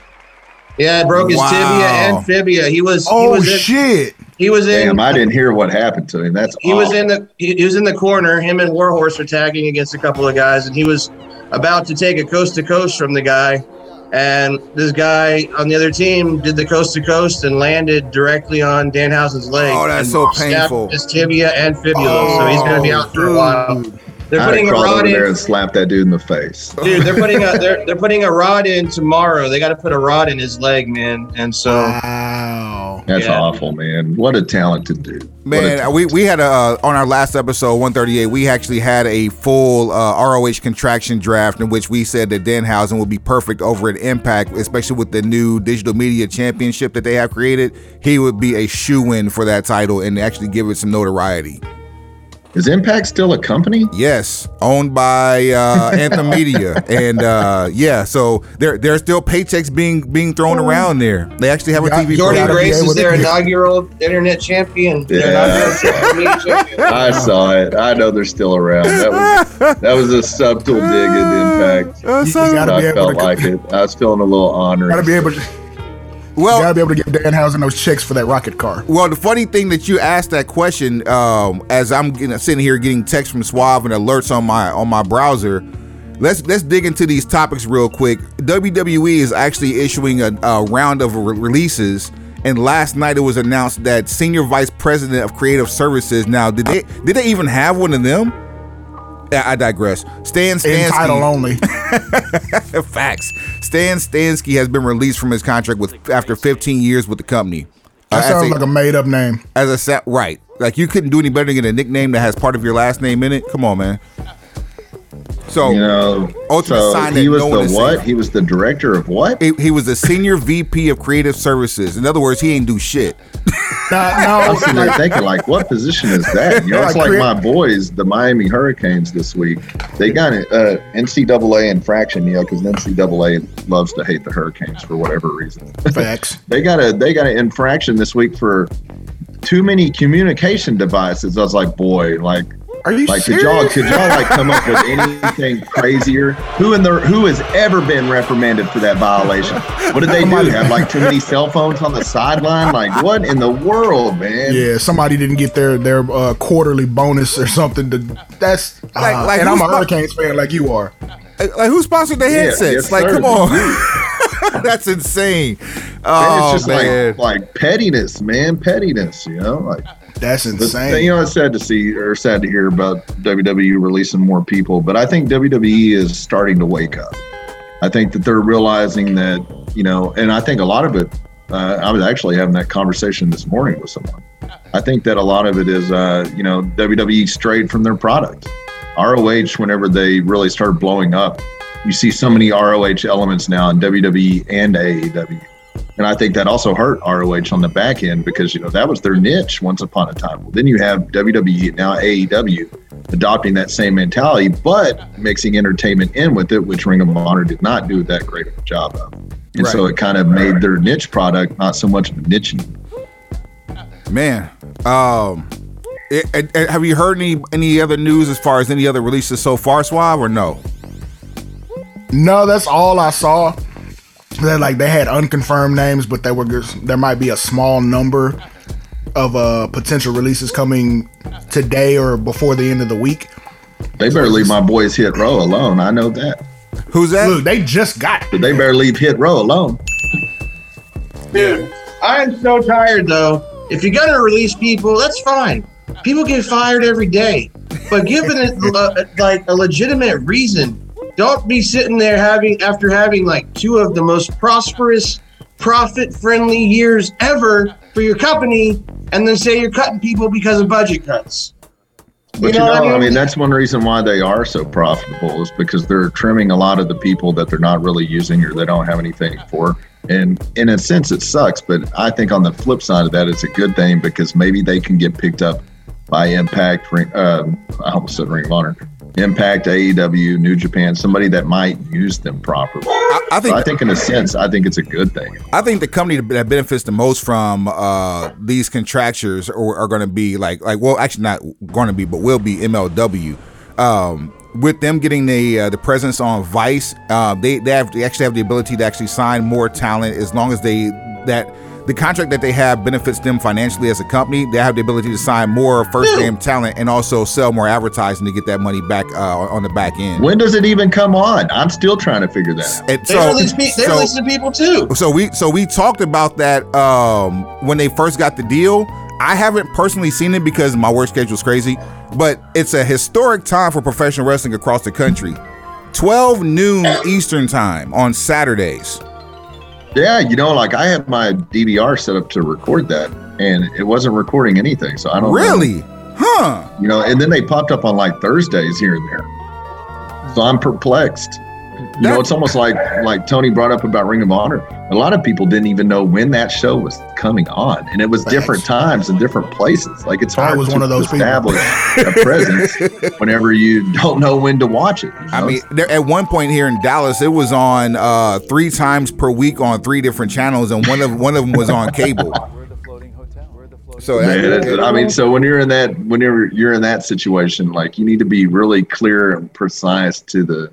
Speaker 1: Yeah, broke his wow. tibia and fibia. He was.
Speaker 3: Oh
Speaker 1: he was
Speaker 3: in, shit!
Speaker 1: He was in.
Speaker 4: Damn, I didn't hear what happened to him. That's.
Speaker 1: He awful. was in the. He, he was in the corner. Him and Warhorse were tagging against a couple of guys, and he was about to take a coast to coast from the guy. And this guy on the other team did the coast to coast and landed directly on Danhausen's leg.
Speaker 2: Oh, that's so painful.
Speaker 1: His tibia and fibula, oh, so he's going to be oh, out for a while.
Speaker 4: They're putting a rod in there and slap that dude in the face.
Speaker 1: Dude, they're putting a they're, they're putting a rod in tomorrow. They got to put a rod in his leg, man. And so
Speaker 3: wow,
Speaker 4: that's yeah. awful, man. What a talented dude.
Speaker 2: Man,
Speaker 4: a
Speaker 2: we we had a uh, on our last episode 138. We actually had a full uh, ROH contraction draft in which we said that Danhausen would be perfect over at Impact, especially with the new digital media championship that they have created. He would be a shoe in for that title and actually give it some notoriety.
Speaker 4: Is Impact still a company?
Speaker 2: Yes, owned by uh, Anthem Media, and uh, yeah, so there there's still paychecks being being thrown oh. around there. They actually have a TV.
Speaker 1: Jordynne Grace is their inaugural internet champion.
Speaker 4: Yeah, I saw it. I know they're still around. That was that was a subtle dig at Impact. Uh, you, you I felt like it. I was feeling a little honored.
Speaker 3: Gotta be able to well, you gotta be able to get give Danhausen those checks for that rocket car.
Speaker 2: Well, the funny thing that you asked that question, um, as I'm getting, sitting here getting texts from Suave and alerts on my on my browser. Let's let's dig into these topics real quick. WWE is actually issuing a, a round of re- releases, and last night it was announced that senior vice president of creative services. Now, did they did they even have one of them? I digress. Stan Stansky.
Speaker 3: In title only.
Speaker 2: Facts. Stan Stansky has been released from his contract with after 15 years with the company.
Speaker 3: That uh, sounds a, like a made up name.
Speaker 2: As a set, right? Like you couldn't do any better than get a nickname that has part of your last name in it. Come on, man. So
Speaker 4: you know, ultimate so sign he was no the what? He was the director of what?
Speaker 2: He, he was the senior VP of creative services. In other words, he ain't do shit.
Speaker 4: Now, no, I'm sitting there thinking, like, what position is that? You know, it's like my boys, the Miami Hurricanes this week. They got an uh, NCAA infraction, you know, because NCAA loves to hate the Hurricanes for whatever reason.
Speaker 3: Facts.
Speaker 4: they got a they got an infraction this week for too many communication devices. I was like, boy, like
Speaker 3: are you
Speaker 4: like
Speaker 3: serious?
Speaker 4: could y'all could y'all like come up with anything crazier? Who in the who has ever been reprimanded for that violation? What did they do? Have like too many cell phones on the sideline? Like what in the world, man?
Speaker 3: Yeah, somebody didn't get their their uh, quarterly bonus or something. To, that's like, uh, like and I'm a Hurricanes fan like you are.
Speaker 2: Like who sponsored the headsets? Yeah, yes, like sir. come on. That's insane.
Speaker 4: Oh, it's just man. like like pettiness, man. Pettiness, you know, like
Speaker 3: that's insane.
Speaker 4: But, you know, it's sad to see or sad to hear about WWE releasing more people, but I think WWE is starting to wake up. I think that they're realizing that, you know, and I think a lot of it, uh, I was actually having that conversation this morning with someone. I think that a lot of it is, uh, you know, WWE strayed from their product. ROH, whenever they really started blowing up, you see so many ROH elements now in WWE and AEW and I think that also hurt ROH on the back end because, you know, that was their niche once upon a time. Well, then you have WWE, now AEW, adopting that same mentality, but mixing entertainment in with it, which Ring of Honor did not do that great of a job of. And right. so it kind of made their niche product not so much a niche
Speaker 2: Man, um, it, it- it- have you heard any any other news as far as any other releases so far, Suave, or no?
Speaker 3: No, that's all I saw. That like they had unconfirmed names, but they were just, there might be a small number of uh potential releases coming today or before the end of the week.
Speaker 4: They better leave my boys Hit Row alone. I know that.
Speaker 2: Who's that?
Speaker 3: Look, they just got
Speaker 4: But they better leave Hit Row alone.
Speaker 1: Dude, I am so tired though. If you're gonna release people, that's fine. People get fired every day, but give it a, a, like a legitimate reason. Don't be sitting there having after having like two of the most prosperous, profit-friendly years ever for your company, and then say you're cutting people because of budget cuts.
Speaker 4: But you know, I mean? that's one reason why they are so profitable is because they're trimming a lot of the people that they're not really using or they don't have anything for. And in a sense, it sucks. But I think on the flip side of that, it's a good thing because maybe they can get picked up by Impact. Um, I almost said Ring of Honor. Impact, AEW, New Japan, somebody that might use them properly.
Speaker 2: I, I
Speaker 4: So
Speaker 2: think
Speaker 4: I think, in a sense, I think it's a good thing.
Speaker 2: I think the company that benefits the most from uh, these contractures are, are going to be like like well actually not going to be but will be MLW. Um, with them getting the uh, the presence on Vice, uh, they they have they actually have the ability to actually sign more talent as long as they that the contract that they have benefits them financially as a company. They have the ability to sign more first name talent and also sell more advertising to get that money back uh, on the back end.
Speaker 4: When does it even come on? I'm still trying to figure that out.
Speaker 2: And
Speaker 1: They
Speaker 2: so-
Speaker 1: release pe- they
Speaker 2: so-
Speaker 1: release the people too.
Speaker 2: so we so we talked about that um, when they first got the deal. I haven't personally seen it because my work schedule is crazy, but it's a historic time for professional wrestling across the country. 12 noon Eastern time on Saturdays.
Speaker 4: Yeah, you know, like I had my DVR set up to record that, and it wasn't recording anything. So I don't know.
Speaker 2: Really? Huh.
Speaker 4: you know. And then they popped up on like Thursdays here and there. So I'm perplexed. You know, it's almost like like Tony brought up about Ring of Honor. A lot of people didn't even know when that show was coming on, and it was different times and different places. Like it's
Speaker 3: I
Speaker 4: hard
Speaker 3: was
Speaker 4: to
Speaker 3: one of those people.
Speaker 4: establish a presence whenever you don't know when to watch it. you
Speaker 2: I mean, there, at one point here in Dallas, it was on uh, three times per week on three different channels, and one of one of them was on cable. So
Speaker 4: Man, it- I mean, so when you're in that, whenever you're in that situation, like you need to be really clear and precise to the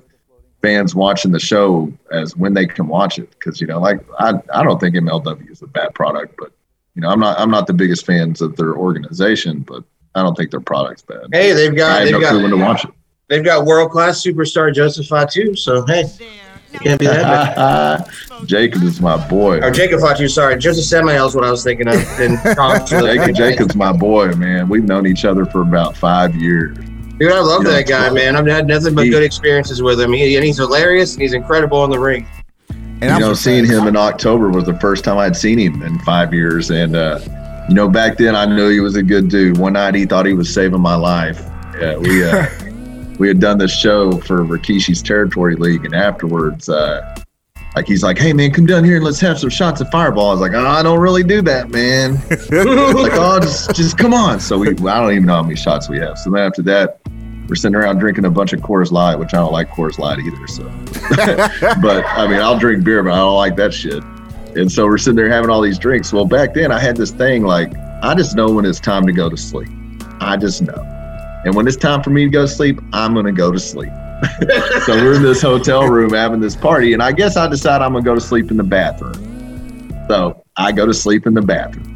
Speaker 4: fans watching the show as when they can watch it, because you know, like I, I don't think MLW is a bad product, but you know, I'm not, I'm not the biggest fans of their organization, but I don't think their product's bad.
Speaker 1: Hey, they've got
Speaker 4: have
Speaker 1: they've
Speaker 4: no clue when to
Speaker 1: got
Speaker 4: watch it.
Speaker 1: they've got world class superstar Joseph Fatu. So hey, you can't be that bad.
Speaker 4: Jacob is my boy.
Speaker 1: Or Jacob Fatu, sorry. Josef Samael is what I was thinking of.
Speaker 4: Jacob, Jacob's my boy, man. We've known each other for about five years.
Speaker 1: Dude, I love
Speaker 4: You know,
Speaker 1: that guy, man. I've had nothing but
Speaker 4: he-
Speaker 1: good experiences with him. He, and he's hilarious and he's incredible in the ring.
Speaker 2: and
Speaker 4: you
Speaker 2: I'm
Speaker 4: know, seeing him in October was the first time I'd seen him in five years. And, uh, you know, back then I knew he was a good dude. One night he thought he was saving my life. Yeah, we, uh, we had done this show for Rikishi's Territory League. And afterwards, uh, like he's like, hey, man, come down here and let's have some shots of fireball. I was like, oh, I don't really do that, man. like, oh, just, just come on. So we, I don't even know how many shots we have. So then after that, we're sitting around drinking a bunch of Coors Light, which I don't like Coors Light either. So, but I mean, I'll drink beer, but I don't like that shit. And so we're sitting there having all these drinks. Well, back then I had this thing like, I just know when it's time to go to sleep. I just know. And when it's time for me to go to sleep, I'm going to go to sleep. so we're in this hotel room having this party, and I guess I decide I'm to go to sleep in the bathroom. So I go to sleep in the bathroom.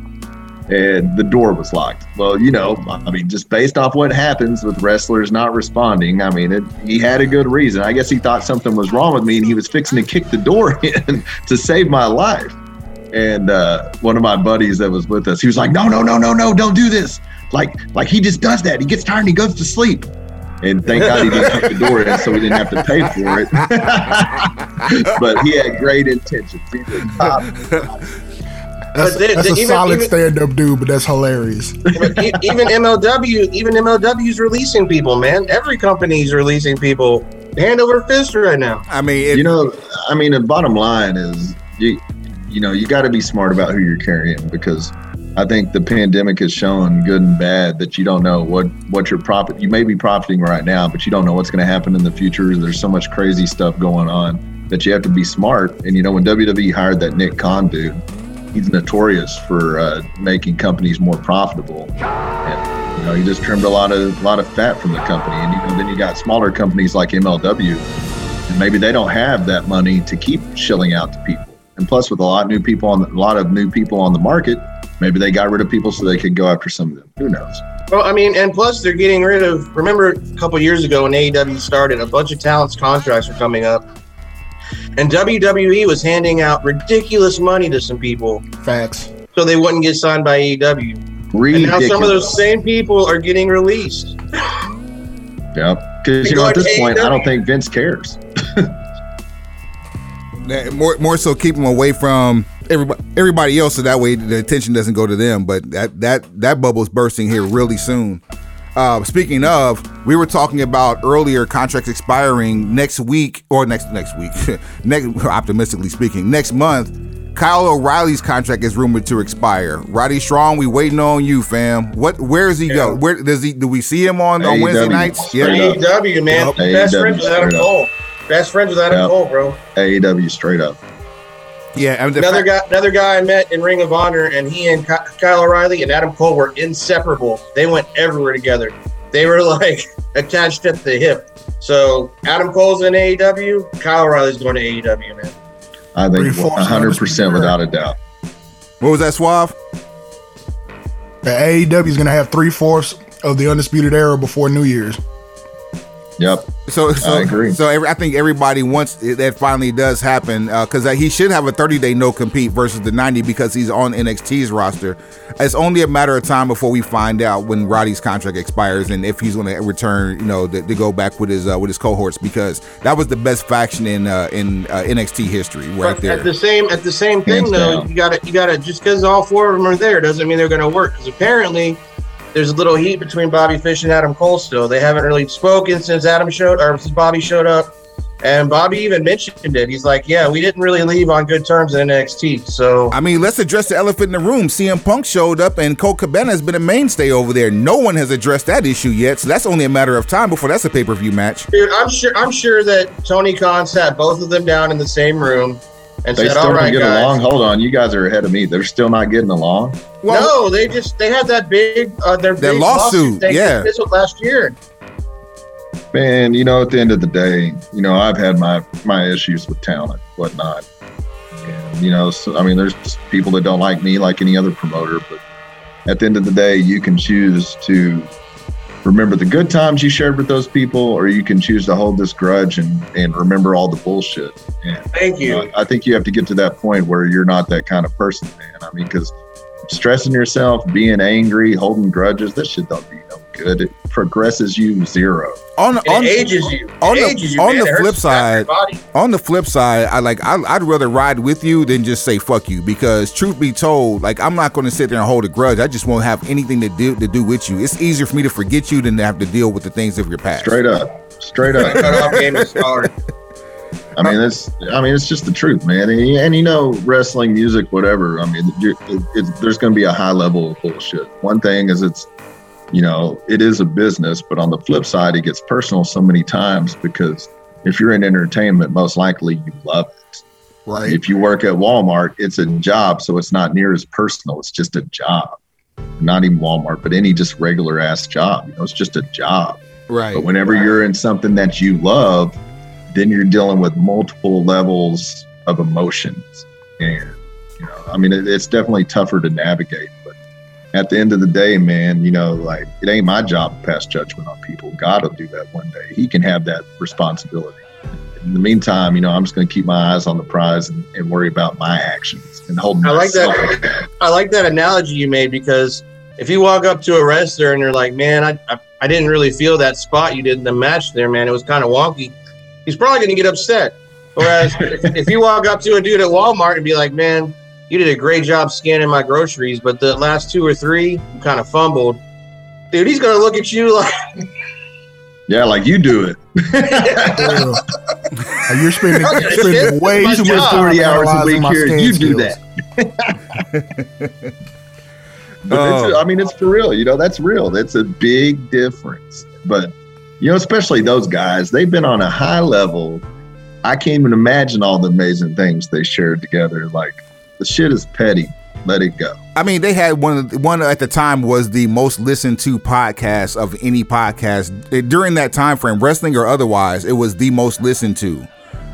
Speaker 4: And the door was locked. Well, you know, I mean, just based off what happens with wrestlers not responding, I mean, it, he had a good reason. I guess he thought something was wrong with me, and he was fixing to kick the door in to save my life. And uh, one of my buddies that was with us, he was like, "No, no, no, no, no, don't do this! Like, like he just does that. He gets tired and he goes to sleep." And thank God he didn't kick the door in, so we didn't have to pay for it. but he had great intentions. He was top.
Speaker 3: That's,
Speaker 1: But they-
Speaker 3: that's
Speaker 1: they-
Speaker 3: a
Speaker 1: even-
Speaker 3: solid
Speaker 1: even-
Speaker 3: stand-up dude, but that's hilarious.
Speaker 1: But e- even MLW, even MLW's releasing people, man. Every company's releasing people hand over fist right now.
Speaker 2: I mean, it,
Speaker 4: you know, I mean, the bottom line is you, you know, you got to be smart about who you're carrying because I think the pandemic has shown good and bad that you don't know what what your profit. You may be profiting right now, but you don't know what's going to happen in the future. There's so much crazy stuff going on that you have to be smart. And you know, when WWE hired that Nick Khan dude, he's notorious for uh, making companies more profitable. And, you know, he just trimmed a lot of a lot of fat from the company. And you know, then you got smaller companies like MLW, and maybe they don't have that money to keep shilling out to people. And plus, with a lot of new people on the, a lot of new people on the market, maybe they got rid of people so they could go after some of them. Who knows?
Speaker 1: Well, I mean, and plus they're getting rid of. Remember a couple years ago when AEW started, a bunch of talents contracts were coming up, and WWE was handing out ridiculous money to some people
Speaker 3: Facts.
Speaker 1: so they wouldn't get signed by AEW. And now some of those same people are getting released.
Speaker 4: Yep. Because you know, at
Speaker 1: to
Speaker 4: this point, I don't think Vince cares.
Speaker 2: More, more so keep them away from everybody, everybody else, so that way the attention doesn't go to them. But that that that bubble's bursting here really soon. Uh, speaking of, we were talking about earlier contracts expiring next week or next next week, next optimistically speaking, next month. Kyle O'Reilly's contract is rumored to expire. Roddy Strong, we waiting on you, fam. What? Where does he go? Where does he? Do we see him on on
Speaker 4: AEW.
Speaker 2: Wednesday nights?
Speaker 4: Straight
Speaker 2: Yeah.
Speaker 1: AEW, man.
Speaker 2: Yep.
Speaker 1: Best
Speaker 4: AEW
Speaker 1: friends with Adam
Speaker 4: straight up.
Speaker 1: Cole. Best friends with Adam
Speaker 4: Yep.
Speaker 1: Cole, bro.
Speaker 4: AEW straight up.
Speaker 2: Yeah. And the
Speaker 1: Another
Speaker 2: fact-
Speaker 1: guy, another guy I met in Ring of Honor, and he and Kyle O'Reilly and Adam Cole were inseparable. They went everywhere together. They were like attached at the hip. So Adam Cole's in AEW. Kyle O'Reilly's going to AEW, man.
Speaker 4: I think 100% without a doubt.
Speaker 2: What was that, Suave?
Speaker 3: The AEW is gonna have three fourths of the undisputed era before New Year's.
Speaker 4: Yep.
Speaker 2: So, so,
Speaker 4: I agree.
Speaker 2: So, every, I think everybody wants it, that finally does happen because he should have a 30 day no compete versus the 90 because he's on NXT's roster. It's only a matter of time before we find out when Roddy's contract expires and if he's going to return, you know, to, to go back with his uh, with his cohorts because that was the best faction in uh, in uh, NXT history right
Speaker 1: But
Speaker 2: there.
Speaker 1: at the same at the same thing
Speaker 4: Hands
Speaker 1: though,
Speaker 4: down.
Speaker 1: you got to you got to just because all four of them are there doesn't mean they're going to work. Because apparently, there's a little heat between Bobby Fish and Adam Cole. Still, they haven't really spoken since Adam showed or since Bobby showed up. And Bobby even mentioned it. He's like, "Yeah, we didn't really leave on good terms in NXT." So
Speaker 2: I mean, let's address the elephant in the room. CM Punk showed up, and Colt Cabana has been a mainstay over there. No one has addressed that issue yet, so that's only a matter of time before that's a pay per view match.
Speaker 1: Dude, I'm sure I'm sure that Tony Khan sat both of them down in the same room and
Speaker 4: They
Speaker 1: said,
Speaker 4: still
Speaker 1: "All
Speaker 4: don't
Speaker 1: right,
Speaker 4: get
Speaker 1: guys."
Speaker 4: along. Hold on. You guys are ahead of me. They're still not getting along.
Speaker 1: no, they just they had that big uh, their
Speaker 2: That
Speaker 1: big
Speaker 2: lawsuit,
Speaker 1: they
Speaker 2: yeah.
Speaker 1: this was last year.
Speaker 4: Man, you know, at the end of the day, you know, I've had my my issues with talent, whatnot. And, you know, so, I mean, there's people that don't like me like any other promoter, but at the end of the day, you can choose to remember the good times you shared with those people, or you can choose to hold this grudge and, and remember all the bullshit. And
Speaker 1: Thank you.
Speaker 4: Uh, I think you have to get to that point where you're not that kind of person, man. I mean, because stressing yourself, being angry, holding grudges, this shit don't do you no good. It progresses you zero.
Speaker 2: On
Speaker 1: It
Speaker 2: on,
Speaker 1: ages you.
Speaker 2: on
Speaker 1: it
Speaker 2: the-
Speaker 1: you,
Speaker 2: on the flip
Speaker 1: the back of
Speaker 2: side- on the flip side, I like I, I'd rather ride with you than just say fuck you because truth be told, like I'm not going to sit there and hold a grudge. I just won't have anything to do to do with you. It's easier for me to forget you than to have to deal with the things of your past.
Speaker 4: Straight up, straight up.
Speaker 1: Cut off game is hard.
Speaker 4: I mean, it's I mean, it's just the truth, man. And, and you know, wrestling, music, whatever. I mean, you're, it, it's, there's going to be a high level of bullshit. One thing is it's, you know, it is a business, but on the flip side, it gets personal so many times because if you're in entertainment, most likely you love it.
Speaker 2: Right.
Speaker 4: If you work at Walmart, it's a job, so it's not near as personal. It's just a job. Not even Walmart, but any just regular ass job. You know, it's just a job.
Speaker 2: Right.
Speaker 4: But whenever you're in something that you love, then you're dealing with multiple levels of emotions. And, you know, I mean, it, it's definitely tougher to navigate. But at the end of the day, man, you know, like it ain't my job to pass judgment on people. God will do that one day. He can have that responsibility. In the meantime, you know, I'm just going to keep my eyes on the prize and, and worry about my actions and hold
Speaker 1: I like that. I like that analogy you made because if you walk up to a wrestler and you're like, "Man, I, I I didn't really feel that spot you did in the match there, man. It was kind of wonky." He's probably going to get upset. Whereas if, if you walk up to a dude at Walmart and be like, "Man, you did a great job scanning my groceries, but the last two or three, you kind of fumbled." Dude, he's going to look at you like,
Speaker 4: Yeah, like you do it.
Speaker 3: Uh, you're spending, spending way too
Speaker 1: job.
Speaker 3: much
Speaker 4: 40 hours a week here. You do
Speaker 3: skills.
Speaker 4: that. But it's,
Speaker 2: Oh.
Speaker 4: I mean, it's for real. You know, that's real. That's a big difference. But, you know, especially those guys, they've been on a high level. I can't even imagine all the amazing things they shared together. Like, the shit is petty. let it go.
Speaker 2: I mean, they had one one at the time was the most listened to podcast of any podcast during that time frame, wrestling or otherwise. It was the most listened to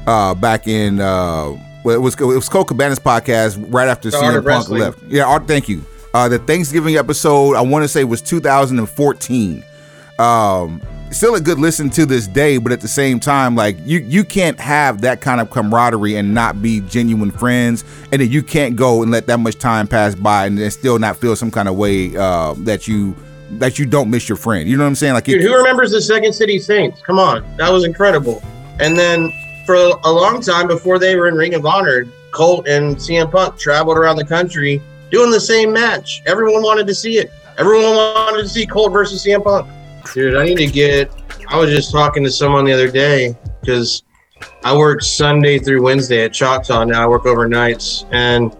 Speaker 2: uh, back in. Uh, well, it was it was Colt Cabana's podcast right after
Speaker 1: The
Speaker 2: CM Punk
Speaker 1: Wrestling.
Speaker 2: left. Yeah, Art, thank you. Uh, the Thanksgiving episode, I want to say was 2014. Um, still a good listen to this day, but at the same time, like you you can't have that kind of camaraderie and not be genuine friends, and then you can't go and let that much time pass by and then still not feel some kind of way uh, that you that you don't miss your friend. You know what I'm saying? Like,
Speaker 1: Dude,
Speaker 2: it,
Speaker 1: who remembers the Second City Saints? Come on, that was incredible. And then for a long time before they were in Ring of Honor, Colt and CM Punk traveled around the country doing the same match. Everyone wanted to see it. Everyone wanted to see Colt versus CM Punk. Dude, I need to get. I was just talking to someone the other day because I work Sunday through Wednesday at Choctaw. Now I work overnights, and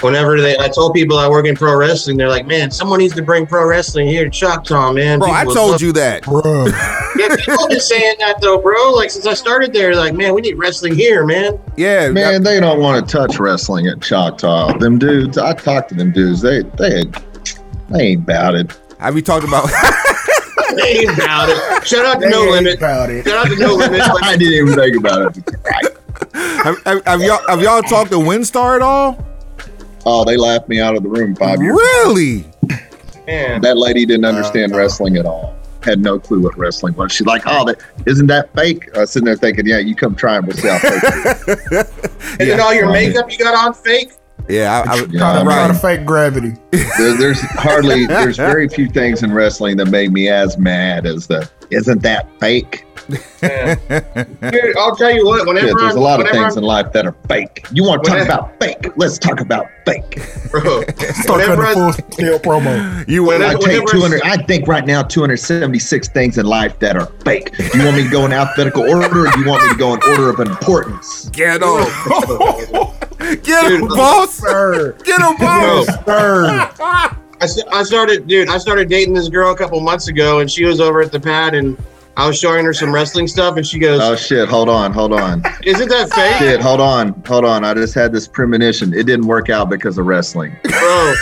Speaker 1: whenever they, I told people I work in pro wrestling, they're like, "Man, someone needs to bring pro wrestling here to Choctaw, man."
Speaker 2: bro, I
Speaker 1: People would
Speaker 2: told
Speaker 1: love
Speaker 2: you that.
Speaker 3: bro.
Speaker 1: yeah, people been saying that though, bro. Like since I started there, like, man, we need wrestling here, man.
Speaker 2: Yeah,
Speaker 4: Man, they don't want to touch wrestling at Choctaw. Them dudes, I talked to them dudes. They they they ain't about it.
Speaker 2: have you talked about?
Speaker 1: They ain't about it. Shout out to
Speaker 3: They
Speaker 1: No
Speaker 3: ain't
Speaker 1: Limit.
Speaker 3: about it.
Speaker 1: Shout out to No Limit.
Speaker 4: I didn't even think about it.
Speaker 2: have, have, have y'all have y'all talked to WinStar at all?
Speaker 4: Oh, they laughed me out of the room five years.
Speaker 2: Really?
Speaker 1: man,
Speaker 4: That lady didn't uh, understand uh. wrestling at all. Had no clue what wrestling was. She's like, "Oh, that isn't that fake?" I was sitting there thinking, "Yeah, you come try and we'll see how fake it is."
Speaker 1: and then all your makeup you got on fake.
Speaker 2: Yeah, I, I,
Speaker 4: Yeah,
Speaker 3: Trying to,
Speaker 4: I'm
Speaker 3: try to fake gravity.
Speaker 4: There, there's hardly, there's very few things in wrestling that made me as mad as the "Isn't that fake?"
Speaker 1: Man. Dude, I'll tell you what. Whenever
Speaker 4: Yeah, there's
Speaker 1: I'm,
Speaker 4: a lot of
Speaker 1: whenever
Speaker 4: things in life that are fake. You want to talk
Speaker 1: Whenever-
Speaker 4: about fake? Let's talk about fake.
Speaker 1: Bro,
Speaker 3: Start
Speaker 1: whenever I,
Speaker 3: full scale promo.
Speaker 2: You
Speaker 1: Whenever-
Speaker 4: I take
Speaker 1: whenever I-
Speaker 4: 200. I think right now 276 things in life that are fake. Do you want me to go in alphabetical order, or do you want me to go in order of importance?
Speaker 2: get him, get him,
Speaker 1: Dude,
Speaker 2: boss,
Speaker 3: Sir.
Speaker 2: get him, boss.
Speaker 3: Sir.
Speaker 1: I, s- I started, dude. I started dating this girl a couple months ago, and she was over at the pad, and I was showing her some wrestling stuff, and she goes,
Speaker 4: Oh shit! Hold on, hold on.
Speaker 1: "Isn't that fake,
Speaker 4: Shit, hold on, hold on. I just had this premonition. It didn't work out because of wrestling.
Speaker 1: bro?"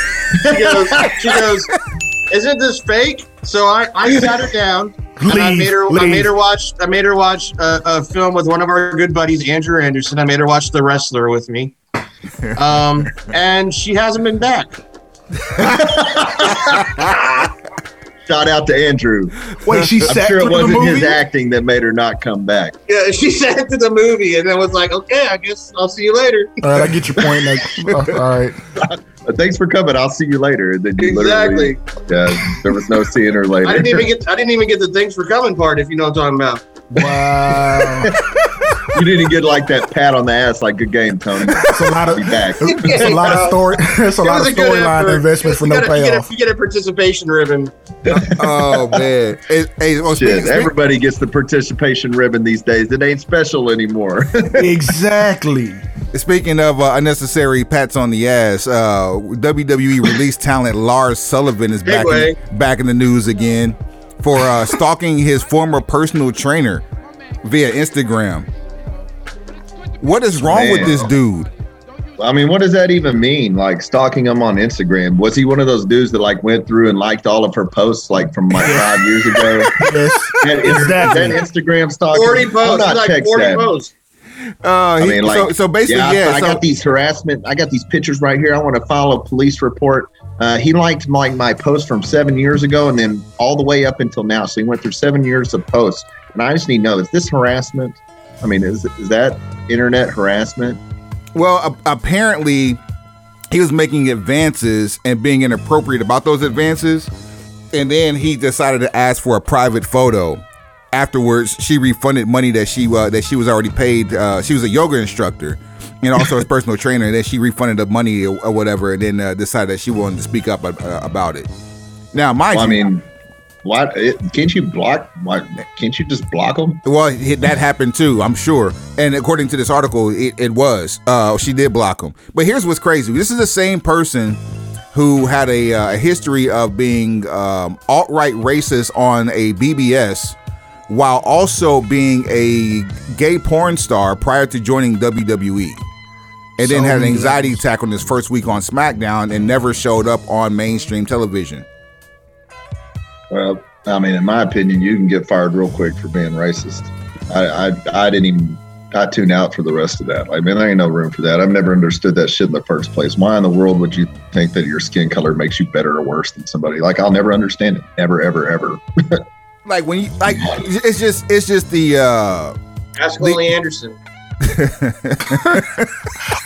Speaker 1: She goes, "She goes, isn't this fake?" So I, I sat her down, and I made her, I made her watch, I made her watch a, a film with one of our good buddies, Andrew Anderson. I made her watch The Wrestler with me, um, and she hasn't been back.
Speaker 4: Shout out to Andrew.
Speaker 3: Wait, she
Speaker 4: I'm sure it wasn't his acting that made her not come back.
Speaker 1: Yeah, she sat to the movie, and then was like, "Okay, I guess I'll see you later."
Speaker 3: All right, I get your point. Like, uh, all right.
Speaker 4: Thanks for coming. I'll see you later. And then you
Speaker 1: Exactly.
Speaker 4: yeah, there was no seeing her later.
Speaker 1: I didn't even get, I didn't even get the thanks for coming part. If you know what I'm talking about.
Speaker 3: Wow.
Speaker 4: You didn't get like that pat on the ass, like good game, Tony.
Speaker 3: It's a lot of
Speaker 4: Be back.
Speaker 3: it's a lot of story. It's a
Speaker 1: It
Speaker 3: lot of storyline
Speaker 1: effort.
Speaker 3: investment for
Speaker 1: You
Speaker 3: no
Speaker 1: get a- you get a-
Speaker 3: payoff.
Speaker 1: You get a participation ribbon.
Speaker 2: Oh man. Hey, hey, well,
Speaker 4: Shit,
Speaker 2: speaking,
Speaker 4: everybody gets the participation ribbon these days. It ain't special anymore.
Speaker 3: Exactly.
Speaker 2: speaking of uh, unnecessary pats on the ass, uh, WWE released talent Lars Sullivan is back
Speaker 1: way.
Speaker 2: in, back in the news again for uh, stalking his former personal trainer via Instagram. What is wrong with this dude?
Speaker 4: I mean, what does that even mean? Like stalking him on Instagram? Was he one of those dudes that like went through and liked all of her posts like from like five years ago?
Speaker 3: Yes.
Speaker 4: That, is
Speaker 3: Exactly.
Speaker 4: that Instagram stalking?
Speaker 1: Forty
Speaker 4: I'm
Speaker 1: posts.
Speaker 4: not
Speaker 1: Like forty
Speaker 4: savvy.
Speaker 1: posts.
Speaker 2: Uh,
Speaker 4: I mean, like,
Speaker 2: so, so basically,
Speaker 4: yeah,
Speaker 2: yeah.
Speaker 4: I, I
Speaker 2: so-
Speaker 4: got these harassment. I got these pictures right here. I want to file a police report. Uh, he liked like my post from seven years ago, and then all the way up until now. So he went through seven years of posts, and I just need to know: is this harassment? I mean, is is that internet harassment?
Speaker 2: Well, a- apparently, he was making advances and being inappropriate about those advances, and then he decided to ask for a private photo. Afterwards, she refunded money that she uh, that she was already paid. Uh, she was a yoga instructor and also his personal trainer. And then she refunded the money or, or whatever, and then uh, decided that she wanted to speak up uh, about it. Now, mind
Speaker 4: Well, I mean, why can't you block? Why can't you just block them?
Speaker 2: Well, that happened too, I'm sure. And according to this article, it, it was. Uh, she did block him. But here's what's crazy: this is the same person who had a, uh, a history of being um, alt-right racist on a BBS, while also being a gay porn star prior to joining WWE. and then
Speaker 3: So
Speaker 2: had an anxiety attack on his first week on SmackDown and never showed up on mainstream television.
Speaker 4: Well, I mean, in my opinion, you can get fired real quick for being racist. I, I, I didn't even. I tune out for the rest of that. I mean, there ain't no room for that. I've never understood that shit in the first place. Why in the world would you think that your skin color makes you better or worse than somebody? Like, I'll never understand it. Never, ever, ever.
Speaker 2: Like when you like, it's just it's just the uh
Speaker 1: Ask Willie Anderson.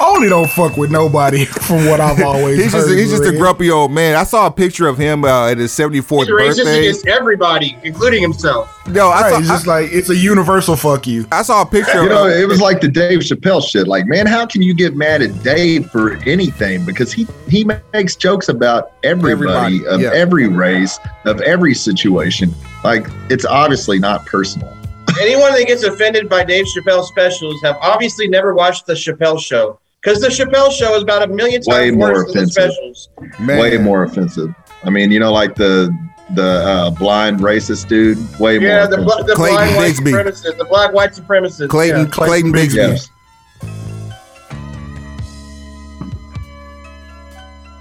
Speaker 3: Only don't fuck with nobody from what I've always
Speaker 2: he's
Speaker 3: heard.
Speaker 2: just he's just a grumpy old man. I saw a picture of him uh, at his 74th
Speaker 1: He's racist
Speaker 2: birthday.
Speaker 1: against everybody, including himself.
Speaker 2: No, I
Speaker 3: Right,
Speaker 2: saw
Speaker 3: it's just like it's a universal fuck you.
Speaker 2: I, I saw a picture
Speaker 4: You
Speaker 2: of
Speaker 4: know, it was like the Dave Chappelle shit. Like, man, how can you get mad at Dave for anything? Because he he makes jokes about everybody,
Speaker 2: Everybody,
Speaker 4: of
Speaker 2: yeah.
Speaker 4: every race, of every situation. Like, it's obviously not personal.
Speaker 1: Anyone that gets offended by Dave Chappelle specials have obviously never watched the Chappelle show. Because the Chappelle show is about a million times
Speaker 4: Way more
Speaker 1: worse than the
Speaker 4: offensive.
Speaker 1: specials.
Speaker 2: man.
Speaker 4: Way more offensive. I mean, you know, like the the uh, blind racist dude. Way
Speaker 1: Yeah,
Speaker 4: more.
Speaker 1: the, bl- the
Speaker 2: Clayton
Speaker 1: blind white
Speaker 2: Bigsby.
Speaker 1: supremacist, the black white supremacist.
Speaker 2: Clayton
Speaker 1: yeah.
Speaker 2: Clayton Bigsby.
Speaker 4: Yes.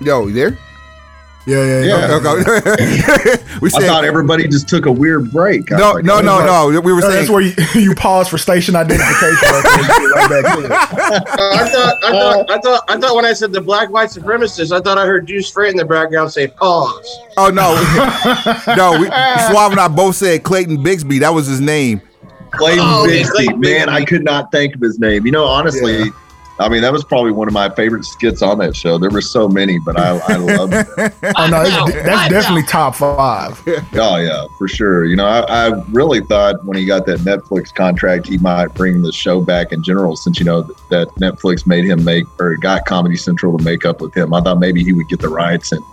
Speaker 2: Yo, you there?
Speaker 3: Yeah, yeah, yeah.
Speaker 4: Yeah.
Speaker 2: Okay. we
Speaker 4: I
Speaker 2: said
Speaker 4: thought everybody just took a weird break. I
Speaker 2: no,
Speaker 4: like,
Speaker 2: no,
Speaker 4: oh,
Speaker 2: no, no. We were
Speaker 3: No,
Speaker 2: saying
Speaker 3: that's where you, you pause for station identification. right back there.
Speaker 1: I thought, I thought, I thought, I thought when I said the black white supremacist, I thought I heard Deuce Freight in the background say pause.
Speaker 2: Oh no, no. We, Suave and I both said Clayton Bigsby. That was his name.
Speaker 4: Clayton
Speaker 1: Oh, okay,
Speaker 4: Bigsby.
Speaker 1: Clayton
Speaker 4: Man, I could not think of his name. You know, honestly, I mean, that was probably one of my favorite skits on that show. There were so many, but I, I loved it.
Speaker 3: Oh no, it's, that's definitely top five.
Speaker 4: Oh, yeah, for sure. You know, I, I really thought when he got that Netflix contract, he might bring the show back in general, since, you know, that Netflix made him make or got Comedy Central to make up with him. I thought maybe he would get the rights and,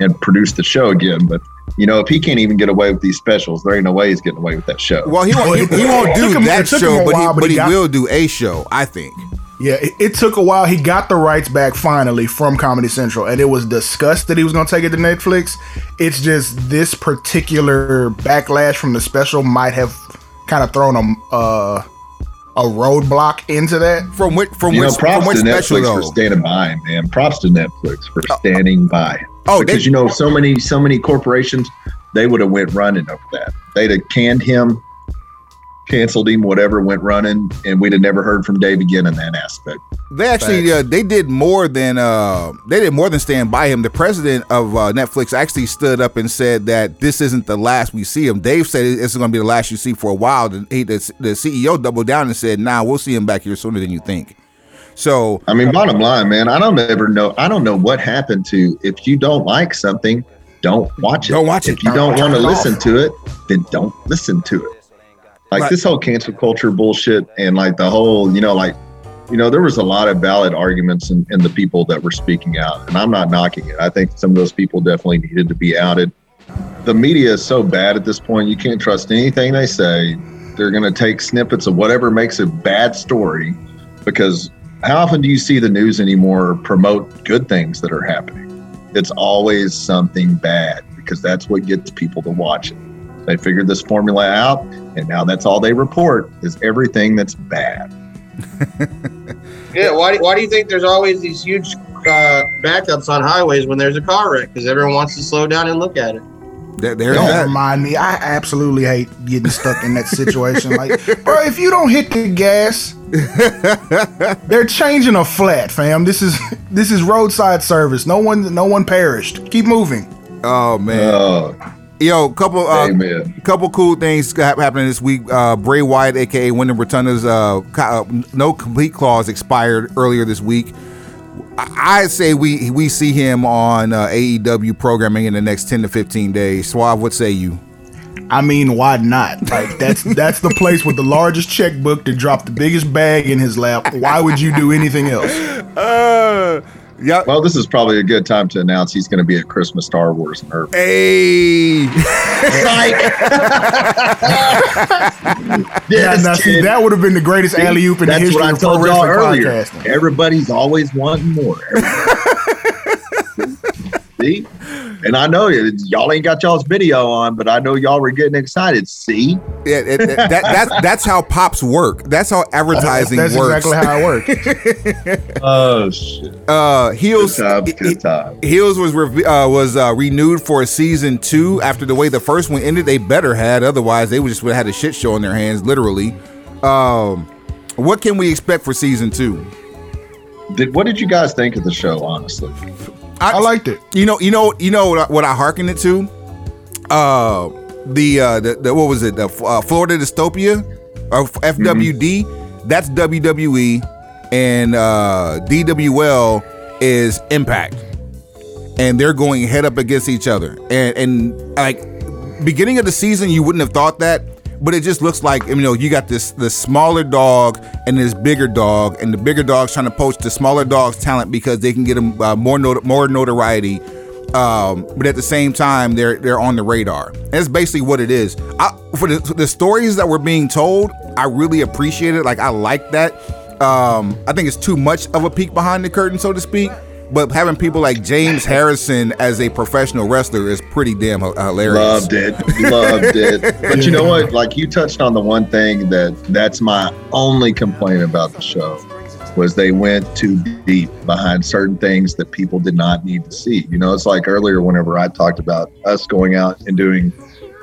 Speaker 4: and produce the show again. But, you know, if he can't even get away with these specials, there ain't no way he's getting away with that show.
Speaker 2: Well, he won't. He, he won't do
Speaker 3: him-
Speaker 2: that
Speaker 3: him
Speaker 2: show, but
Speaker 3: while,
Speaker 2: he,
Speaker 3: but
Speaker 2: but
Speaker 3: he
Speaker 2: he
Speaker 3: got-
Speaker 2: will do a show. I think.
Speaker 3: Yeah, it, it took a while. He got the rights back finally from Comedy Central, and it was discussed that he was going to take it to Netflix. It's just this particular backlash from the special might have kind of thrown a uh, a roadblock into that.
Speaker 2: From which from
Speaker 4: you
Speaker 2: which
Speaker 4: know, props
Speaker 2: from which
Speaker 4: to
Speaker 2: special
Speaker 4: Netflix
Speaker 2: though?
Speaker 4: for standing by, man. Props to Netflix for standing by.
Speaker 2: Oh,
Speaker 4: because
Speaker 2: they-
Speaker 4: you know, so many, so many corporations, they would have went running over that. They'd have canned him, canceled him, whatever, went running, and we'd have never heard from Dave again in that aspect.
Speaker 2: They actually uh, they did more than uh, they did more than stand by him. The president of uh, Netflix actually stood up and said that this isn't the last we see him. Dave said it's going to be the last you see for a while. The, he, the, the CEO doubled down and said, "Nah, we'll see him back here sooner than you think." So
Speaker 4: I mean, bottom line, man, I don't ever know. I don't know what happened to if you don't like something, don't watch it.
Speaker 2: Don't watch it.
Speaker 4: If you don't
Speaker 3: Turn
Speaker 4: want to listen
Speaker 3: off.
Speaker 4: to it, then don't listen to it. Like
Speaker 2: Right.
Speaker 4: this whole cancel culture bullshit and like the whole, you know, like, you know, there was a lot of valid arguments in, in the people that were speaking out. And I'm not knocking it. I think some of those people definitely needed to be outed. The media is so bad at this point, you can't trust anything they say. They're going to take snippets of whatever makes a bad story because how often do you see the news anymore promote good things that are happening? It's always something bad because that's what gets people to watch it. They figured this formula out, and now that's all they report is everything that's bad.
Speaker 1: Yeah, why do, why do you think there's always these huge uh, backups on highways when there's a car wreck? Because everyone wants to slow down and look at it.
Speaker 2: There, there's
Speaker 3: Don't
Speaker 2: that.
Speaker 3: remind me. I absolutely hate getting stuck in that situation. Like, bro, if you don't hit the gas, they're changing a flat, fam. This is this is roadside service. No one no one perished. Keep moving.
Speaker 2: Oh man,
Speaker 4: Oh,
Speaker 2: yo, couple uh,
Speaker 4: amen.
Speaker 2: couple cool things happening this week. Uh, Bray Wyatt, aka Wyndham Rotunda's uh, uh, no complete clause expired earlier this week. I- I'd say we we see him on uh, AEW programming in the next ten to fifteen days. Suave, what say you?
Speaker 3: I mean, why not? Like that's that's the place with the largest checkbook to drop the biggest bag in his lap. Why would you do anything else?
Speaker 2: Uh, yeah.
Speaker 4: Well, this is probably a good time to announce he's going to be at Christmas Star Wars in Irving.
Speaker 2: Hey,
Speaker 3: Yeah, now, see, that would have been the greatest alley oop in the history of pro wrestling
Speaker 4: earlier.
Speaker 3: podcasting.
Speaker 4: Everybody's always wanting more. See? And I know y'all ain't got y'all's video on, but I know y'all were getting excited. See,
Speaker 2: Yeah, it, it- that, that's that's how pops work. That's how advertising works.
Speaker 3: That's
Speaker 2: works.
Speaker 3: exactly how it works.
Speaker 4: oh shit,
Speaker 2: uh, Heels
Speaker 4: good times, good times.
Speaker 2: Heels was rev- uh, was uh, renewed for a season two after the way the first one ended. They better had, otherwise they would just would have had a shit show in their hands, literally. Um, what can we expect for season two?
Speaker 4: Did what did you guys think of the show? Honestly,
Speaker 3: I liked it.
Speaker 2: You know, you know, you know what I, what I it to. Uh, the uh, the, the what was it? The uh, Florida Dystopia or FWD. That's WWE, and uh, DWL is Impact, and they're going head up against each other. And and like beginning of the season, you wouldn't have thought that. But it just looks like you know you got this the smaller dog and this bigger dog, and the bigger dog's trying to poach the smaller dog's talent because they can get them uh, more not- more notoriety. Um, but at the same time, they're they're on the radar. That's basically what it is. I, for the, the stories that were being told, I really appreciate it. Like I like that. Um, I think it's too much of a peek behind the curtain, so to speak. But having people like James Harrison as a professional wrestler is pretty damn hilarious.
Speaker 4: loved it, loved it. But you know what? Like you touched on the one thing that that's my only complaint about the show was they went too deep behind certain things that people did not need to see. You know, it's like earlier whenever I talked about us going out and doing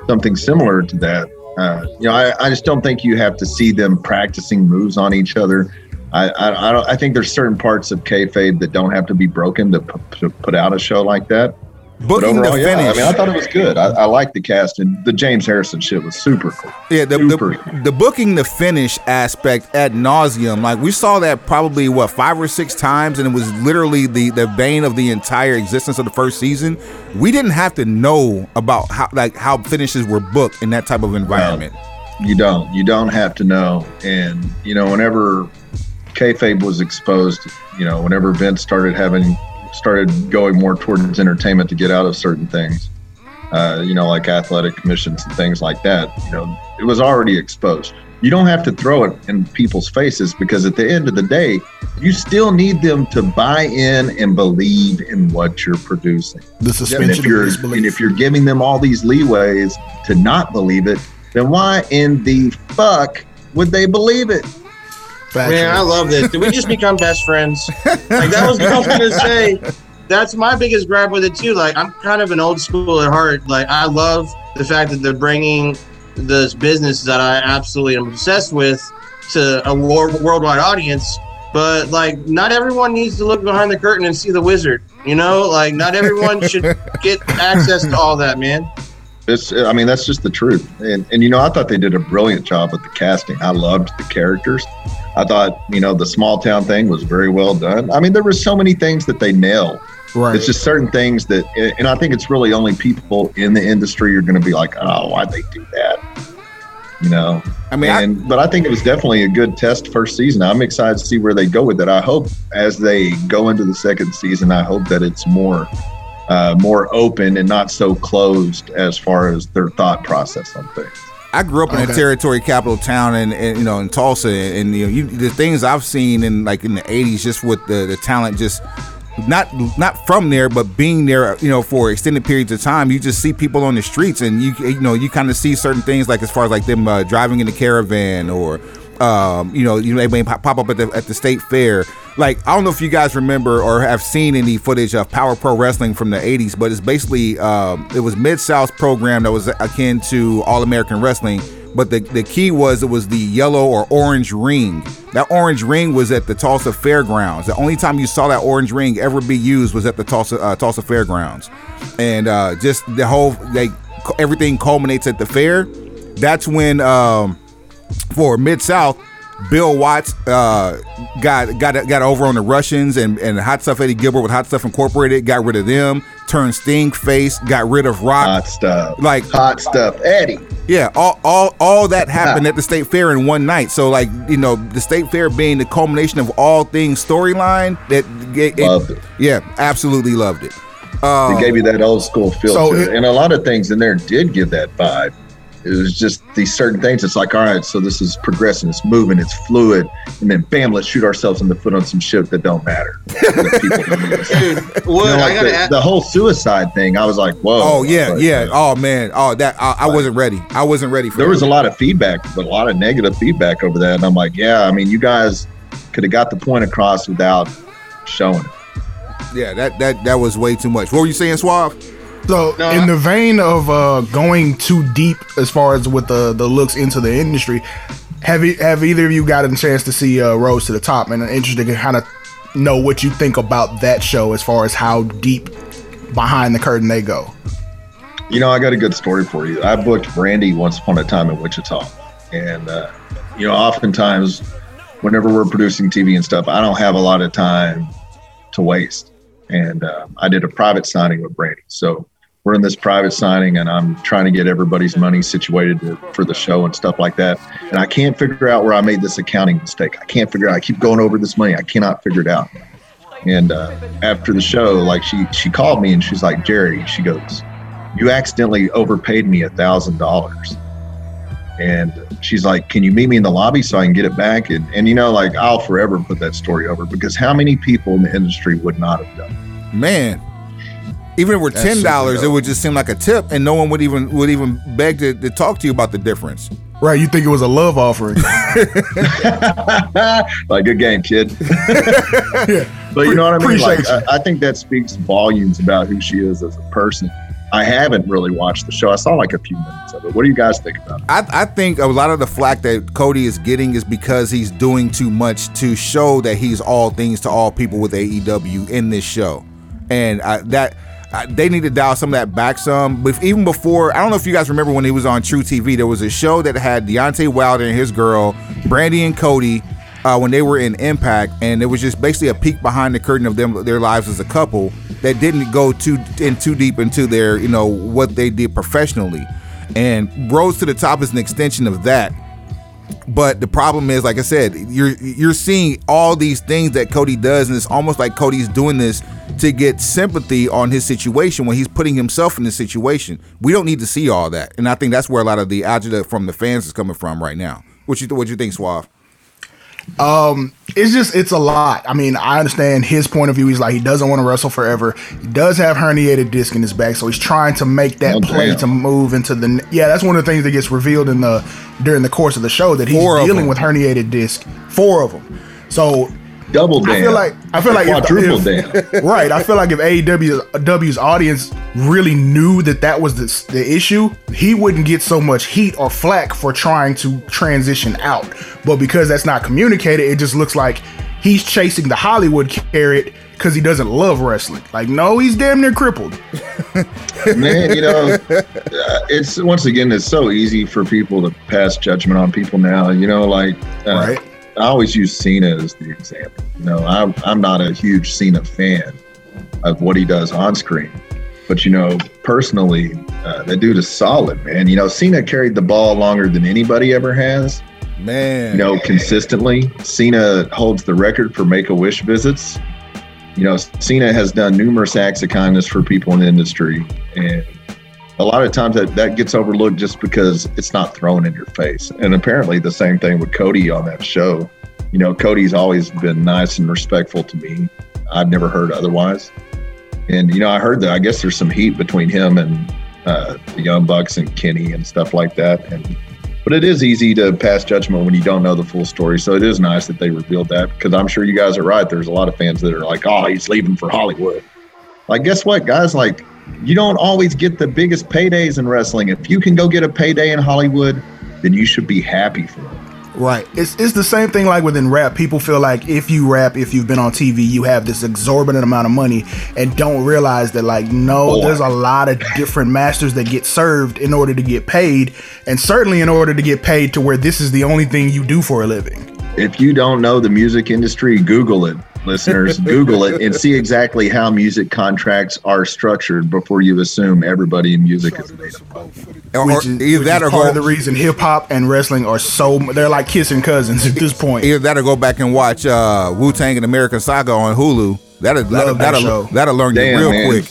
Speaker 4: something similar to that. Uh, you know, I, I just don't think you have to see them practicing moves on each other. I, I, I, don't, I think there's certain parts of kayfabe that don't have to be broken to, p- to put out a show like that. But
Speaker 2: Booking the
Speaker 4: overall, yeah, I mean, I thought it was good. I, I liked the cast, and the James Harrison shit was super cool.
Speaker 2: Yeah, the,
Speaker 4: Super.
Speaker 2: the, the booking the finish aspect ad nauseum. Like we saw that probably what five or six times, and it was literally the the bane of the entire existence of the first season. We didn't have to know about how like how finishes were booked in that type of environment.
Speaker 4: You don't. You don't have to know. And you know, whenever kayfabe was exposed, you know, whenever Vince started having started going more towards entertainment to get out of certain things, uh, you know, like athletic commissions and things like that, you know, it was already exposed. You don't have to throw it in people's faces because at the end of the day, you still need them to buy in and believe in what you're producing.
Speaker 3: The
Speaker 4: And
Speaker 3: suspension
Speaker 4: if you're and if you're giving them all these leeways to not believe it, then why in the fuck would they believe it?
Speaker 1: Man, I love this. Did we just become best friends? Like that was what I was gonna say. That's my biggest gripe with it too. Like I'm kind of an old school at heart. Like I love the fact that they're bringing this business that I absolutely am obsessed with to a wor- worldwide audience. But like, not everyone needs to look behind the curtain and see the wizard. You know, like not everyone should get access to all that, man.
Speaker 4: It's, I mean, that's just the truth. And, and, you know, I thought they did a brilliant job with the casting. I loved the characters. I thought, you know, the small town thing was very well done. I mean, there were so many things that they nailed.
Speaker 3: right.
Speaker 4: It's just certain things that, and I think it's really only people in the industry are going to be like, oh, why'd they do that? You know,
Speaker 2: I mean, I,
Speaker 4: but I think it was definitely a good test first season. I'm excited to see where they go with it. I hope as they go into the second season, I hope that it's more uh, more open and not so closed as far as their thought process on things.
Speaker 2: I grew up in a territory capital town, and, and you know in Tulsa, and you know you, the things I've seen in like in the '80s, just with the the talent, just not not from there, but being there, you know, for extended periods of time, you just see people on the streets, and you you know you kind of see certain things like as far as like them uh, driving in the caravan or. Um, you know, you know, they may pop pop up at the at the state fair. Like, I don't know if you guys remember or have seen any footage of Power Pro Wrestling from the '80s, but it's basically um, it was Mid South's program that was akin to All American Wrestling. But the, the key was it was the yellow or orange ring. That orange ring was at the Tulsa Fairgrounds. The only time you saw that orange ring ever be used was at the Tulsa uh, Tulsa Fairgrounds, and uh, just the whole like everything culminates at the fair. That's when um, for Mid South, Bill Watts uh, got got got over on the Russians and and Hot Stuff Eddie Gilbert with Hot Stuff Incorporated, got rid of them, turned Sting face, got rid of Rock.
Speaker 4: Hot stuff,
Speaker 2: Like
Speaker 4: hot stuff, Eddie.
Speaker 2: yeah, all all all that happened at the state fair in one night. So like you know, the state fair being the culmination of all things storyline. That it, it-
Speaker 4: Loved it.
Speaker 2: yeah, absolutely loved it.
Speaker 4: It gave you that old school feel
Speaker 3: So it-
Speaker 4: it. and a lot of things in there did give that vibe. It was just these certain things. It's like, all right, so this is progressing, it's moving, it's fluid, and then bam, let's shoot ourselves in the foot on some shit that don't matter. that people don't.
Speaker 1: Dude,
Speaker 4: You know, like the,
Speaker 1: ask.
Speaker 4: the whole suicide thing, I was like, whoa.
Speaker 2: Oh yeah,
Speaker 4: But,
Speaker 2: yeah. Oh man. Oh that I, I wasn't ready. I wasn't ready for
Speaker 4: there
Speaker 2: that.
Speaker 4: was a lot of feedback, but a lot of negative feedback over that. And I'm like, yeah, I mean, you guys could have got the point across without showing it.
Speaker 2: Yeah, that that that was way too much. What were you saying, Suave?
Speaker 3: So,
Speaker 1: No,
Speaker 3: in
Speaker 1: I-
Speaker 3: the vein of uh, going too deep as far as with the the looks into the industry, have e- have either of you gotten a chance to see uh, Rhodes to the Top? And I'm interested to kind of know what you think about that show as far as how deep behind the curtain they go.
Speaker 4: You know, I got a good story for you. I booked Brandi once upon a time in Wichita. And, uh, you know, oftentimes whenever we're producing TV and stuff, I don't have a lot of time to waste. And uh, I did a private signing with Brandi. So we're in this private signing and I'm trying to get everybody's money situated for the show and stuff like that. And I can't figure out where I made this accounting mistake. I can't figure out. I keep going over this money. I cannot figure it out. And uh, after the show, like she she called me and she's like, Jerry, she goes, you accidentally overpaid me a thousand dollars. And she's like, Can you meet me in the lobby so I can get it back? And and you know, like I'll forever put that story over because how many people in the industry would not have done it?
Speaker 2: Man. Even if it were
Speaker 4: That's
Speaker 2: ten dollars, it would just seem like a tip, and no one would even would even beg to, to talk to you about the difference.
Speaker 3: Right? You think it was a love offering?
Speaker 4: like good game, kid.
Speaker 3: yeah.
Speaker 4: But you know what I mean? Like I, I think that speaks volumes about who she is as a person. I haven't really watched the show. I saw like a few minutes of it. What do you guys think about it?
Speaker 2: I, I think a lot of the flack that Cody is getting is because he's doing too much to show that he's all things to all people with AEW in this show, and I, that They need to dial some of that back some. But even before, I don't know if you guys remember when he was on truTV, there was a show that had Deontay Wilder and his girl, Brandi and Cody. Uh, when they were in Impact, and it was just basically a peek behind the curtain of them their lives as a couple that didn't go too in too deep into their you know what they did professionally. And Rhodes to the Top is an extension of that. But the problem is, like I said, you're you're seeing all these things that Cody does, and it's almost like Cody's doing this to get sympathy on his situation when he's putting himself in this situation. We don't need to see all that, and I think that's where a lot of the agita from the fans is coming from right now. What you what you think, Suave?
Speaker 3: Um, it's just it's a lot. I mean, I understand his point of view. He's like he doesn't want to wrestle forever. He does have herniated disc in his back, so he's trying to make that
Speaker 4: Oh,
Speaker 3: play
Speaker 4: damn.
Speaker 3: to move into the. Yeah, that's one of the things that gets revealed in the during the course of the show that he's dealing
Speaker 2: them.
Speaker 3: with herniated disc. Four of them. So
Speaker 4: Double damn.
Speaker 3: I feel like I feel like
Speaker 4: quadruple
Speaker 3: if-
Speaker 4: damn.
Speaker 3: right. I feel like if AEW's audience really knew that that was the, the issue, he wouldn't get so much heat or flack for trying to transition out. But because that's not communicated, it just looks like he's chasing the Hollywood carrot because he doesn't love wrestling. Like, no, he's damn near crippled.
Speaker 4: man you know uh, it's once again it's so easy for people to pass judgment on people now you know like uh,
Speaker 3: Right.
Speaker 4: I always use cena as the example you know i'm, I'm not a huge cena fan of what he does on screen but you know personally uh, that dude is solid man you know cena carried the ball longer than anybody ever has
Speaker 2: Man,
Speaker 4: you know, consistently. Cena holds the record for Make a Wish visits. You know, Cena has done numerous acts of kindness for people in the industry, and a lot of times that, that gets overlooked just because it's not thrown in your face. And apparently, the same thing with Cody on that show. You know, Cody's always been nice and respectful to me. I've never heard otherwise. And you know, I heard that I guess there's some heat between him and uh, the Young Bucks and Kenny and stuff like that. And but it is easy to pass judgment when you don't know the full story. So it is nice that they revealed that because I'm sure you guys are right. There's a lot of fans that are like, "Oh, he's leaving for Hollywood." Like, guess what, guys? Like, you don't always get the biggest paydays in wrestling. If you can go get a payday in Hollywood, then you should be happy for it.
Speaker 3: Right. It's it's the same thing like within rap. People feel like if you rap, if you've been on TV, you have this exorbitant amount of money and don't realize that like no,
Speaker 4: Boy.
Speaker 3: there's a lot of different masters that get served in order to get paid, and certainly in order to get paid to where this is the only thing you do for a living.
Speaker 4: If you don't know the music industry, Google it, listeners. Google it and see exactly how music contracts are structured before you assume everybody in music is made up.
Speaker 2: or, or
Speaker 3: Which is,
Speaker 2: either
Speaker 3: which
Speaker 2: that
Speaker 3: is
Speaker 2: or
Speaker 3: part
Speaker 2: go
Speaker 3: of the reason hip hop and wrestling are so they're like kissing cousins at this point.
Speaker 2: either that or go back and watch uh, Wu Tang and American Saga on Hulu. That'll that'll
Speaker 3: Love that
Speaker 2: that'll,
Speaker 3: show.
Speaker 2: that'll learn you real
Speaker 4: man.
Speaker 2: quick.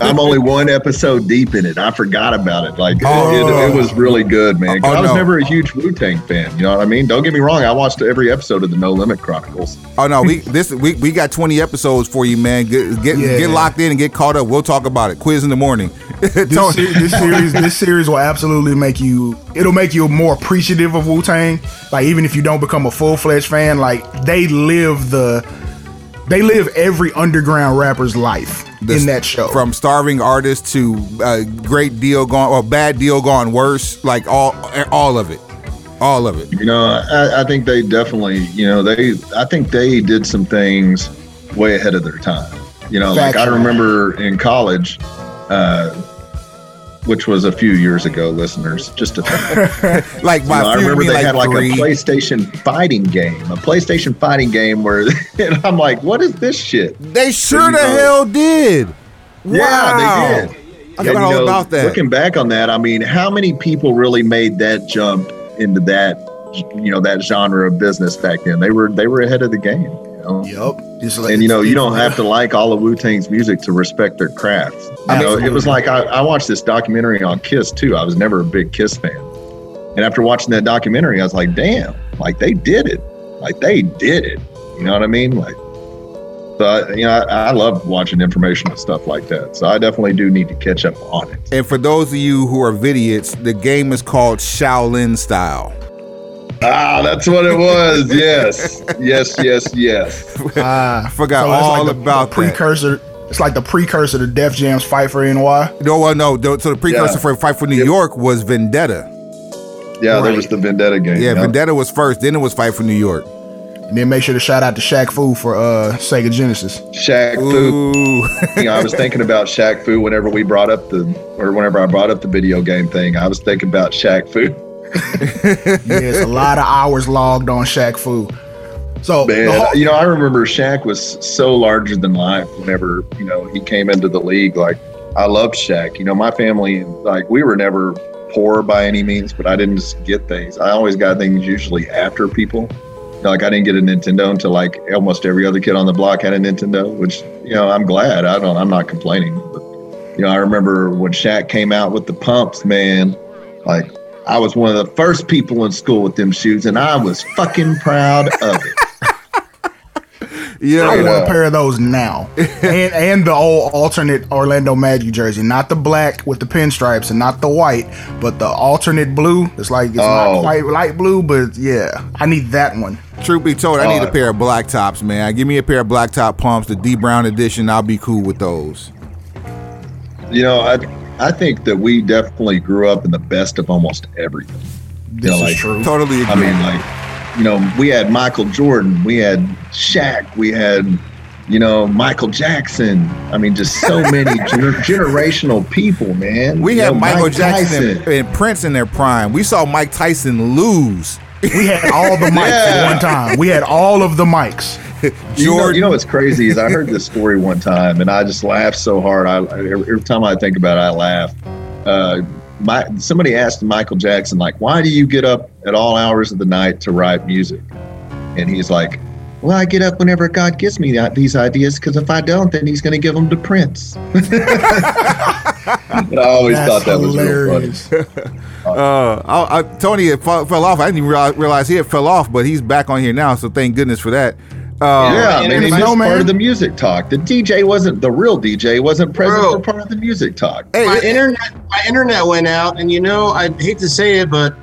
Speaker 4: I'm only one episode deep in it. I forgot about it. Like
Speaker 2: Oh.
Speaker 4: it, it was really good, man.
Speaker 2: Oh,
Speaker 4: I was
Speaker 2: no.
Speaker 4: never a huge Wu Tang fan. You know what I mean? Don't get me wrong. I watched every episode of the No Limit Chronicles.
Speaker 2: Oh no, we this we, we got 20 episodes for you, man. Get get,
Speaker 3: Yeah.
Speaker 2: get locked in and get caught up. We'll talk about it. Quiz in the morning.
Speaker 3: This, se- this series, this series will absolutely make you. It'll make you more appreciative of Wu Tang. Like even if you don't become a full fledged fan, like they live the, they live every underground rapper's life
Speaker 2: the-
Speaker 3: in that show.
Speaker 2: from starving artist to uh, great deal gone or bad deal gone worse, like all all of it, all of it.
Speaker 4: You know, I, I think they definitely, you know, they, I think they did some things way ahead of their time. You know, like I remember in college, uh, which was a few years ago, listeners, just a
Speaker 2: Like
Speaker 4: You
Speaker 2: by
Speaker 4: know, I remember they had like
Speaker 2: three.
Speaker 4: a PlayStation fighting game, a PlayStation fighting game where, and I'm like, what is this shit?
Speaker 2: They sure the
Speaker 4: know-
Speaker 2: hell did.
Speaker 4: Yeah,
Speaker 2: Wow.
Speaker 4: they did.
Speaker 2: I forgot all
Speaker 4: know,
Speaker 2: about that.
Speaker 4: Looking back on that, I mean, how many people really made that jump into that, you know, that genre of business back then? They were they were ahead of the game. Know?
Speaker 3: yep. It's like-
Speaker 4: And you know, you don't have to like all of Wu Tang's music to respect their craft. You know, it was like I, I watched this documentary on Kiss too. I was never a big Kiss fan, and after watching that documentary, I was like, damn, like they did it, like they did it. You know what I mean? Like, so I, you know, I, I love watching informational stuff like that. So I definitely do need to catch up on it.
Speaker 2: And for those of you who are vidiots, the game is called Shaolin Style.
Speaker 4: Ah, that's what it was. Yes, yes, yes, yes.
Speaker 3: Ah,
Speaker 2: I forgot
Speaker 3: so it's
Speaker 2: all
Speaker 3: like the,
Speaker 2: about
Speaker 3: the
Speaker 2: that.
Speaker 3: precursor. It's like the precursor to Def Jam's Fight for NY.
Speaker 2: No, well, no. So the precursor
Speaker 4: Yeah.
Speaker 2: for Fight for New
Speaker 4: Yep.
Speaker 2: York was Vendetta.
Speaker 4: Yeah, there was the Vendetta game.
Speaker 2: Yeah,
Speaker 4: yeah.
Speaker 2: Vendetta was first. Then it was Fight for New York.
Speaker 3: And then make sure to shout out to Shaq Fu for uh, Sega Genesis.
Speaker 4: Shaq Fu. You know, I was thinking about Shaq Fu whenever we brought up the, or whenever I brought up the video game thing. I was thinking about Shaq Fu.
Speaker 3: Yes, a lot of hours logged on Shaq Fu. So
Speaker 4: Man,
Speaker 3: whole-
Speaker 4: you know, I remember Shaq was so larger than life whenever, you know, he came into the league. Like, I loved Shaq. You know, my family, like, we were never poor by any means, but I didn't just get things. I always got things usually after people. You know, like, I didn't get a Nintendo until like almost every other kid on the block had a Nintendo, which, you know, I'm glad. I don't, I'm not complaining. But, you know, I remember when Shaq came out with the pumps, man, like, I was one of the first people in school with them shoes, and I was fucking proud of it.
Speaker 2: Yeah.
Speaker 3: I want a pair of those now, and and the old alternate Orlando Magic jersey, not the black with the pinstripes and not the white, but the alternate blue. It's like it's not
Speaker 4: Oh.
Speaker 3: quite light blue, but yeah, I need that one.
Speaker 2: Truth be told, I need a pair of black tops, man. Give me a pair of black top pumps, the Dee Brown edition. I'll be cool with those.
Speaker 4: You know, I I think that we definitely grew up in the best of almost everything.
Speaker 3: This
Speaker 4: Yeah,
Speaker 3: is
Speaker 4: like-
Speaker 3: true.
Speaker 2: Totally agree.
Speaker 4: I mean, like, you know, we had Michael Jordan, we had Shaq, we had, you know, Michael Jackson. I mean, just so many gener- generational people, man.
Speaker 2: we
Speaker 4: You
Speaker 2: had
Speaker 4: know,
Speaker 2: Michael
Speaker 4: Mike
Speaker 2: Jackson and, and Prince in their prime. We saw Mike Tyson lose.
Speaker 3: We had all the mics
Speaker 4: Yeah.
Speaker 3: at one time. We had all of the mics.
Speaker 4: You know, you know what's crazy is I heard this story one time and I just laughed so hard. I every, time I think about it, I laugh. Uh, my somebody asked Michael Jackson like, "Why do you get up at all hours of the night to write music?" And he's like, "Well, I get up whenever God gives me that, these ideas because if I don't, then He's going to give them to Prince." I always
Speaker 3: That's
Speaker 4: thought that was real funny.
Speaker 3: hilarious.
Speaker 2: Uh, I, I, Tony it fell, fell off. I didn't even realize, realize he had fell off, but he's back on here now. So thank goodness for that. Uh,
Speaker 4: Yeah,
Speaker 1: and
Speaker 4: man, he
Speaker 1: it's
Speaker 3: no,
Speaker 4: part of the music talk. The DJ wasn't the real DJ, wasn't present
Speaker 1: Bro.
Speaker 4: for part of the music talk.
Speaker 2: Hey,
Speaker 1: my
Speaker 2: it-
Speaker 1: internet my internet went out and you know i hate to say it but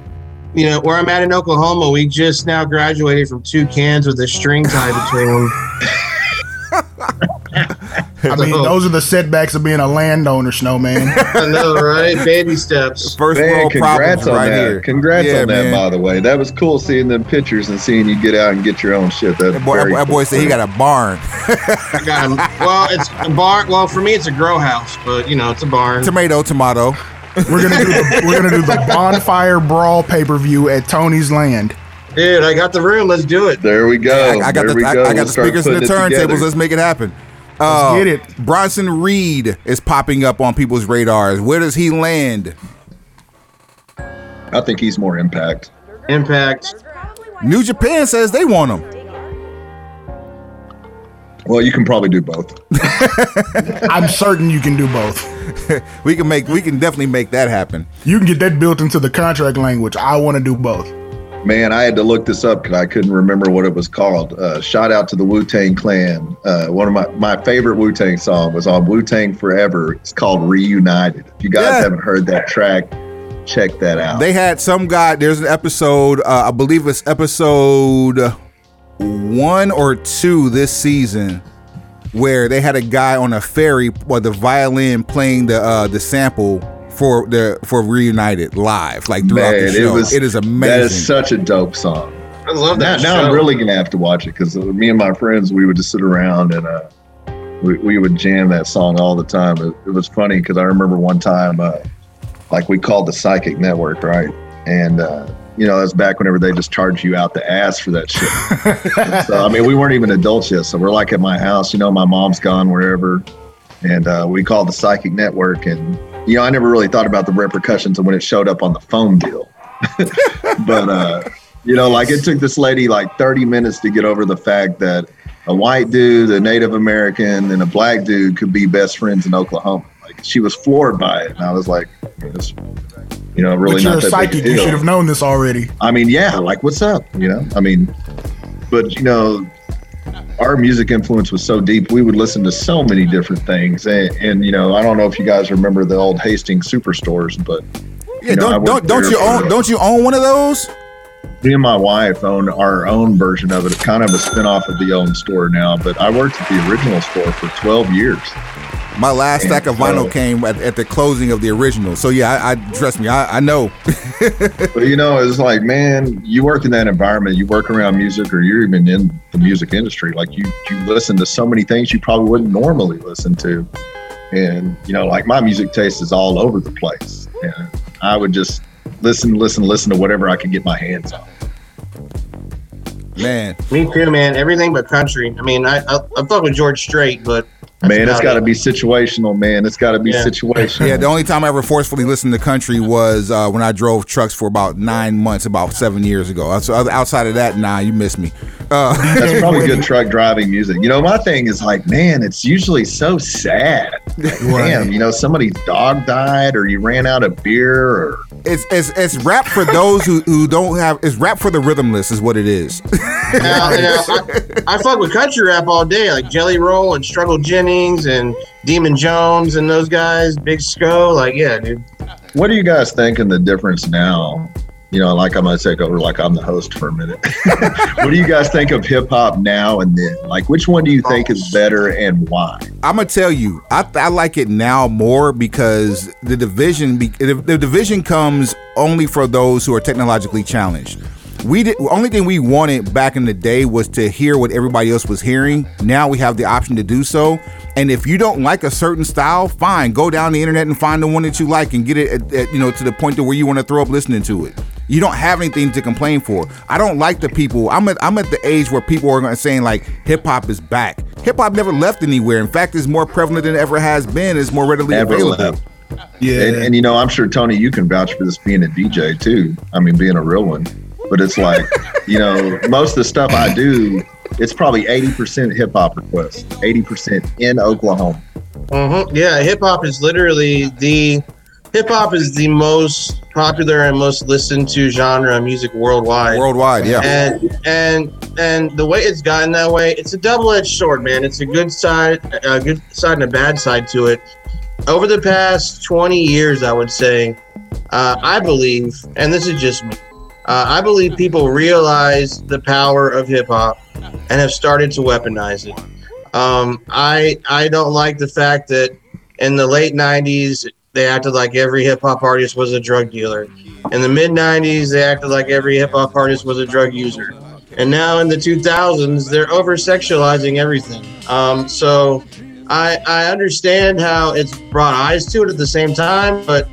Speaker 1: you know where i'm at in oklahoma we just now graduated from two cans with a string tied between them
Speaker 3: I mean, those are the setbacks of being a landowner, snowman.
Speaker 1: i know right baby steps
Speaker 2: first
Speaker 4: Man,
Speaker 2: world
Speaker 4: congrats
Speaker 2: problems
Speaker 4: on
Speaker 2: right
Speaker 4: that.
Speaker 2: here.
Speaker 4: Congrats
Speaker 2: Yeah,
Speaker 4: on that,
Speaker 2: man.
Speaker 4: by the way. That was cool seeing them pictures and seeing you get out and get your own shit. That's
Speaker 2: That boy,
Speaker 4: very
Speaker 2: that boy
Speaker 4: cool.
Speaker 2: said he got a barn.
Speaker 1: I got 'em. well it's a barn well for me it's a grow house but you know it's a barn
Speaker 2: tomato, tomato.
Speaker 3: We're gonna do the we're gonna do the bonfire brawl pay per view at Tony's Land.
Speaker 1: dude i got the room let's do it
Speaker 4: There we go.
Speaker 2: I, I got
Speaker 4: there
Speaker 2: the
Speaker 4: we
Speaker 2: I,
Speaker 4: go.
Speaker 2: I got
Speaker 4: We'll
Speaker 2: the speakers and the turntables. Let's make it happen. Uh,
Speaker 3: get it.
Speaker 2: Bronson Reed is popping up on people's radars. Where does he land?
Speaker 4: I think he's more impact.
Speaker 1: impact
Speaker 2: New Japan says they want him.
Speaker 4: Well, you can probably do both.
Speaker 3: I'm certain you can do both.
Speaker 2: we can make we can definitely make that happen.
Speaker 3: You can get that built into the contract language. I want to do both.
Speaker 4: Man, I had to look this up because I couldn't remember what it was called. Uh, shout out to the Wu Tang Clan. Uh, one of my, my favorite Wu Tang song was on Wu Tang Forever. It's called Reunited. If you guys
Speaker 2: Yeah.
Speaker 4: haven't heard that track, check that out.
Speaker 2: They had some guy. There's an episode. Uh, I believe it's episode one or two this season, where they had a guy on a ferry with the violin playing the uh, the sample for the for reunited live, like throughout
Speaker 4: Man,
Speaker 2: the show.
Speaker 4: it was
Speaker 2: it is amazing.
Speaker 4: That is such a dope song.
Speaker 1: I love that.
Speaker 4: now
Speaker 1: show.
Speaker 4: I'm really gonna have to watch it because me and my friends we would just sit around and uh, we, we would jam that song all the time. It, it was funny because I remember one time, uh, like we called the Psychic Network, right? And uh, you know that's back whenever they just charge you out the ass for that shit. so I mean, we weren't even adults yet, so we're like at my house. You know, my mom's gone wherever, and uh, we called the Psychic Network, and you know, I never really thought about the repercussions of when it showed up on the phone bill. but uh, you know, like it took this lady like 30 minutes to get over the fact that a white dude, a Native American, and a black dude could be best friends in Oklahoma. Like she was floored by it, and I was like, you know, really
Speaker 3: but you're
Speaker 4: not
Speaker 3: a
Speaker 4: that
Speaker 3: psychic. You should have known this already.
Speaker 4: I mean, yeah, like what's up? You know, I mean, but you know, our music influence was so deep. We would listen to so many different things, and, and you know, I don't know if you guys remember the old Hastings superstores, but
Speaker 2: yeah,
Speaker 4: you know,
Speaker 2: don't don't don't you own don't you own one of those?
Speaker 4: me and my wife own our own version of it. It's kind of a spin-off of the own store now, but I worked at the original store for 12 years.
Speaker 2: My last stack of vinyl came at, at the closing of the original. So yeah, I, I trust me, I, I know.
Speaker 4: But you know, it's like, man, you work in that environment, you work around music, or you're even in the music industry. Like you, you listen to so many things you probably wouldn't normally listen to, and you know, like my music taste is all over the place, and I would just listen, listen, listen to whatever I could get my hands on.
Speaker 2: Man,
Speaker 1: Me too, man. Everything but country. I mean, I I, I fuck with George Strait, but that's
Speaker 4: man, it's got to
Speaker 1: it.
Speaker 4: be situational, man. It's got to be
Speaker 1: Yeah.
Speaker 4: situational.
Speaker 2: yeah. The only time I ever forcefully listened to country was uh, when I drove trucks for about nine months, about seven years ago. So outside of that, nah, you missed me. Uh,
Speaker 4: That's probably good truck driving music. You know, my thing is like, man, it's usually so sad. Like, Damn, you know, somebody's dog died, or you ran out of beer, or
Speaker 2: it's it's it's rap for those who, who don't have. It's rap for the rhythmless, is what it is.
Speaker 1: Now, now, I, I fuck with country rap all day, like Jelly Roll and Struggle Jennings and Demun Jones and those guys, Big Smo. Like, yeah, dude.
Speaker 4: what do you guys think in the difference now? You know, like I'm gonna take over, like I'm the host for a minute. what do you guys think of hip hop now and then? Like, which one do you think is better and why?
Speaker 2: I'm gonna tell you, I, I like it now more because the division the, the division comes only for those who are technologically challenged. We did only thing we wanted back in the day was to hear what everybody else was hearing. Now we have the option to do so. And if you don't like a certain style, fine, go down the internet and find the one that you like and get it, at, at, you know, to the point to where you want to throw up listening to it. You don't have anything to complain for. I don't like the people. I'm at I'm at the age where people are gonna saying like hip hop is back. Hip hop never left anywhere. In fact, it's more prevalent than it ever has been. It's more readily
Speaker 4: Never
Speaker 2: available.
Speaker 4: left.
Speaker 3: Yeah.
Speaker 4: And, and you know, I'm sure Tony, you can vouch for this being a DJ too. I mean, being a real one. But it's like, you know, most of the stuff I do, it's probably 80% hip hop requests, 80% in Oklahoma.
Speaker 1: hmm Yeah, hip hop is literally the hip hop is the most popular and most listened to genre of music worldwide.
Speaker 2: Worldwide, yeah.
Speaker 1: and and and the way it's gotten that way, it's a double-edged sword, man. It's a good side, a good side and a bad side to it. Over the past 20 years, I would say, uh, I believe, and this is just me, uh, I believe people realize the power of hip hop and have started to weaponize it. Um, I I don't like the fact that in the late 90s they acted like every hip hop artist was a drug dealer. In the mid 90s they acted like every hip hop artist was a drug user. And now in the 2000s they're over sexualizing everything. Um, so I I understand how it's brought eyes to it at the same time, but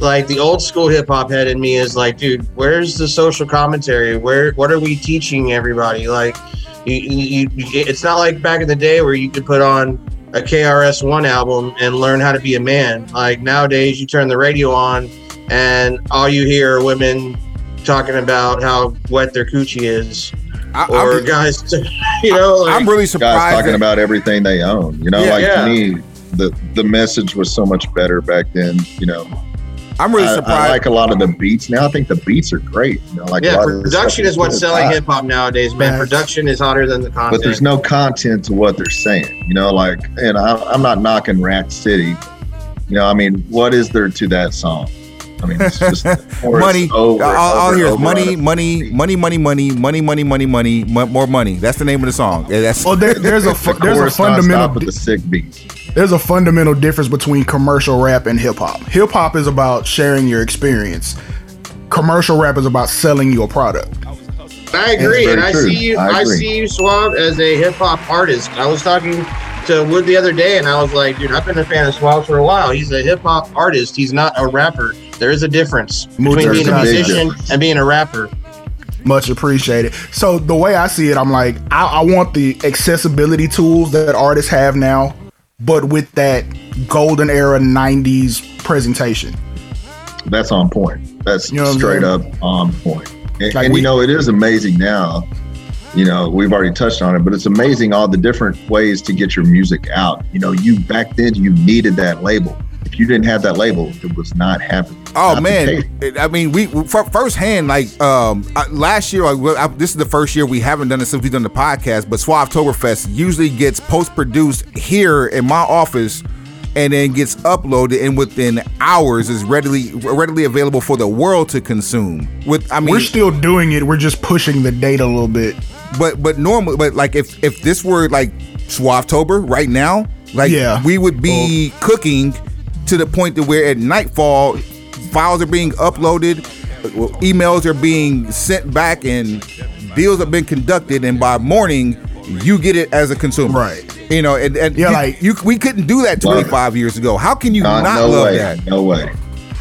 Speaker 1: like the old school hip hop head in me is like, dude, where's the social commentary? Where what are we teaching everybody? Like, you, you, you, it's not like back in the day where you could put on a KRS One album and learn how to be a man. Like nowadays, you turn the radio on and all you hear are women talking about how wet their coochie is.
Speaker 2: I,
Speaker 1: or
Speaker 2: I'm,
Speaker 1: guys, you know, like,
Speaker 2: I'm really surprised.
Speaker 4: Guys talking
Speaker 2: that-
Speaker 4: about everything they own. You know,
Speaker 2: Yeah.
Speaker 4: like
Speaker 1: Yeah.
Speaker 4: to me, the the message was so much better back then. You know,
Speaker 2: I'm really
Speaker 4: I, I like a lot of the beats now. I think the beats are great. You know, like
Speaker 1: yeah,
Speaker 4: lot of the
Speaker 1: production is what's selling hip hop nowadays, man.
Speaker 3: Facts.
Speaker 1: Production is hotter than the content.
Speaker 4: But there's no content to what they're saying. You know, like, and I, I'm not knocking Rat City. You know, I mean, what is there to that song? I mean, it's just
Speaker 2: money.
Speaker 4: Over,
Speaker 2: all all
Speaker 4: over,
Speaker 2: I hear is
Speaker 4: over
Speaker 2: money, money, money, money, money, money, money, money, money, more money. That's the name of the song. Yeah, that's
Speaker 3: Well, there, there's a
Speaker 4: The
Speaker 3: there's a fundamental
Speaker 4: nonstop with the sick beats.
Speaker 3: There's a fundamental difference between commercial rap and hip hop. Hip hop is about sharing your experience. Commercial rap is about selling your product.
Speaker 1: I agree,
Speaker 4: very
Speaker 1: and I
Speaker 4: true.
Speaker 1: see you.
Speaker 4: I
Speaker 1: I, see you, Suave, as a hip hop artist. I was talking to Wood the other day, and I was like, dude, I've been a fan of Suave for a while. He's a hip hop artist. He's not a rapper. There is a difference
Speaker 3: Mucho
Speaker 1: between being a
Speaker 3: There's a
Speaker 4: big
Speaker 1: musician
Speaker 4: difference.
Speaker 1: and being a rapper.
Speaker 3: Much appreciated. So the way I see it, I'm like, I, I want the accessibility tools that artists have now, but with that golden era '90s presentation.
Speaker 4: That's on point. That's
Speaker 3: You know
Speaker 4: straight up on point. And,
Speaker 3: Like
Speaker 4: and
Speaker 3: we-
Speaker 4: you know, it is amazing now. You know, we've already touched on it, but it's amazing all the different ways to get your music out. You know, you back then you needed that label. If you didn't have that label, it was not happening.
Speaker 2: Oh
Speaker 4: Not
Speaker 2: man, I mean, we we- firsthand like um last year. Like, well, I, this is the first year we haven't done it since we've done the podcast. But Suave Toberfest usually gets post produced here in my office, and then gets uploaded, and within hours is readily readily available for the world to consume. With I mean,
Speaker 3: We're still doing it. We're just pushing the date a little bit.
Speaker 2: but but normally, but like if if this were like Suavetober right now, like
Speaker 3: Yeah.
Speaker 2: we would be cooking to the point that where at nightfall, files are being uploaded, emails are being sent back, and deals have been conducted, and by morning you get it as a consumer,
Speaker 3: Right.
Speaker 2: You know, and, and
Speaker 3: Yeah,
Speaker 2: you,
Speaker 3: like-
Speaker 2: you we couldn't do that 25 years ago. How can you
Speaker 4: Uh,
Speaker 2: not
Speaker 4: no
Speaker 2: love
Speaker 4: way.
Speaker 2: that?
Speaker 4: No way.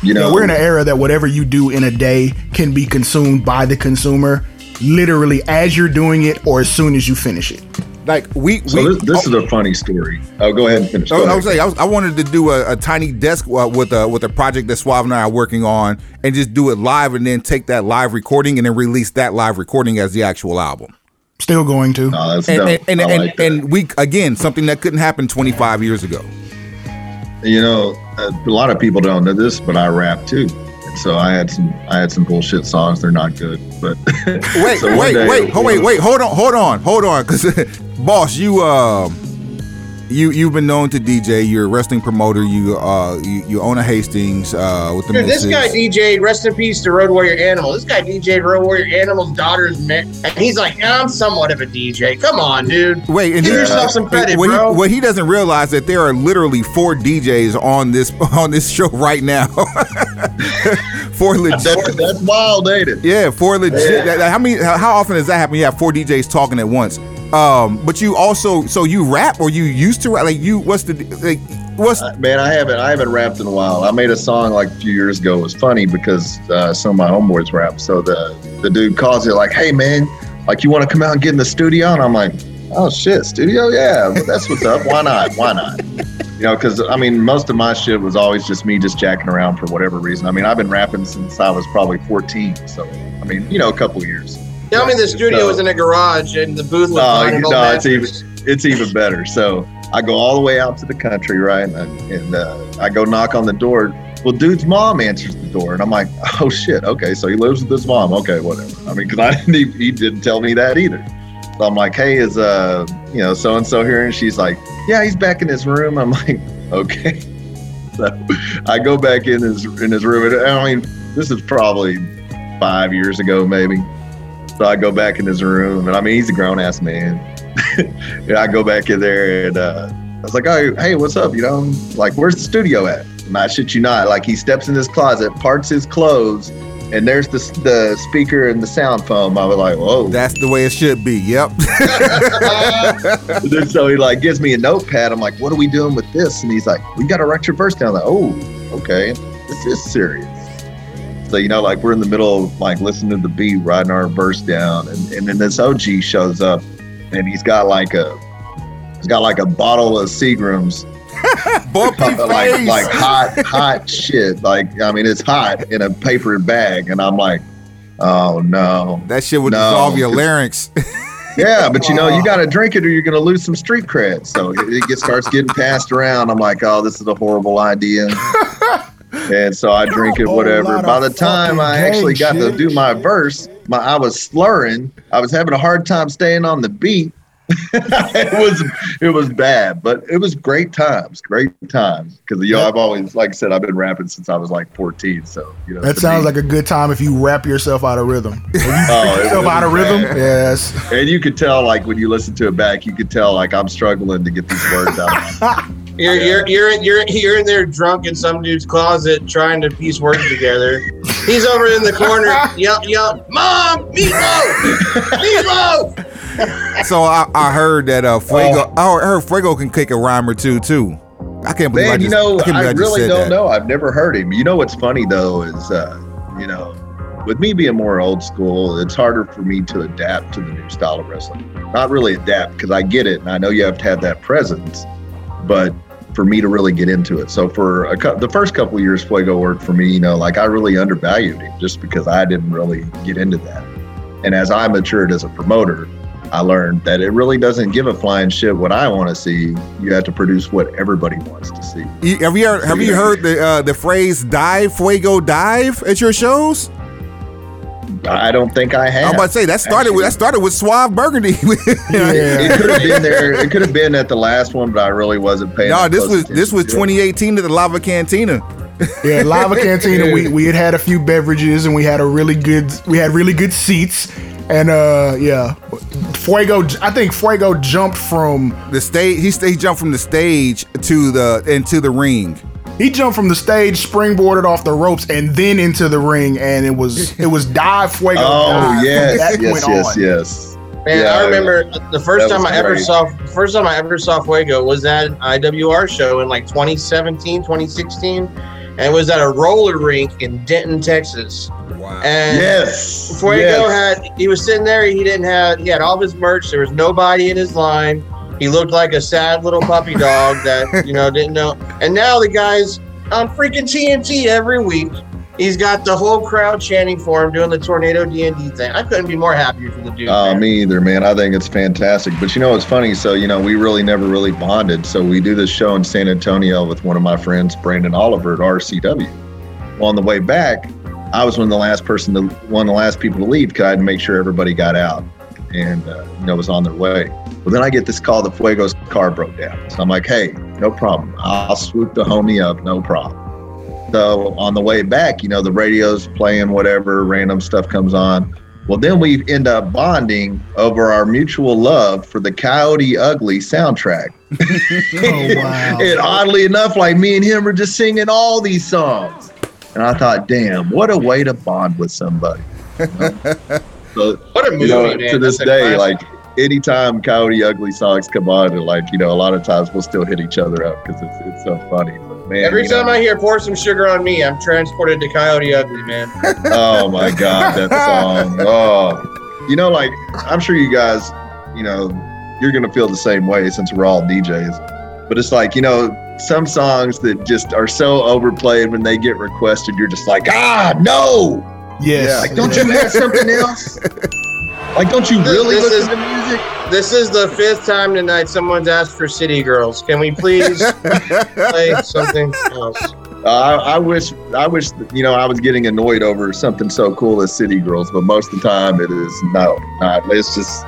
Speaker 4: You
Speaker 3: You
Speaker 4: know,
Speaker 3: know, we're in an era that whatever you do in a day can be consumed by the consumer, literally as you're doing it or as soon as you finish it.
Speaker 2: Like we,
Speaker 4: so
Speaker 2: we
Speaker 4: this, this is a funny story. Oh, go ahead and finish. Go
Speaker 2: I, I was saying, I, was, I wanted to do a, a tiny desk uh, with a with a project that Suave and I are working on, and just do it live, and then take that live recording and then release that live recording as the actual album.
Speaker 3: Still going to.
Speaker 4: Oh, that's
Speaker 2: And and and,
Speaker 4: I
Speaker 2: and,
Speaker 4: like that.
Speaker 2: and we again something that couldn't happen 25 years ago.
Speaker 4: you know, a lot of people don't know this, but I rap too. So I had some, I had some bullshit songs. They're not good, but
Speaker 2: Wait,
Speaker 4: So
Speaker 2: wait,
Speaker 4: day-
Speaker 2: wait, ho- wait, wait, hold on, hold on, hold on, because boss, you um. You you've been known to DJ. You're a wrestling promoter. You uh you, you own a Hastings uh with the
Speaker 1: Dude, this guy DJ'd rest in peace to Road Warrior Animal. This guy DJ'd Road Warrior Animal's daughter's met, and he's like, yeah, I'm somewhat of a DJ. Come on, dude.
Speaker 2: Wait, and
Speaker 1: Give
Speaker 2: he-
Speaker 1: yourself some credit,
Speaker 2: what
Speaker 1: bro.
Speaker 2: He, what he doesn't realize that there are literally four DJs on this on this show right now. four legit.
Speaker 4: that's, that's wild, ain't it?
Speaker 2: Yeah, four legit. that- How many? How, how often does that happen? You have four DJs talking at once. Um, but you also so you rap or you used to rap? Like you, what's the like? What's
Speaker 4: Man, I haven't, I haven't rapped in a while. I made a song like a few years ago. It was funny because uh, some of my homeboys rap. So the the dude calls it like, "Hey, man, like you want to come out and get in the studio?" And I'm like, "Oh shit, studio? Yeah, that's what's up. Why not? Why not?" You know, because I mean, most of my shit was always just me just jacking around for whatever reason. I mean, I've been rapping since I was probably 14. So I mean, you know, a couple years.
Speaker 1: Tell me the studio
Speaker 4: So-
Speaker 1: was in a garage and the booth was
Speaker 4: No,
Speaker 1: behind an
Speaker 4: no, it's
Speaker 1: mattress.
Speaker 4: it's even better. So I go all the way out to the country, right? And, and uh, I go knock on the door. Well, dude's mom answers the door, and I'm like, oh shit, okay, so he lives with his mom. Okay, whatever. I mean, because I didn't, even, he didn't tell me that either. So I'm like, hey, is uh, you know, so and so here? And she's like, yeah, he's back in his room. I'm like, okay. So I go back in his in his room, and I mean, this is probably five years ago, maybe. So I go back in his room, and I mean, he's a grown ass man. and I go back in there, and uh, I was like, "Oh, hey, what's up?" You know, like, "Where's the studio at?" And I shit you not, like he steps in his closet, parts his clothes, and there's the the speaker and the sound foam. I was like, "Whoa!"
Speaker 2: that's the way it should be. Yep.
Speaker 4: So he like gives me a notepad. I'm like, "What are we doing with this?" And he's like, "We got to write your verse down." I'm like, "Oh, okay, this is serious." So you know, like we're in the middle of like listening to the beat, writing our verse down, and, and then this OG shows up, and he's got like a he's got like a bottle of Seagrams,
Speaker 2: Bumpy
Speaker 4: like like hot hot shit. Like I mean, it's hot in a paper bag, and I'm like, Oh no.
Speaker 2: That shit would
Speaker 4: No.
Speaker 2: dissolve your larynx.
Speaker 4: Yeah, but you know, you got to drink it or you're going to lose some street cred. So it, it gets, starts getting passed around. I'm like, oh, this is a horrible idea. And so I drink it, whatever. By the time I actually got
Speaker 3: gang
Speaker 4: to do my verse, my I was slurring. I was having a hard time staying on the beat. it was it was bad, but it was great times, great times. Because you know, I've always, like I said, I've been rapping since I was like 14. So you know,
Speaker 3: That sounds
Speaker 4: me-
Speaker 3: like a good time if you rap yourself out of rhythm. If you
Speaker 4: Oh,
Speaker 3: yourself out of rhythm.
Speaker 4: bad.
Speaker 3: Yes.
Speaker 4: And you could tell, like when you listen to it back, you could tell, like I'm struggling to get these words out.
Speaker 1: You're, you're you're in- you're you're in there drunk in some dude's closet trying to piece words together. He's over in the corner, yell yell, "Mom, meatloaf, meatloaf!"
Speaker 2: so I, I heard that uh, Fuego. I heard Fuego can kick a rhyme or two too. I can't believe I
Speaker 4: Man,
Speaker 2: just,
Speaker 4: you know,
Speaker 2: I, can't
Speaker 4: I
Speaker 2: just
Speaker 4: really
Speaker 2: said
Speaker 4: don't
Speaker 2: that.
Speaker 4: know. I've never heard him. You know what's funny though is, uh, you know, with me being more old school, it's harder for me to adapt to the new style of wrestling. Not really adapt because I get it, and I know you have to have that presence, but for me to really get into it. So for a the first couple of years, Fuego worked for me. You know, like I really undervalued him just because I didn't really get into that. And as I matured as a promoter, I learned that it really doesn't give a flying shit what I want to see. You have to produce what everybody wants to see.
Speaker 2: Have you heard, have you heard the uh, the phrase "dive Fuego dive" at your shows?
Speaker 4: I don't think I have.
Speaker 2: I'm about to say that started with that started with Suave Burgundy.
Speaker 4: it could have been there. It could have been at the last one, but I really wasn't paying.
Speaker 2: no, this
Speaker 4: close
Speaker 2: was this was
Speaker 4: attention to it.
Speaker 2: 2018 at the Lava Cantina.
Speaker 3: Yeah, Lava Cantina. We we had had a few beverages and we had a really good we had really good seats. And uh yeah, Fuego. I think Fuego jumped from
Speaker 2: The stage he he jumped from the stage to the into the ring.
Speaker 3: He jumped from the stage, springboarded off the ropes, and then into the ring. And it was it was dive Fuego.
Speaker 4: Oh
Speaker 3: dive
Speaker 4: yes,
Speaker 3: that
Speaker 4: yes,
Speaker 3: point
Speaker 4: yes,
Speaker 3: on.
Speaker 4: yes.
Speaker 1: Man,
Speaker 4: Yeah,
Speaker 1: I remember the first time
Speaker 4: was
Speaker 1: I ever saw first time I ever saw Fuego was at an IWR show in like 2017, 2016, and it was at a roller rink in Denton, Texas.
Speaker 2: Wow.
Speaker 1: And
Speaker 4: Yes.
Speaker 1: Fuego
Speaker 4: yes.
Speaker 1: had he was sitting there. He didn't have he had all of his merch. There was nobody in his line. He looked like a sad little puppy dog that you know didn't know. And now the guy's on freaking TNT every week. He's got the whole crowd chanting for him, doing the tornado D and D thing. I couldn't be more happier for the dude.
Speaker 4: Oh,
Speaker 1: man.
Speaker 4: me either, man. I think it's fantastic. But you know it's funny? So, you know, we really never really bonded. So we do this show in San Antonio with one of my friends, Brandon Oliver at RCW. Well, on the way back, I was one of the last person to one of the last people to leave because I had to make sure everybody got out and uh, you know was on their way. Well, then I get this call that Fuego's car broke down. So I'm like, hey, no problem. I'll swoop the homie up, no problem. So on the way back, you know, the radio's playing whatever random stuff comes on. Well, then we end up bonding over our mutual love for the Coyote Ugly soundtrack.
Speaker 3: Oh wow.
Speaker 4: and oddly enough, like me and him were just singing all these songs. And I thought, damn, what a way to bond with somebody. You know? so,
Speaker 1: What a movie,
Speaker 4: you know,
Speaker 1: man.
Speaker 4: to this day, like anytime Coyote Ugly songs come on, and like, you know, a lot of times we'll still hit each other up because it's, it's so funny. But man,
Speaker 1: Every time
Speaker 4: know,
Speaker 1: I hear "Pour Some Sugar on Me," I'm transported to Coyote Ugly, man.
Speaker 4: oh my god that song oh you know like i'm sure you guys you know you're gonna feel the same way since we're all djs but it's like you know some songs that just are so overplayed when they get requested you're just like ah no
Speaker 3: Yes.
Speaker 4: like don't you have something else like don't you really
Speaker 1: This
Speaker 4: listen
Speaker 1: is-
Speaker 4: to music
Speaker 1: This is the fifth time tonight someone's asked for City Girls. Can we please play something else?
Speaker 4: uh, I, I wish i wish you know i was getting annoyed over something so cool as city girls but most of the time it is no not it's just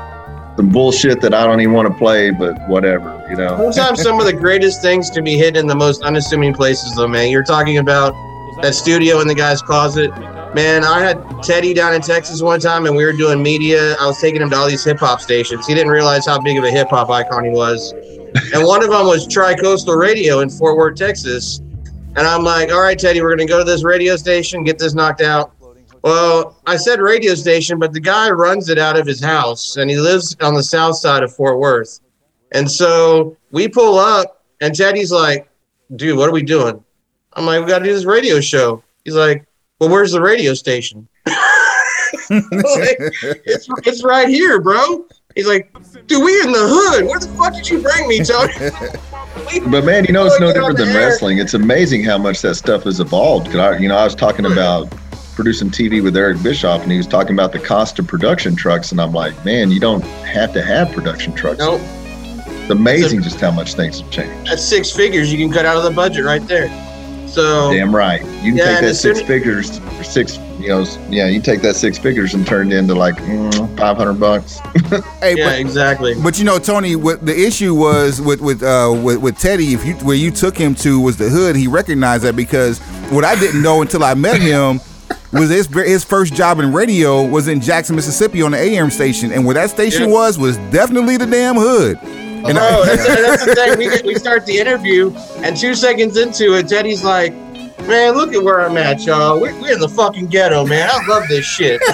Speaker 4: some bullshit that i don't even want to play but whatever you know
Speaker 1: Sometimes some of the greatest things can be hidden in the most unassuming places, though, man. You're talking about that studio in the guy's closet. Man, I had Teddy down in Texas one time and we were doing media. I was taking him to all these hip hop stations. He didn't realize how big of a hip hop icon he was. And one of them was Tri-Coastal Radio in Fort Worth, Texas. And I'm like, all right, Teddy, we're going to go to this radio station, get this knocked out. Well, I said radio station, but the guy runs it out of his house and he lives on the south side of Fort Worth. And so we pull up and Teddy's like, dude, what are we doing? I'm like, we got to do this radio show. He's like, well, where's the radio station? like, it's, it's right here, bro. He's like, dude, we in the hood. Where the fuck did you bring me, Tony?
Speaker 4: But man, you know it's no different than
Speaker 1: air.
Speaker 4: wrestling. It's amazing how much that stuff has evolved. 'Cause I, you know, I was talking about producing TV with Eric Bischoff, and he was talking about the cost of production trucks, and I'm like, man, you don't have to have production trucks.
Speaker 1: Nope.
Speaker 4: It's amazing just how much things have changed.
Speaker 1: That's six figures you can cut out of the budget right there. So
Speaker 4: Damn right. You can
Speaker 1: Yeah,
Speaker 4: take that six figures for six, you know, yeah, you take that six figures and turn it into like mm, 500 bucks.
Speaker 2: Hey,
Speaker 1: yeah,
Speaker 2: but,
Speaker 1: exactly.
Speaker 2: but you know, Tony, what the issue was with with uh with, with Teddy, if you where you took him to was the hood, he recognized that because what I didn't know until I met him was his his first job in radio was in Jackson, Mississippi on the AM station, and where that station
Speaker 1: Yeah.
Speaker 2: was was definitely the damn hood. And
Speaker 1: oh, that's, that's the thing. We, we start the interview, and two seconds into it, Teddy's like, "Man, look at where I'm at, y'all. We're, we're in the fucking ghetto, man. I love this shit."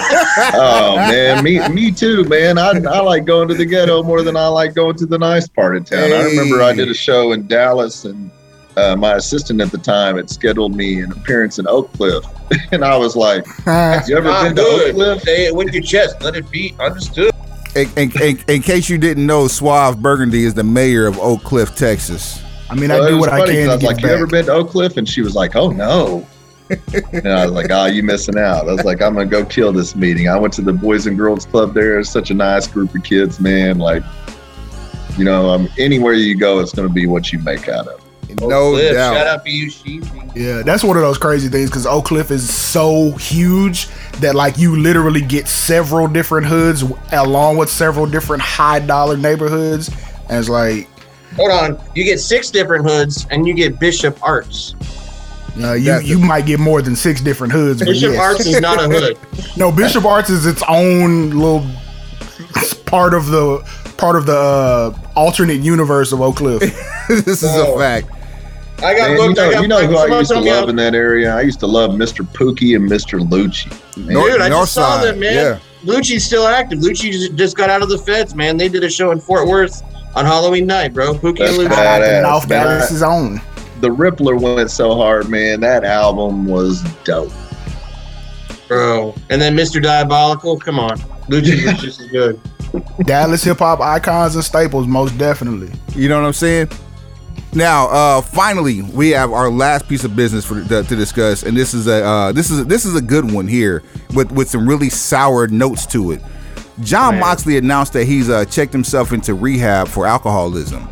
Speaker 4: oh man, me me too, man. I, I like going to the ghetto more than I like going to the nice part of town. I remember I did a show in Dallas, and uh, my assistant at the time had scheduled me an appearance in Oak Cliff, and I was like, "Have you ever
Speaker 1: Not
Speaker 4: been to Oak. Cliff?"
Speaker 1: Say it with your chest. Let it be understood.
Speaker 2: In, in, in, in case you didn't know, Suave Burgundy is the mayor of Oak Cliff, Texas.
Speaker 3: I mean,
Speaker 4: Well,
Speaker 3: I do what I can
Speaker 4: I was like, "You ever been to Oak Cliff?" And she was like, "Oh no." and I was like, "Ah, you missing out." I was like, "I'm gonna go kill this meeting." I went to the Boys and Girls Club there. It's such a nice group of kids, man. Like, you know, um, anywhere you go, it's gonna be what you make out of. It.
Speaker 2: No
Speaker 1: Cliff,
Speaker 2: doubt.
Speaker 1: Shout out to you, Sheezy.
Speaker 3: Yeah, that's one of those crazy things because Oak Cliff is so huge that like you literally get several different hoods along with several different high dollar neighborhoods, and it's like
Speaker 1: Hold on. You get six different hoods, and you get Bishop Arts.
Speaker 3: uh, you
Speaker 2: That's
Speaker 3: you might get more than six different hoods. But
Speaker 1: Bishop
Speaker 3: yes.
Speaker 1: Arts is not a hood.
Speaker 3: no, Bishop Arts is its own little part of the part of the uh, alternate universe of Oak Cliff.
Speaker 2: this is
Speaker 1: Oh.
Speaker 2: a fact.
Speaker 1: I got
Speaker 4: Man, you
Speaker 1: booked. I
Speaker 4: know,
Speaker 1: got
Speaker 4: you know who
Speaker 1: someone
Speaker 4: I used to
Speaker 1: told me
Speaker 4: love in that area? I used to love Mr. Pookie and Mr. Lucci. Man,
Speaker 2: North-
Speaker 1: Dude, I just saw
Speaker 2: Northside,
Speaker 1: them, man.
Speaker 2: yeah.
Speaker 1: Lucci's still active. Lucci just- just got out of the feds, man. They did a show in Fort Worth on Halloween night, bro. Pookie
Speaker 4: That's
Speaker 1: and Lucci.
Speaker 4: bad. Badass,
Speaker 3: North
Speaker 4: man.
Speaker 3: Dallas's own.
Speaker 4: the Rippler went so hard, man. That album was dope.
Speaker 1: Bro. And then Mr. Diabolical. Come on. Lucci was just as good.
Speaker 3: Dallas hip hop icons and staples, most definitely.
Speaker 2: You know what I'm saying? Now, uh, finally, we have our last piece of business for to, to discuss, and this is a uh, this is this is a good one here with with some really sour notes to it. Jon
Speaker 1: Man.
Speaker 2: Moxley announced that he's uh, checked himself into rehab for alcoholism,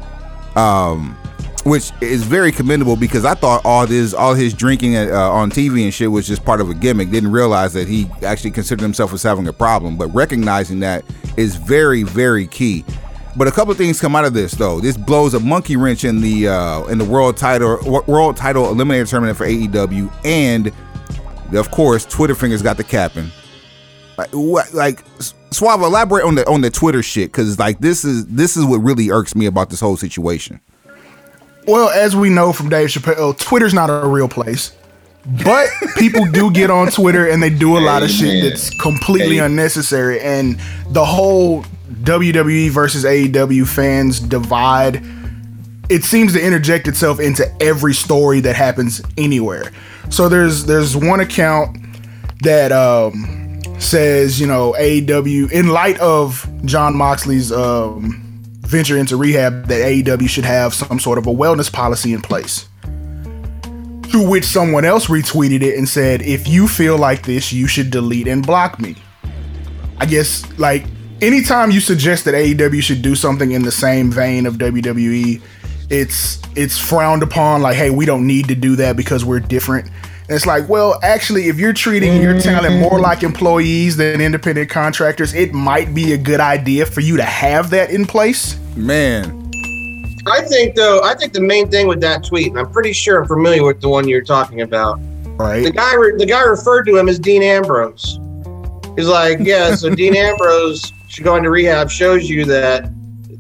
Speaker 2: um, which is very commendable because I thought all this all his drinking uh, on TV and shit was just part of a gimmick. Didn't realize that he actually considered himself as having a problem, but recognizing that is very very key. But a couple of things come out of this though. This blows a monkey wrench in the uh, in the world title wo- world title eliminator tournament for AEW, and of course Twitter fingers got the capping. Like, what, like Suave, elaborate on the on the Twitter shit because like this is this is what really irks me about this whole situation.
Speaker 3: Well, as we know from Dave Chappelle, Twitter's not a real place. But people do get on Twitter and they do a lot of shit
Speaker 4: Amen.
Speaker 3: that's completely
Speaker 4: Amen.
Speaker 3: unnecessary. And the whole WWE versus AEW fans divide, it seems to interject itself into every story that happens anywhere. So there's there's one account that um, says, you know, AEW, in light of Jon Moxley's um, venture into rehab, that AEW should have some sort of a wellness policy in place. To which someone else retweeted it and said, if you feel like this, you should delete and block me. I guess, like, anytime you suggest that AEW should do something in the same vein of WWE, it's it's frowned upon like hey we don't need to do that because we're different and it's like well actually if you're treating your talent more mm-hmm. like employees than independent contractors it might be a good idea for you to have that in place
Speaker 2: Man,
Speaker 1: I think though, I think the main thing with that tweet, and I'm pretty sure I'm familiar with the one you're talking about. Right. The
Speaker 3: right
Speaker 1: guy, re- the guy referred to him as Dean Ambrose. He's like, yeah, so Dean Ambrose should go into rehab. Shows you that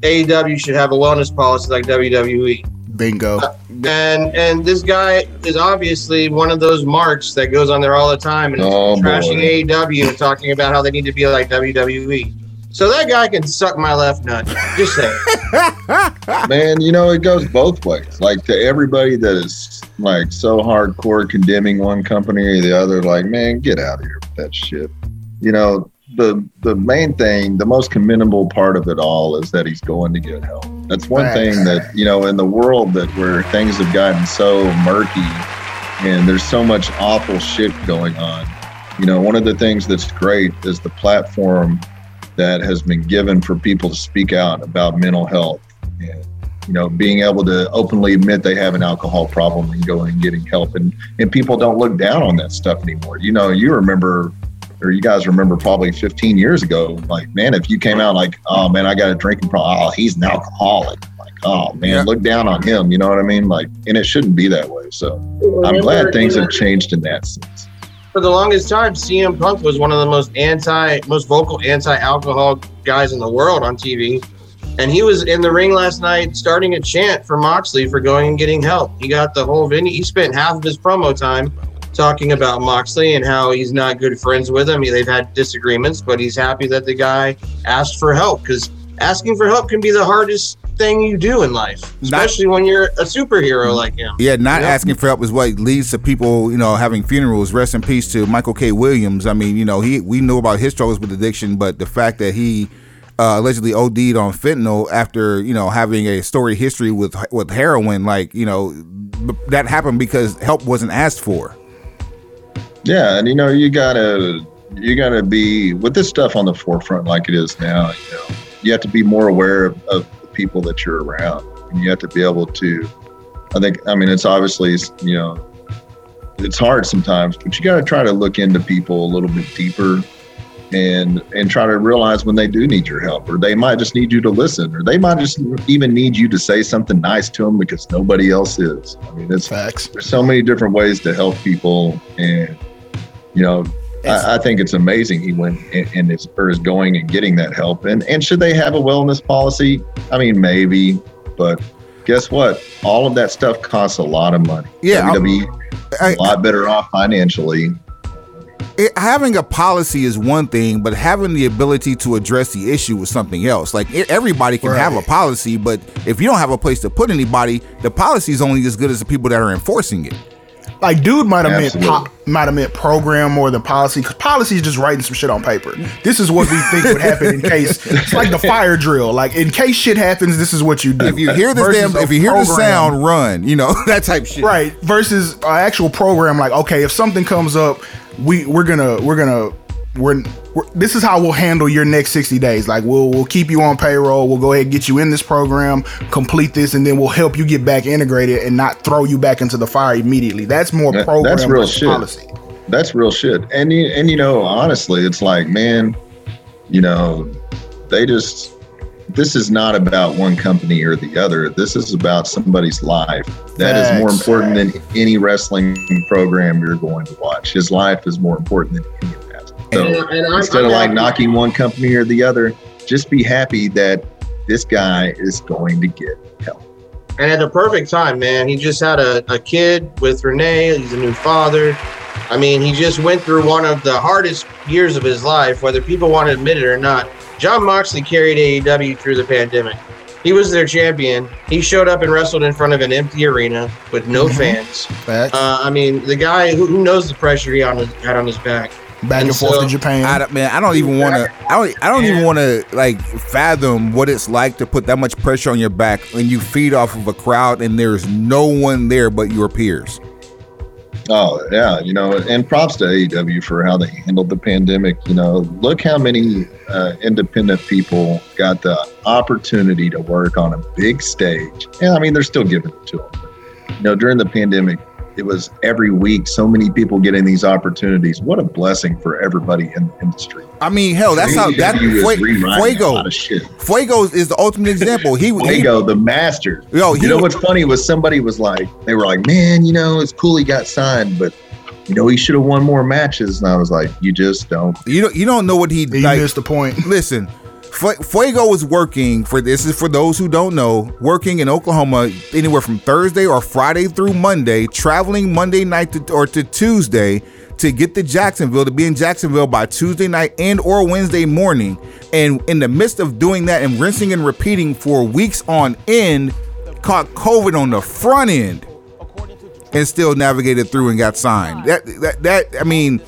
Speaker 1: AEW should have a wellness policy like WWE.
Speaker 3: bingo
Speaker 1: And and this guy is obviously one of those marks that goes on there all the time and is
Speaker 4: Oh,
Speaker 1: trashing
Speaker 4: boy.
Speaker 1: AEW and talking about how they need to be like WWE. So that guy can suck my left nut. Just say.
Speaker 4: Man, you know, it goes both ways. Like to everybody that is like so hardcore condemning one company or the other, like, man, get out of here with that shit. You know, the the main thing, the most commendable part of it all is that he's going to get help. That's one
Speaker 3: Right.
Speaker 4: thing that, you know, in the world that where things have gotten so murky and there's so much awful shit going on. you know, one of the things that's great is the platform that has been given for people to speak out about mental health and you know being able to openly admit they have an alcohol problem and going and getting help and and people don't look down on that stuff anymore you know you remember or you guys remember probably 15 years ago like man if you came out like oh man i got a drinking problem oh he's an alcoholic like oh man
Speaker 2: Yeah.
Speaker 4: look down on him you know what i mean like and it shouldn't be that way so i'm glad things have changed in that sense
Speaker 1: For the longest time, CM Punk was one of the most anti, most vocal anti-alcohol guys in the world on TV. And he was in the ring last night starting a chant for Moxley for going and getting help. He got the whole venue. He spent half of his promo time talking about Moxley and how he's not good friends with him. They've had disagreements, but he's happy that the guy asked for help because asking for help can be the hardest thing you do in life,
Speaker 2: Not-
Speaker 1: especially when you're a superhero like him.
Speaker 2: Yeah, not asking for help is what leads to people, you know, having funerals. Rest in peace to Michael K. Williams. I mean, you know, he we knew about his struggles with addiction, but the fact that he uh, allegedly OD'd on fentanyl after you know having a story history with with heroin, like you know, that happened because help wasn't asked for.
Speaker 4: Yeah, and you know, you gotta you gotta be with this stuff on the forefront like it is now. You know, you have to be more aware of, of the people that you're around, and you have to be able to. I think. I mean, it's obviously you know, it's hard sometimes, but you got to try to look into people a little bit deeper. And and try to realize when they do need your help, or they might just need you to listen, or they might just even need you to say something nice to them because nobody else is. I mean, it's
Speaker 3: Facts.
Speaker 4: there's so many different ways to help people and you know I, I think it's amazing he went and, and is or is going and getting that help. And and should they have a wellness policy? I mean maybe but guess what? All of that stuff costs a lot of money.
Speaker 2: Yeah,
Speaker 4: WWE
Speaker 2: I-
Speaker 4: a lot better off financially.
Speaker 2: It, having a policy is one thing, but having the ability to address the issue is something else. Like e- everybody can have a policy, but if you don't have a place to put anybody, the policy is only as good as the people that are enforcing it.
Speaker 3: Like, dude might have meant po- might have meant program more than policy because policy is just writing some shit on paper. This is what we think would happen in case it's like the fire drill. Like, in case shit happens, this is what you do.
Speaker 2: If you hear this damn, if you hear the sound, run. You know that type shit.
Speaker 3: right? Versus an actual program. Like, okay, if something comes up, we we're gonna we're gonna we're, we're this is how we'll handle your next 60 days. Like we'll we'll keep you on payroll. We'll go ahead and get you in this program complete this and then we'll help you get back integrated and not throw you back into the fire immediately. That's more
Speaker 4: That-
Speaker 3: program
Speaker 4: that's real shit.
Speaker 3: policy.
Speaker 4: That's real shit. And you and you know honestly it's like man you know they just this is not about one company or the other. This is about somebody's life That is more important than any wrestling program you're going to watch. His life is more important than any so
Speaker 1: And- and
Speaker 4: instead
Speaker 1: I'm
Speaker 4: of like
Speaker 1: happy-
Speaker 4: knocking one company or the other just be happy that this guy is going to get help
Speaker 1: and at the perfect time, man. He just had a, a kid with Renee. He's a new father. I mean, he just went through one of the hardest years of his life, whether people want to admit it or not. Jon Moxley carried AEW through the pandemic. He was their champion. He showed up and wrestled in front of an empty arena with no
Speaker 3: Mhm.
Speaker 1: fans. Uh, I mean, the guy who, who knows the pressure he on his, had on his back.
Speaker 3: Back and,
Speaker 1: and
Speaker 3: forth
Speaker 1: so-
Speaker 3: to japan
Speaker 2: I don't, man, I don't even want to. I don't. I don't even want to like fathom what it's like to put that much pressure on your back when you feed off of a crowd and there's no one there but your peers.
Speaker 4: Oh yeah, you know, and props to AEW for how they handled the pandemic. You know, look how many uh, independent people got the opportunity to work on a big stage. Yeah, I mean, they're still giving it to them. You know, during the pandemic, it was every week so many people getting these opportunities. What a blessing for everybody in the industry.
Speaker 2: I mean, hell, that's how that
Speaker 4: AEW is
Speaker 2: Fue-
Speaker 4: rewriting a
Speaker 2: Fuego.
Speaker 4: of shit.
Speaker 2: Fuego is the ultimate example. He, he
Speaker 4: Fuego, the master.
Speaker 2: Yo, he-
Speaker 4: you know what's funny was somebody was like, they were like, man, you know, it's cool he got signed, but you know, he should have won more matches. And I was like, you just don't.
Speaker 2: you don't you don't know what he
Speaker 3: you
Speaker 2: like.
Speaker 3: missed the point
Speaker 2: Listen, Fu- Fuego was working for this is for those who don't know, working in Oklahoma anywhere from Thursday or Friday through Monday, traveling Monday night to, or to Tuesday to get to Jacksonville to be in Jacksonville by Tuesday night and or Wednesday morning. And in the midst of doing that and rinsing and repeating for weeks on end, caught COVID on the front end and still navigated through and got signed. That that that I mean,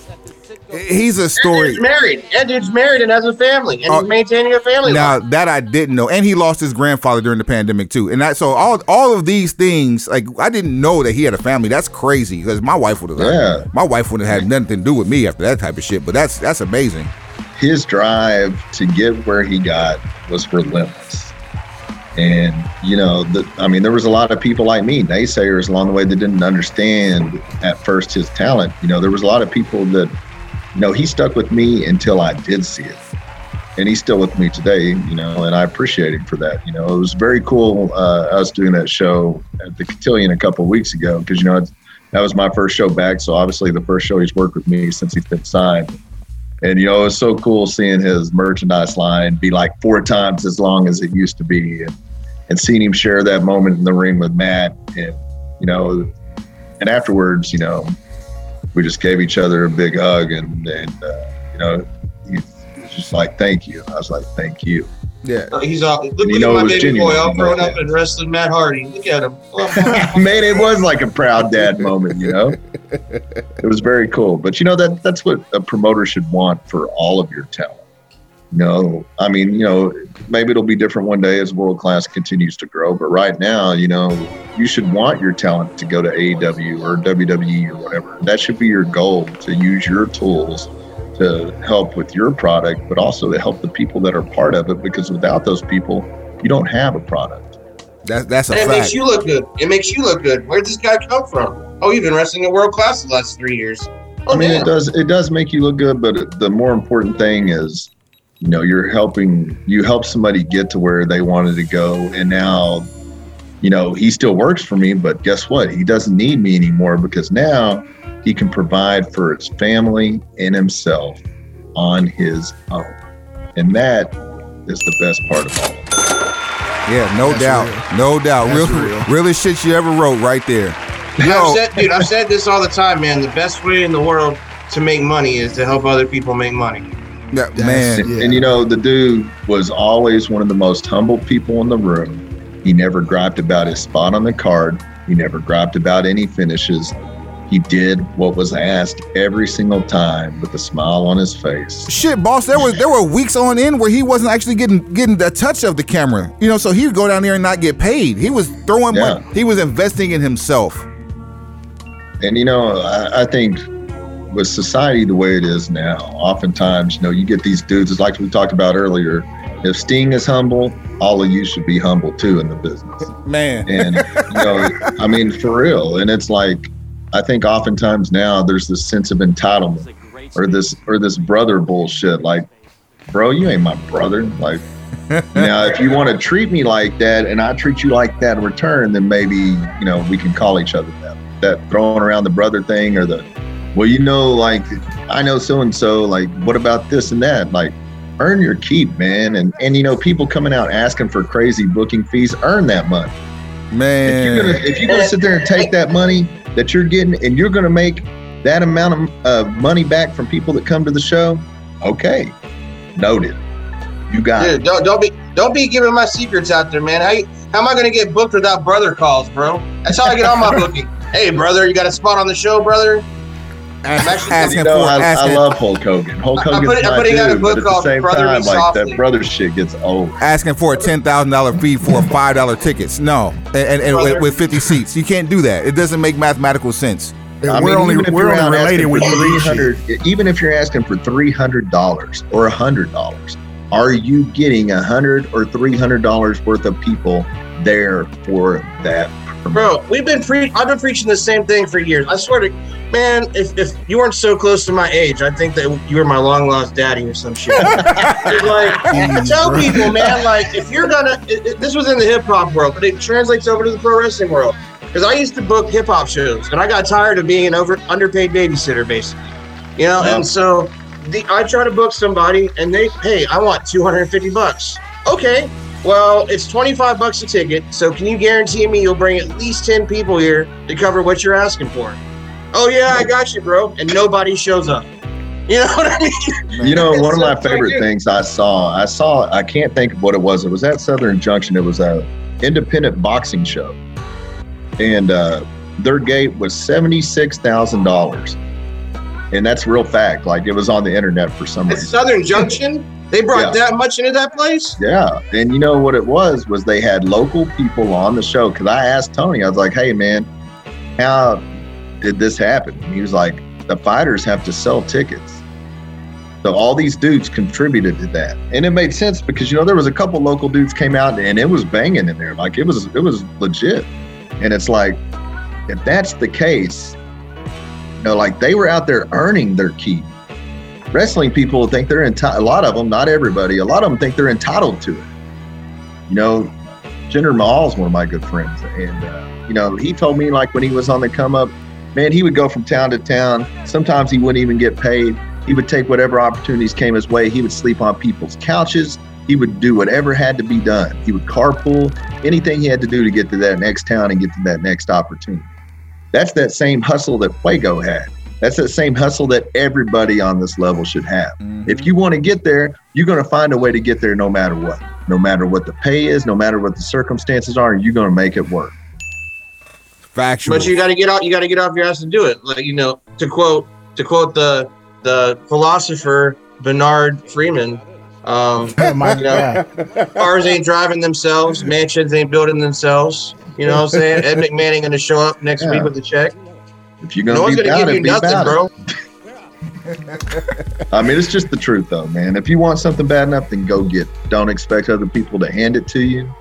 Speaker 2: He's a story.
Speaker 1: He's married. And dude's married and has a family, and
Speaker 2: Oh,
Speaker 1: he's uh, maintaining a family.
Speaker 2: Now
Speaker 1: life.
Speaker 2: that I didn't know, and he lost his grandfather during the pandemic too, and that so all all of these things, like I didn't know that he had a family. That's crazy because my wife would have,
Speaker 4: Yeah.
Speaker 2: my wife wouldn't have had nothing to do with me after that type of shit. But that's that's amazing.
Speaker 4: his drive to get where he got was relentless. And you know, the, I mean, there was a lot of people like me, naysayers along the way that didn't understand at first his talent. You know, there was a lot of people that, know, he stuck with me until I did see it, and he's still with me today. You know, and I appreciate him for that. You know, it was very cool uh, us doing that show at the Cotillion a couple weeks ago because you know that was my first show back. So obviously, the first show he's worked with me since he's been signed. And you know, it was so cool seeing his merchandise line be like four times as long as it used to be, and and seeing him share that moment in the ring with Matt, and you know, and afterwards, you know, we just gave each other a big hug, and and uh, you know, he was just like, "Thank you." I was like, "Thank you."
Speaker 2: Yeah,
Speaker 1: Uh, he's all look,
Speaker 4: You
Speaker 1: look
Speaker 4: know
Speaker 1: at
Speaker 4: it
Speaker 1: my
Speaker 4: was
Speaker 1: baby
Speaker 4: genuine.
Speaker 1: boy all
Speaker 4: You
Speaker 1: grown up and wrestling Matt Hardy. Look at him.
Speaker 4: Man, it was like a proud dad moment, you know. It was very cool, but you know that that's what a promoter should want for all of your talent. You know, I mean, you know, maybe it'll be different one day as world class continues to grow, but right now, you know, you should want your talent to go to AEW or WWE or whatever. That should be your goal to use your tools to help with your product, but also to help the people that are part of it. Because without those people, you don't have a product.
Speaker 2: that's that's a
Speaker 1: And it
Speaker 2: fact.
Speaker 1: makes you look good. It makes you look good. Where'd this guy come from? Oh, you've been wrestling at world class the last three years. Oh,
Speaker 4: I mean,
Speaker 1: damn.
Speaker 4: it does it does make you look good, but the more important thing is, you know, you're helping you help somebody get to where they wanted to go, and now, you know, he still works for me, but guess what? He doesn't need me anymore because now he can provide for his family and himself on his own, and that is the best part of all. Of it.
Speaker 2: yeah, no
Speaker 3: That's
Speaker 2: doubt,
Speaker 3: real.
Speaker 2: no doubt.
Speaker 3: That's
Speaker 2: Real,
Speaker 3: real.
Speaker 2: realest shit you ever wrote right there.
Speaker 1: I've
Speaker 2: Yo,
Speaker 1: said, dude, I've said this all the time, man. The best way in the world to make money is to help other people make money.
Speaker 2: Yeah,
Speaker 3: That's-
Speaker 2: man,
Speaker 3: Yeah.
Speaker 4: And you know, the dude was always one of the most humble people in the room. He never griped about his spot on the card. He never griped about any finishes. He did what was asked every single time with a smile on his face.
Speaker 2: Shit, boss. There was there were weeks on end where he wasn't actually getting getting the touch of the camera. You know, so he would go down there and not get paid. He was throwing
Speaker 4: Yeah.
Speaker 2: money. He was investing in himself.
Speaker 4: And you know, I, I think with society the way it is now, oftentimes, you know, you get these dudes, it's like we talked about earlier. If Sting is humble, all of you should be humble too in the business.
Speaker 2: Man,
Speaker 4: and you know i mean for real and it's like i think oftentimes now there's this sense of entitlement or this or this brother bullshit like bro you ain't my brother like now if you want to treat me like that and i treat you like that in return then maybe you know we can call each other that that throwing around the brother thing or the well you know like i know so and so like what about this and that like earn your keep man and and you know people coming out asking for crazy booking fees earn that money if you're gonna
Speaker 2: man.
Speaker 4: if you're gonna sit there and take that money that you're getting and you're gonna make that amount of uh, money back from people that come to the show, okay, noted. You got
Speaker 1: Dude,
Speaker 4: it.
Speaker 1: don't don't be don't be giving my secrets out there, man. How you, how am I gonna get booked without brother calls, bro? That's how I get all my booking. Hey, brother, you got a spot on the show, brother?
Speaker 2: Ask-
Speaker 1: actually-
Speaker 2: asking
Speaker 4: You know,
Speaker 2: for
Speaker 4: I, I
Speaker 2: asking,
Speaker 4: love Hulk Hogan. Hulk
Speaker 1: I- I
Speaker 4: Hogan's
Speaker 1: put it- I
Speaker 4: my
Speaker 1: put it out a
Speaker 4: dude,
Speaker 1: book
Speaker 4: but at the
Speaker 1: called
Speaker 4: same
Speaker 1: Brother
Speaker 4: time, like that brother shit gets old.
Speaker 2: asking for a ten thousand dollar fee for five dollar tickets. No, and, and, and with, with fifty seats, you can't do that. It doesn't make mathematical sense.
Speaker 4: I
Speaker 3: we're
Speaker 4: mean,
Speaker 3: only
Speaker 4: even if
Speaker 3: we're
Speaker 4: you're
Speaker 3: only related
Speaker 4: asking
Speaker 3: with
Speaker 4: for 300 even if you're asking for three hundred dollars or a hundred dollars, are you getting a hundred or three hundred dollars worth of people there for that?
Speaker 1: Bro, we've been pre- I've been preaching the same thing for years. I swear to man, if, if you weren't so close to my age, I think that you were my long lost daddy or some shit. Like tell people, man, like if you're gonna it, it- this was in the hip hop world, but it translates over to the pro wrestling world. Because I used to book hip hop shows, and I got tired of being an over underpaid babysitter, basically. You know,
Speaker 4: Yeah.
Speaker 1: and so the, I try to book somebody, and they, hey, I want 250 bucks. Okay, well, it's 25 bucks a ticket. So can you guarantee me you'll bring at least 10 people here to cover what you're asking for? Oh yeah, I got you, bro. And nobody shows up. You know what I mean?
Speaker 4: You know, one of my favorite things I saw, I saw, I can't think of what it was. It was at Southern Junction. It was a independent boxing show, and uh, their gate was seventy six thousand dollars. and that's real fact. Like it was on the internet for some
Speaker 1: At
Speaker 4: reason.
Speaker 1: Southern Junction, they brought
Speaker 4: Yeah.
Speaker 1: that much into that place.
Speaker 4: Yeah, and you know what it was was they had local people on the show because I asked Tony, I was like, "Hey man, how did this happen?" And he was like, "The fighters have to sell tickets." So all these dudes contributed to that, and it made sense because you know there was a couple local dudes came out and it was banging in there, like it was it was legit, and it's like if that's the case, you know, like they were out there earning their keep. Wrestling people think they're entitled. A lot of them, not everybody, a lot of them think they're entitled to it. You know, Jinder Mahal's one of my good friends, and uh, you know, he told me like when he was on the come up, man, he would go from town to town. Sometimes he wouldn't even get paid. He would take whatever opportunities came his way. He would sleep on people's couches. He would do whatever had to be done. He would carpool, anything he had to do to get to that next town and get to that next opportunity. That's that same hustle that Fuego had. That's that same hustle that everybody on this level should have. If you want to get there, you're going to find a way to get there no matter what. No matter what the pay is, no matter what the circumstances are, you're going to make it work.
Speaker 2: Factual.
Speaker 1: But you got to get out. You got to get off your ass and do it. Like you know, to quote to quote the the philosopher Bernard Freeman. Um,
Speaker 3: my
Speaker 1: you know,
Speaker 3: God.
Speaker 1: cars ain't driving themselves, mansions ain't building themselves. You know what I'm saying? Ed McMahon ain't gonna show up next
Speaker 4: Yeah.
Speaker 1: week with a check.
Speaker 4: If you're going
Speaker 1: one's
Speaker 4: to be
Speaker 1: gonna
Speaker 4: about
Speaker 1: give
Speaker 4: it,
Speaker 1: you
Speaker 4: be
Speaker 1: nothing,
Speaker 4: about
Speaker 1: bro.
Speaker 4: I mean, it's just the truth, though, man. If you want something bad enough, then go get it. Don't expect other people to hand it to you,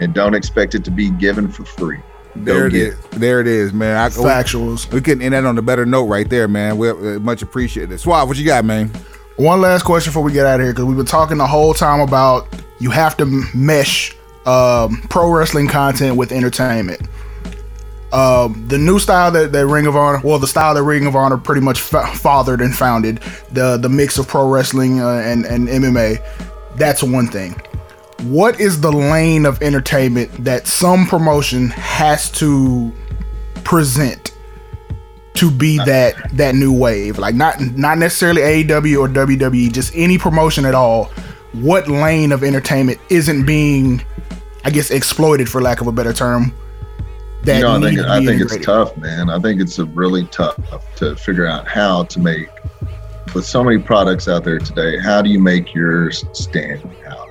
Speaker 4: and don't expect it to be given for free.
Speaker 2: there
Speaker 4: Go
Speaker 2: it
Speaker 4: get.
Speaker 2: There it is, man. I, we,
Speaker 3: Factuals.
Speaker 2: we couldn't end that on a better note right there, man. We uh, much appreciated. Swab, what you got, man?
Speaker 3: One last question before we get out of here, because we've been talking the whole time about you have to mesh um, pro wrestling content with entertainment. Um, the new style that, that Ring of Honor, well, the style that Ring of Honor pretty much fa- fathered and founded, the the mix of pro wrestling uh, and and MMA. That's one thing. What is the lane of entertainment that some promotion has to present to be that that new wave like not not necessarily AEW or WWE just any promotion at all what lane of entertainment isn't being I guess exploited for lack of a better term that
Speaker 4: you know, I think I think it's tough, man. I think it's a really tough to figure out how to make with so many products out there today. How do you make yours stand out?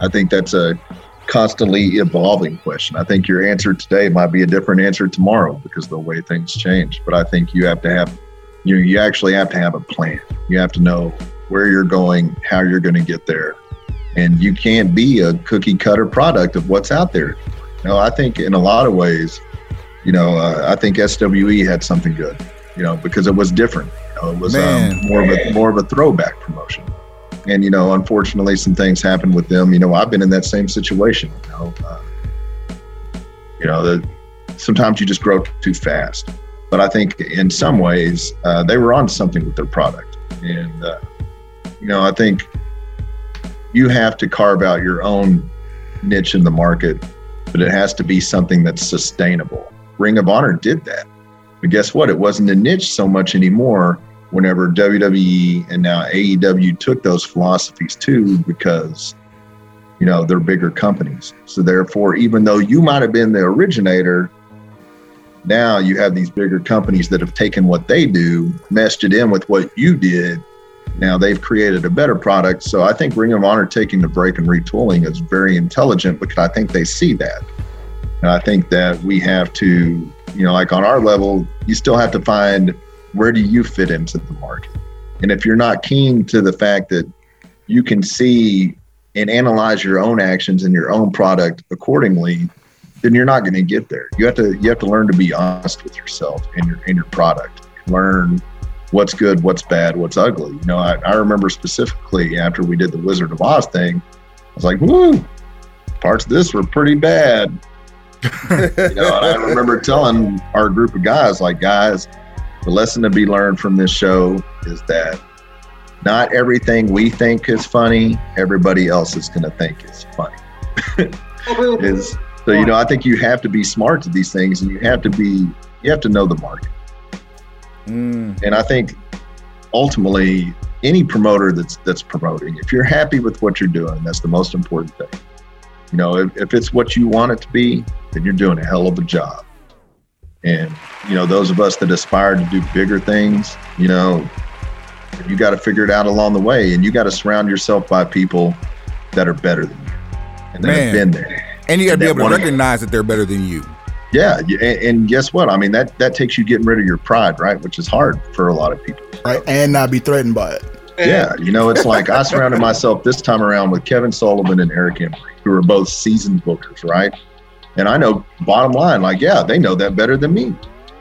Speaker 4: I think that's a constantly evolving question. I think your answer today might be a different answer tomorrow because of the way things change. But I think you have to have you you actually have to have a plan. You have to know where you're going, how you're going to get there, and you can't be a cookie cutter product of what's out there. You know, I think in a lot of ways, you know, uh, I think SWE had something good, you know, because it was different. You know, it was um, more of a more of a throwback promotion. And you know, unfortunately, some things happened with them. You know, I've been in that same situation. You know, uh, you know that sometimes you just grow too fast. But I think in some ways uh, they were on something with their product, and uh, you know, I think you have to carve out your own niche in the market, but it has to be something that's sustainable. Ring of Honor did that. But guess what? It wasn't a niche so much anymore whenever WWE and now AEW took those philosophies too, because, you know, they're bigger companies. So therefore, even though you might have been the originator, now you have these bigger companies that have taken what they do, meshed it in with what you did. Now they've created a better product. So I think Ring of Honor taking the break and retooling is very intelligent because I think they see that. And I think that we have to, you know, like on our level, you still have to find where do you fit into the market. And if you're not keen to the fact that you can see and analyze your own actions and your own product accordingly, then you're not going to get there. You have to you have to learn to be honest with yourself and your and your product. Learn what's good, what's bad, what's ugly. You know, I, I remember specifically after we did the Wizard of Oz thing, I was like, woo, parts of this were pretty bad. you know, and I remember telling our group of guys, like, guys, the lesson to be learned from this show is that not everything we think is funny, everybody else is going to think is funny. is so you know, I think you have to be smart to these things, and you have to be you have to know the market.
Speaker 2: Mm,
Speaker 4: And I think ultimately, any promoter that's that's promoting, if you're happy with what you're doing, that's the most important thing. You know, if, if it's what you want it to be, then you're doing a hell of a job. And, you know, those of us that aspire to do bigger things, you know, you got to figure it out along the way. And you got to surround yourself by people that are better than you and that
Speaker 2: Man.
Speaker 4: have been there.
Speaker 2: And you got to be able
Speaker 4: wanna-
Speaker 2: recognize that they're better than you.
Speaker 4: Yeah. And, and guess what? I mean, that, that takes you getting rid of your pride, right? Which is hard for a lot of people.
Speaker 3: right? And not be threatened by it.
Speaker 4: Yeah, you know, it's like I surrounded myself this time around with Kevin Sullivan and Eric Embry, who are both seasoned bookers, right? And I know, bottom line, like, yeah, they know that better than me,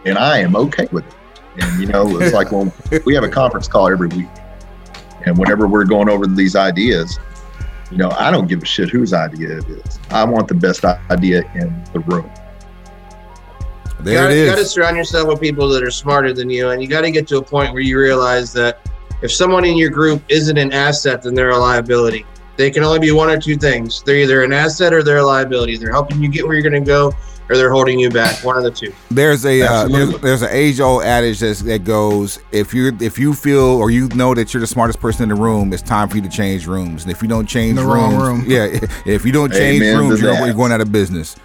Speaker 4: and I am okay with it. And you know, it's like when we have a conference call every week, and whenever we're going over these ideas, you know, I don't give a shit whose idea it is. I want the best idea in the room.
Speaker 1: You
Speaker 2: There
Speaker 1: gotta,
Speaker 2: it
Speaker 1: you gotta surround yourself with people that are smarter than you, and you got to get to a point where you realize that if someone in your group isn't an asset, then they're a liability. They can only be one or two things. They're either an asset or they're a liability. They're helping you get where you're going to go, or they're holding you back. One of the two.
Speaker 2: There's a uh, there's, there's an age old adage that's, that goes if you if you feel or you know that you're the smartest person in the room, it's time for you to change rooms. And if you don't change
Speaker 3: The
Speaker 2: rooms,
Speaker 3: wrong room.
Speaker 2: yeah, if you don't change
Speaker 4: Amen
Speaker 2: rooms, you're, you're going out of business.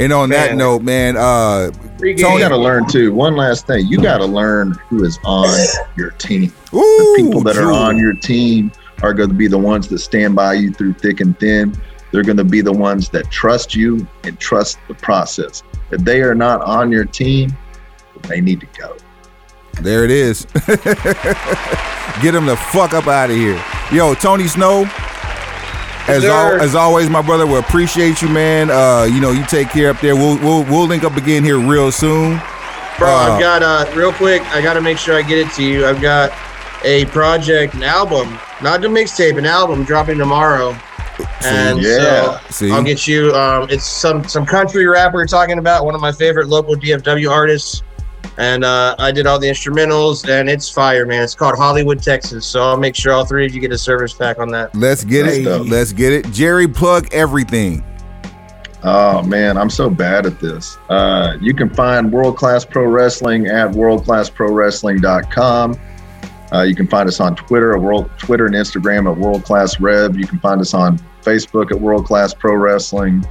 Speaker 2: And on that note, man, uh,
Speaker 1: Free
Speaker 4: You got to learn too. One last thing, you got to learn who is on your team.
Speaker 2: ooh,
Speaker 4: the people that are on your team are going to be the ones that stand by you through thick and thin. They're going to be the ones that trust you and trust the process. If they are not on your team, they need to go.
Speaker 2: There it is. Get them the fuck up out of here. Yo, Tony Snow. As, al- as always, my brother, we appreciate you, man. Uh, you know, you take care up there. We'll we'll, we'll link up again here real soon.
Speaker 1: Bro,
Speaker 2: Uh,
Speaker 1: I've got uh real quick. I got to make sure I get it to you. I've got a project, an album, not a mixtape, an album dropping tomorrow. And
Speaker 4: Yeah.
Speaker 1: so
Speaker 2: See,
Speaker 1: I'll get you. Um, it's some some country rapper talking about. One of my favorite local DFW artists, and uh, I did all the instrumentals, and it's fire, man. It's called Hollywood, Texas. So I'll make sure all three of you get a service pack on that.
Speaker 2: let's get it.
Speaker 4: Hey.
Speaker 2: Let's get it. Jerry, plug everything.
Speaker 4: Oh man, I'm so bad at this. Uh, you can find World Class Pro Wrestling at worldclassprowrestling.com. Uh, you can find us on Twitter at World Twitter and Instagram at World Class Rev. You can find us on Facebook at World Class Pro Wrestling.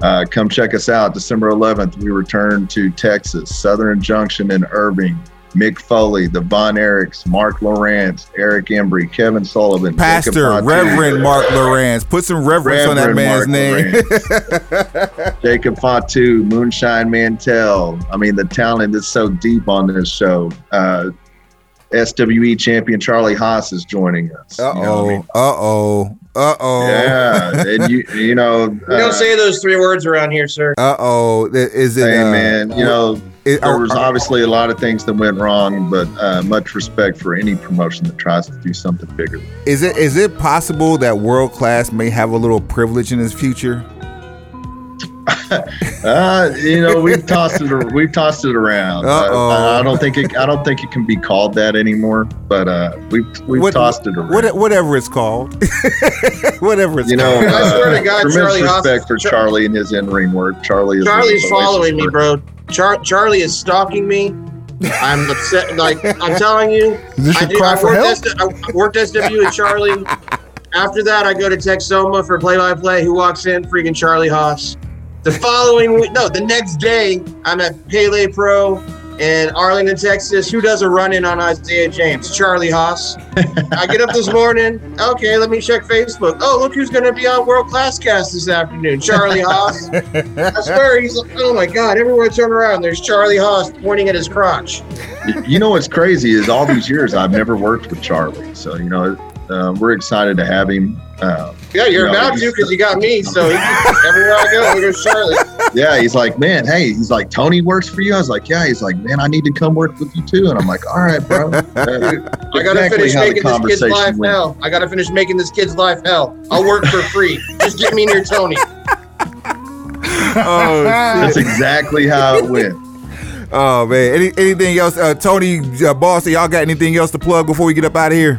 Speaker 4: Uh, come check us out. December 11th, we return to Texas, Southern Junction in Irving. Mick Foley, the Von Erichs, Mark Lawrence, Eric Embry, Kevin Sullivan,
Speaker 2: Pastor. Reverend Mark Lawrence. Put some reverence on that man's
Speaker 4: Mark
Speaker 2: name.
Speaker 4: Jacob Fatu, Moonshine Mantell. I mean, the talent is so deep on this show. Uh, SWE champion Charlie Haas is joining us.
Speaker 2: Uh
Speaker 4: You know I
Speaker 2: oh.
Speaker 4: mean?
Speaker 2: Uh oh. Uh oh.
Speaker 4: Yeah, and you you know,
Speaker 1: We don't
Speaker 4: uh,
Speaker 1: say those three words around here, sir.
Speaker 2: Uh oh. Is it?
Speaker 4: hey
Speaker 2: uh,
Speaker 4: man, you know,
Speaker 2: it-
Speaker 4: there was obviously a lot of things that went wrong, but uh, much respect for any promotion that tries to do something bigger.
Speaker 2: Is it is it possible that world class may have a little privilege in his future?
Speaker 4: Uh, you know, we've tossed it. We've tossed it around. Uh,
Speaker 2: Uh-oh.
Speaker 4: I, I don't think it. I don't think it can be called that anymore. But uh, we've we've
Speaker 2: What-
Speaker 4: tossed it around.
Speaker 2: What, whatever it's called. whatever it's
Speaker 4: you know,
Speaker 2: called.
Speaker 1: I swear to
Speaker 4: uh,
Speaker 1: God,
Speaker 4: tremendous
Speaker 1: Charlie Haas-
Speaker 4: respect for
Speaker 1: Char-
Speaker 4: Charlie and his in-ring work. Charlie is
Speaker 1: Charlie's following me, bro. Char- Charlie is stalking me. I'm upset. Like I'm telling you,
Speaker 3: Is this
Speaker 1: I,
Speaker 3: your
Speaker 1: do,
Speaker 3: cry
Speaker 1: I,
Speaker 3: for
Speaker 1: worked
Speaker 3: help?
Speaker 1: S- I worked SW with Charlie. After that, I go to Texoma for play-by-play. Who walks in? Freaking Charlie Haas. The following week, no, the next day, I'm at Pele Pro in Arlington, Texas. Who does a run-in on Isaiah James? Charlie Haas. I get up this morning. Okay, let me check Facebook. Oh, look who's going to be on World Class Cast this afternoon. Charlie Haas. I swear, he's like, oh my God, everywhere I turn around, there's Charlie Haas pointing at his crotch.
Speaker 4: You know what's crazy is all these years I've never worked with Charlie, so you know uh, we're excited to have him. Uh,
Speaker 1: Yeah, you're
Speaker 4: No,
Speaker 1: about to because you got me. So everywhere I go, there goes Charlie.
Speaker 4: yeah, he's like, man, hey, he's like, Tony works for you. I was like, yeah. He's like, man, I need to come work with you too. And I'm like, all right, bro. Uh,
Speaker 1: I gotta
Speaker 4: exactly
Speaker 1: finish making this kid's life
Speaker 4: went.
Speaker 1: hell. I gotta finish making this kid's life hell. I'll work for free. Just get me near Tony.
Speaker 2: oh,
Speaker 4: That's exactly how it went.
Speaker 2: oh man. Any, anything else? Uh, Tony, uh, boss, y'all got anything else to plug before we get up out of here?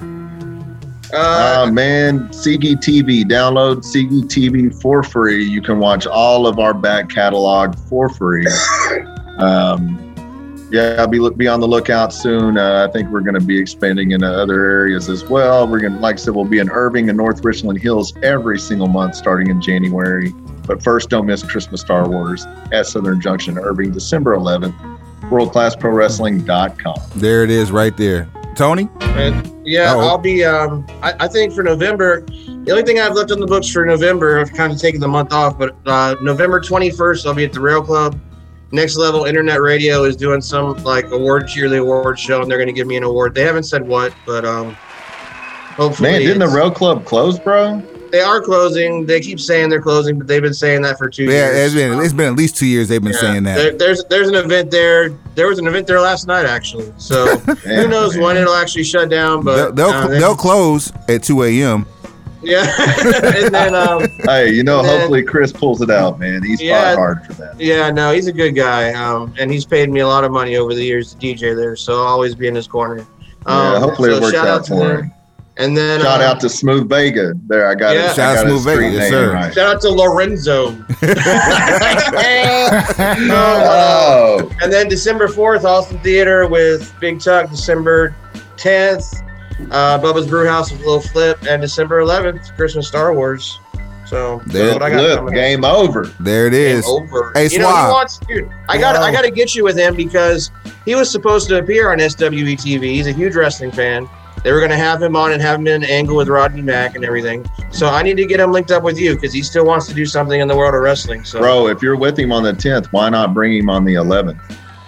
Speaker 1: Uh,
Speaker 4: Uh, man, Sigi TV. Download Sigi TV for free. You can watch all of our back catalog for free. Um, yeah, be be on the lookout soon. Uh, I think we're going to be expanding into other areas as well. We're going to, like I said, we'll be in Irving and North Richland Hills every single month starting in January. But first, don't miss Christmas Star Wars at Southern Junction, Irving, December 11th. worldclassprowrestling.com.
Speaker 2: There it is, right there. Tony.
Speaker 1: And yeah,
Speaker 2: Uh-oh.
Speaker 1: I'll be. Um, I, I think for November, the only thing I've left on the books for November, I've kind of taken the month off, but uh, November 21st, I'll be at the Rail Club. Next Level Internet Radio is doing some like award yearly award show, and they're going to give me an award. They haven't said what, but um, hopefully,
Speaker 4: Man, didn't the Rail Club close, bro?
Speaker 1: They are closing. They keep saying they're closing, but they've been saying that for two
Speaker 2: Yeah,
Speaker 1: years.
Speaker 2: it's been it's been at least two years they've been
Speaker 1: Yeah.
Speaker 2: saying that.
Speaker 1: There, there's there's an event there. There was an event there last night actually. So who knows
Speaker 4: man.
Speaker 1: when it'll actually shut down?
Speaker 2: They'll
Speaker 1: But
Speaker 2: they'll,
Speaker 1: uh,
Speaker 2: they'll close at two a.m.
Speaker 1: yeah. and then um,
Speaker 4: Hey, you know,
Speaker 1: And then-
Speaker 4: hopefully Chris pulls it out, man. He's
Speaker 1: Yeah.
Speaker 4: fought hard for that.
Speaker 1: yeah, no, he's a good guy. Um, and he's paid me a lot of money over the years to DJ there, so I'll always be in his corner. Um,
Speaker 4: yeah, hopefully
Speaker 1: so
Speaker 4: it works
Speaker 1: shout
Speaker 4: out
Speaker 1: to
Speaker 4: for
Speaker 1: them.
Speaker 4: him.
Speaker 1: And then
Speaker 4: Shout
Speaker 1: uh,
Speaker 4: out to Smooth Vega. There, I got
Speaker 1: Yeah.
Speaker 4: it.
Speaker 2: Shout out Smooth Vega, yes, sir.
Speaker 4: Right.
Speaker 1: shout out to Lorenzo.
Speaker 4: Oh,
Speaker 1: And then December 4th, Austin Theater with Big Chuck. December 10th, uh, Bubba's Brewhouse with Little Flip. And December 11th, Christmas Star Wars. So
Speaker 2: There-
Speaker 1: what I got
Speaker 4: flip,
Speaker 1: coming up.
Speaker 4: game over.
Speaker 2: There it is.
Speaker 1: Game over.
Speaker 2: Hey,
Speaker 1: you know, he wants, dude. I got, I got to get you with him because he was supposed to appear on SWE TV. He's a huge wrestling fan. They were going to have him on and have him in an angle with Rodney Mack and everything. So I need to get him linked up with you because he still wants to do something in the world of wrestling. So
Speaker 4: Bro, if you're with him on the 10th, why not bring him on the 11th?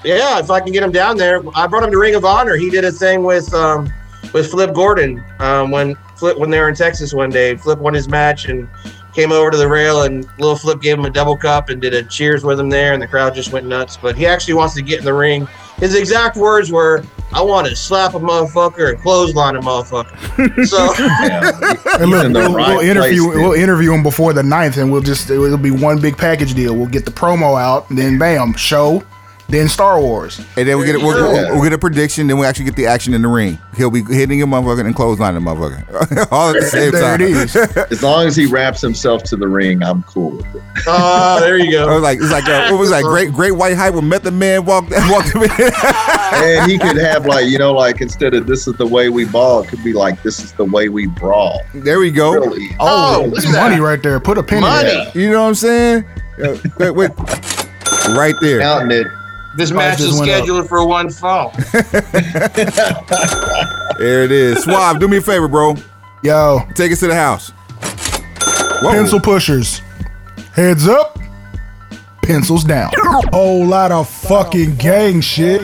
Speaker 1: Yeah, if I can get him down there, I brought him to Ring of Honor. He did a thing with um, with Flip Gordon um, when Flip when they were in Texas one day. Flip won his match and came over to the rail, and Little Flip gave him a double cup and did a cheers with him there, and the crowd just went nuts. But he actually wants to get in the ring. His exact words were, "I want to slap a motherfucker and clothesline a motherfucker." So
Speaker 4: Yeah,
Speaker 3: And look,
Speaker 4: in
Speaker 3: we'll,
Speaker 4: right
Speaker 3: we'll interview
Speaker 4: place,
Speaker 3: we'll interview him before the ninth, and we'll just it'll be one big package deal. We'll get the promo out, and then bam, show, then Star Wars.
Speaker 2: And then we get a, we'll,
Speaker 4: Yeah.
Speaker 2: we'll, we'll get a prediction. Then we actually get the action in the ring. He'll be hitting a motherfucker and clotheslining a motherfucker all at the same
Speaker 3: There
Speaker 2: time.
Speaker 3: it is.
Speaker 4: as long as he wraps himself to the ring, I'm cool with it.
Speaker 1: uh, there you
Speaker 2: I
Speaker 1: go.
Speaker 2: was like, it's like uh, what was that? Great, great white hype with Method Man walked walked in.
Speaker 4: And he could have like, you know, like instead of this is the way we ball, it could be like this is the way we brawl.
Speaker 2: there we go.
Speaker 4: Really.
Speaker 1: Oh,
Speaker 3: Oh, it's
Speaker 1: at that.
Speaker 3: money right there. Put a pin in
Speaker 1: Money.
Speaker 3: it.
Speaker 2: You know what I'm saying? Uh, wait, wait. Right there.
Speaker 4: Counting it.
Speaker 1: This
Speaker 3: Price
Speaker 1: match
Speaker 3: just
Speaker 1: is
Speaker 3: went up.
Speaker 1: scheduled for one fall.
Speaker 2: There it is. Swab, do me a favor, bro.
Speaker 3: Yo,
Speaker 2: Take us to the house. Whoa.
Speaker 3: pencil pushers. Heads up, pencils down. Whole lot of fucking gang shit.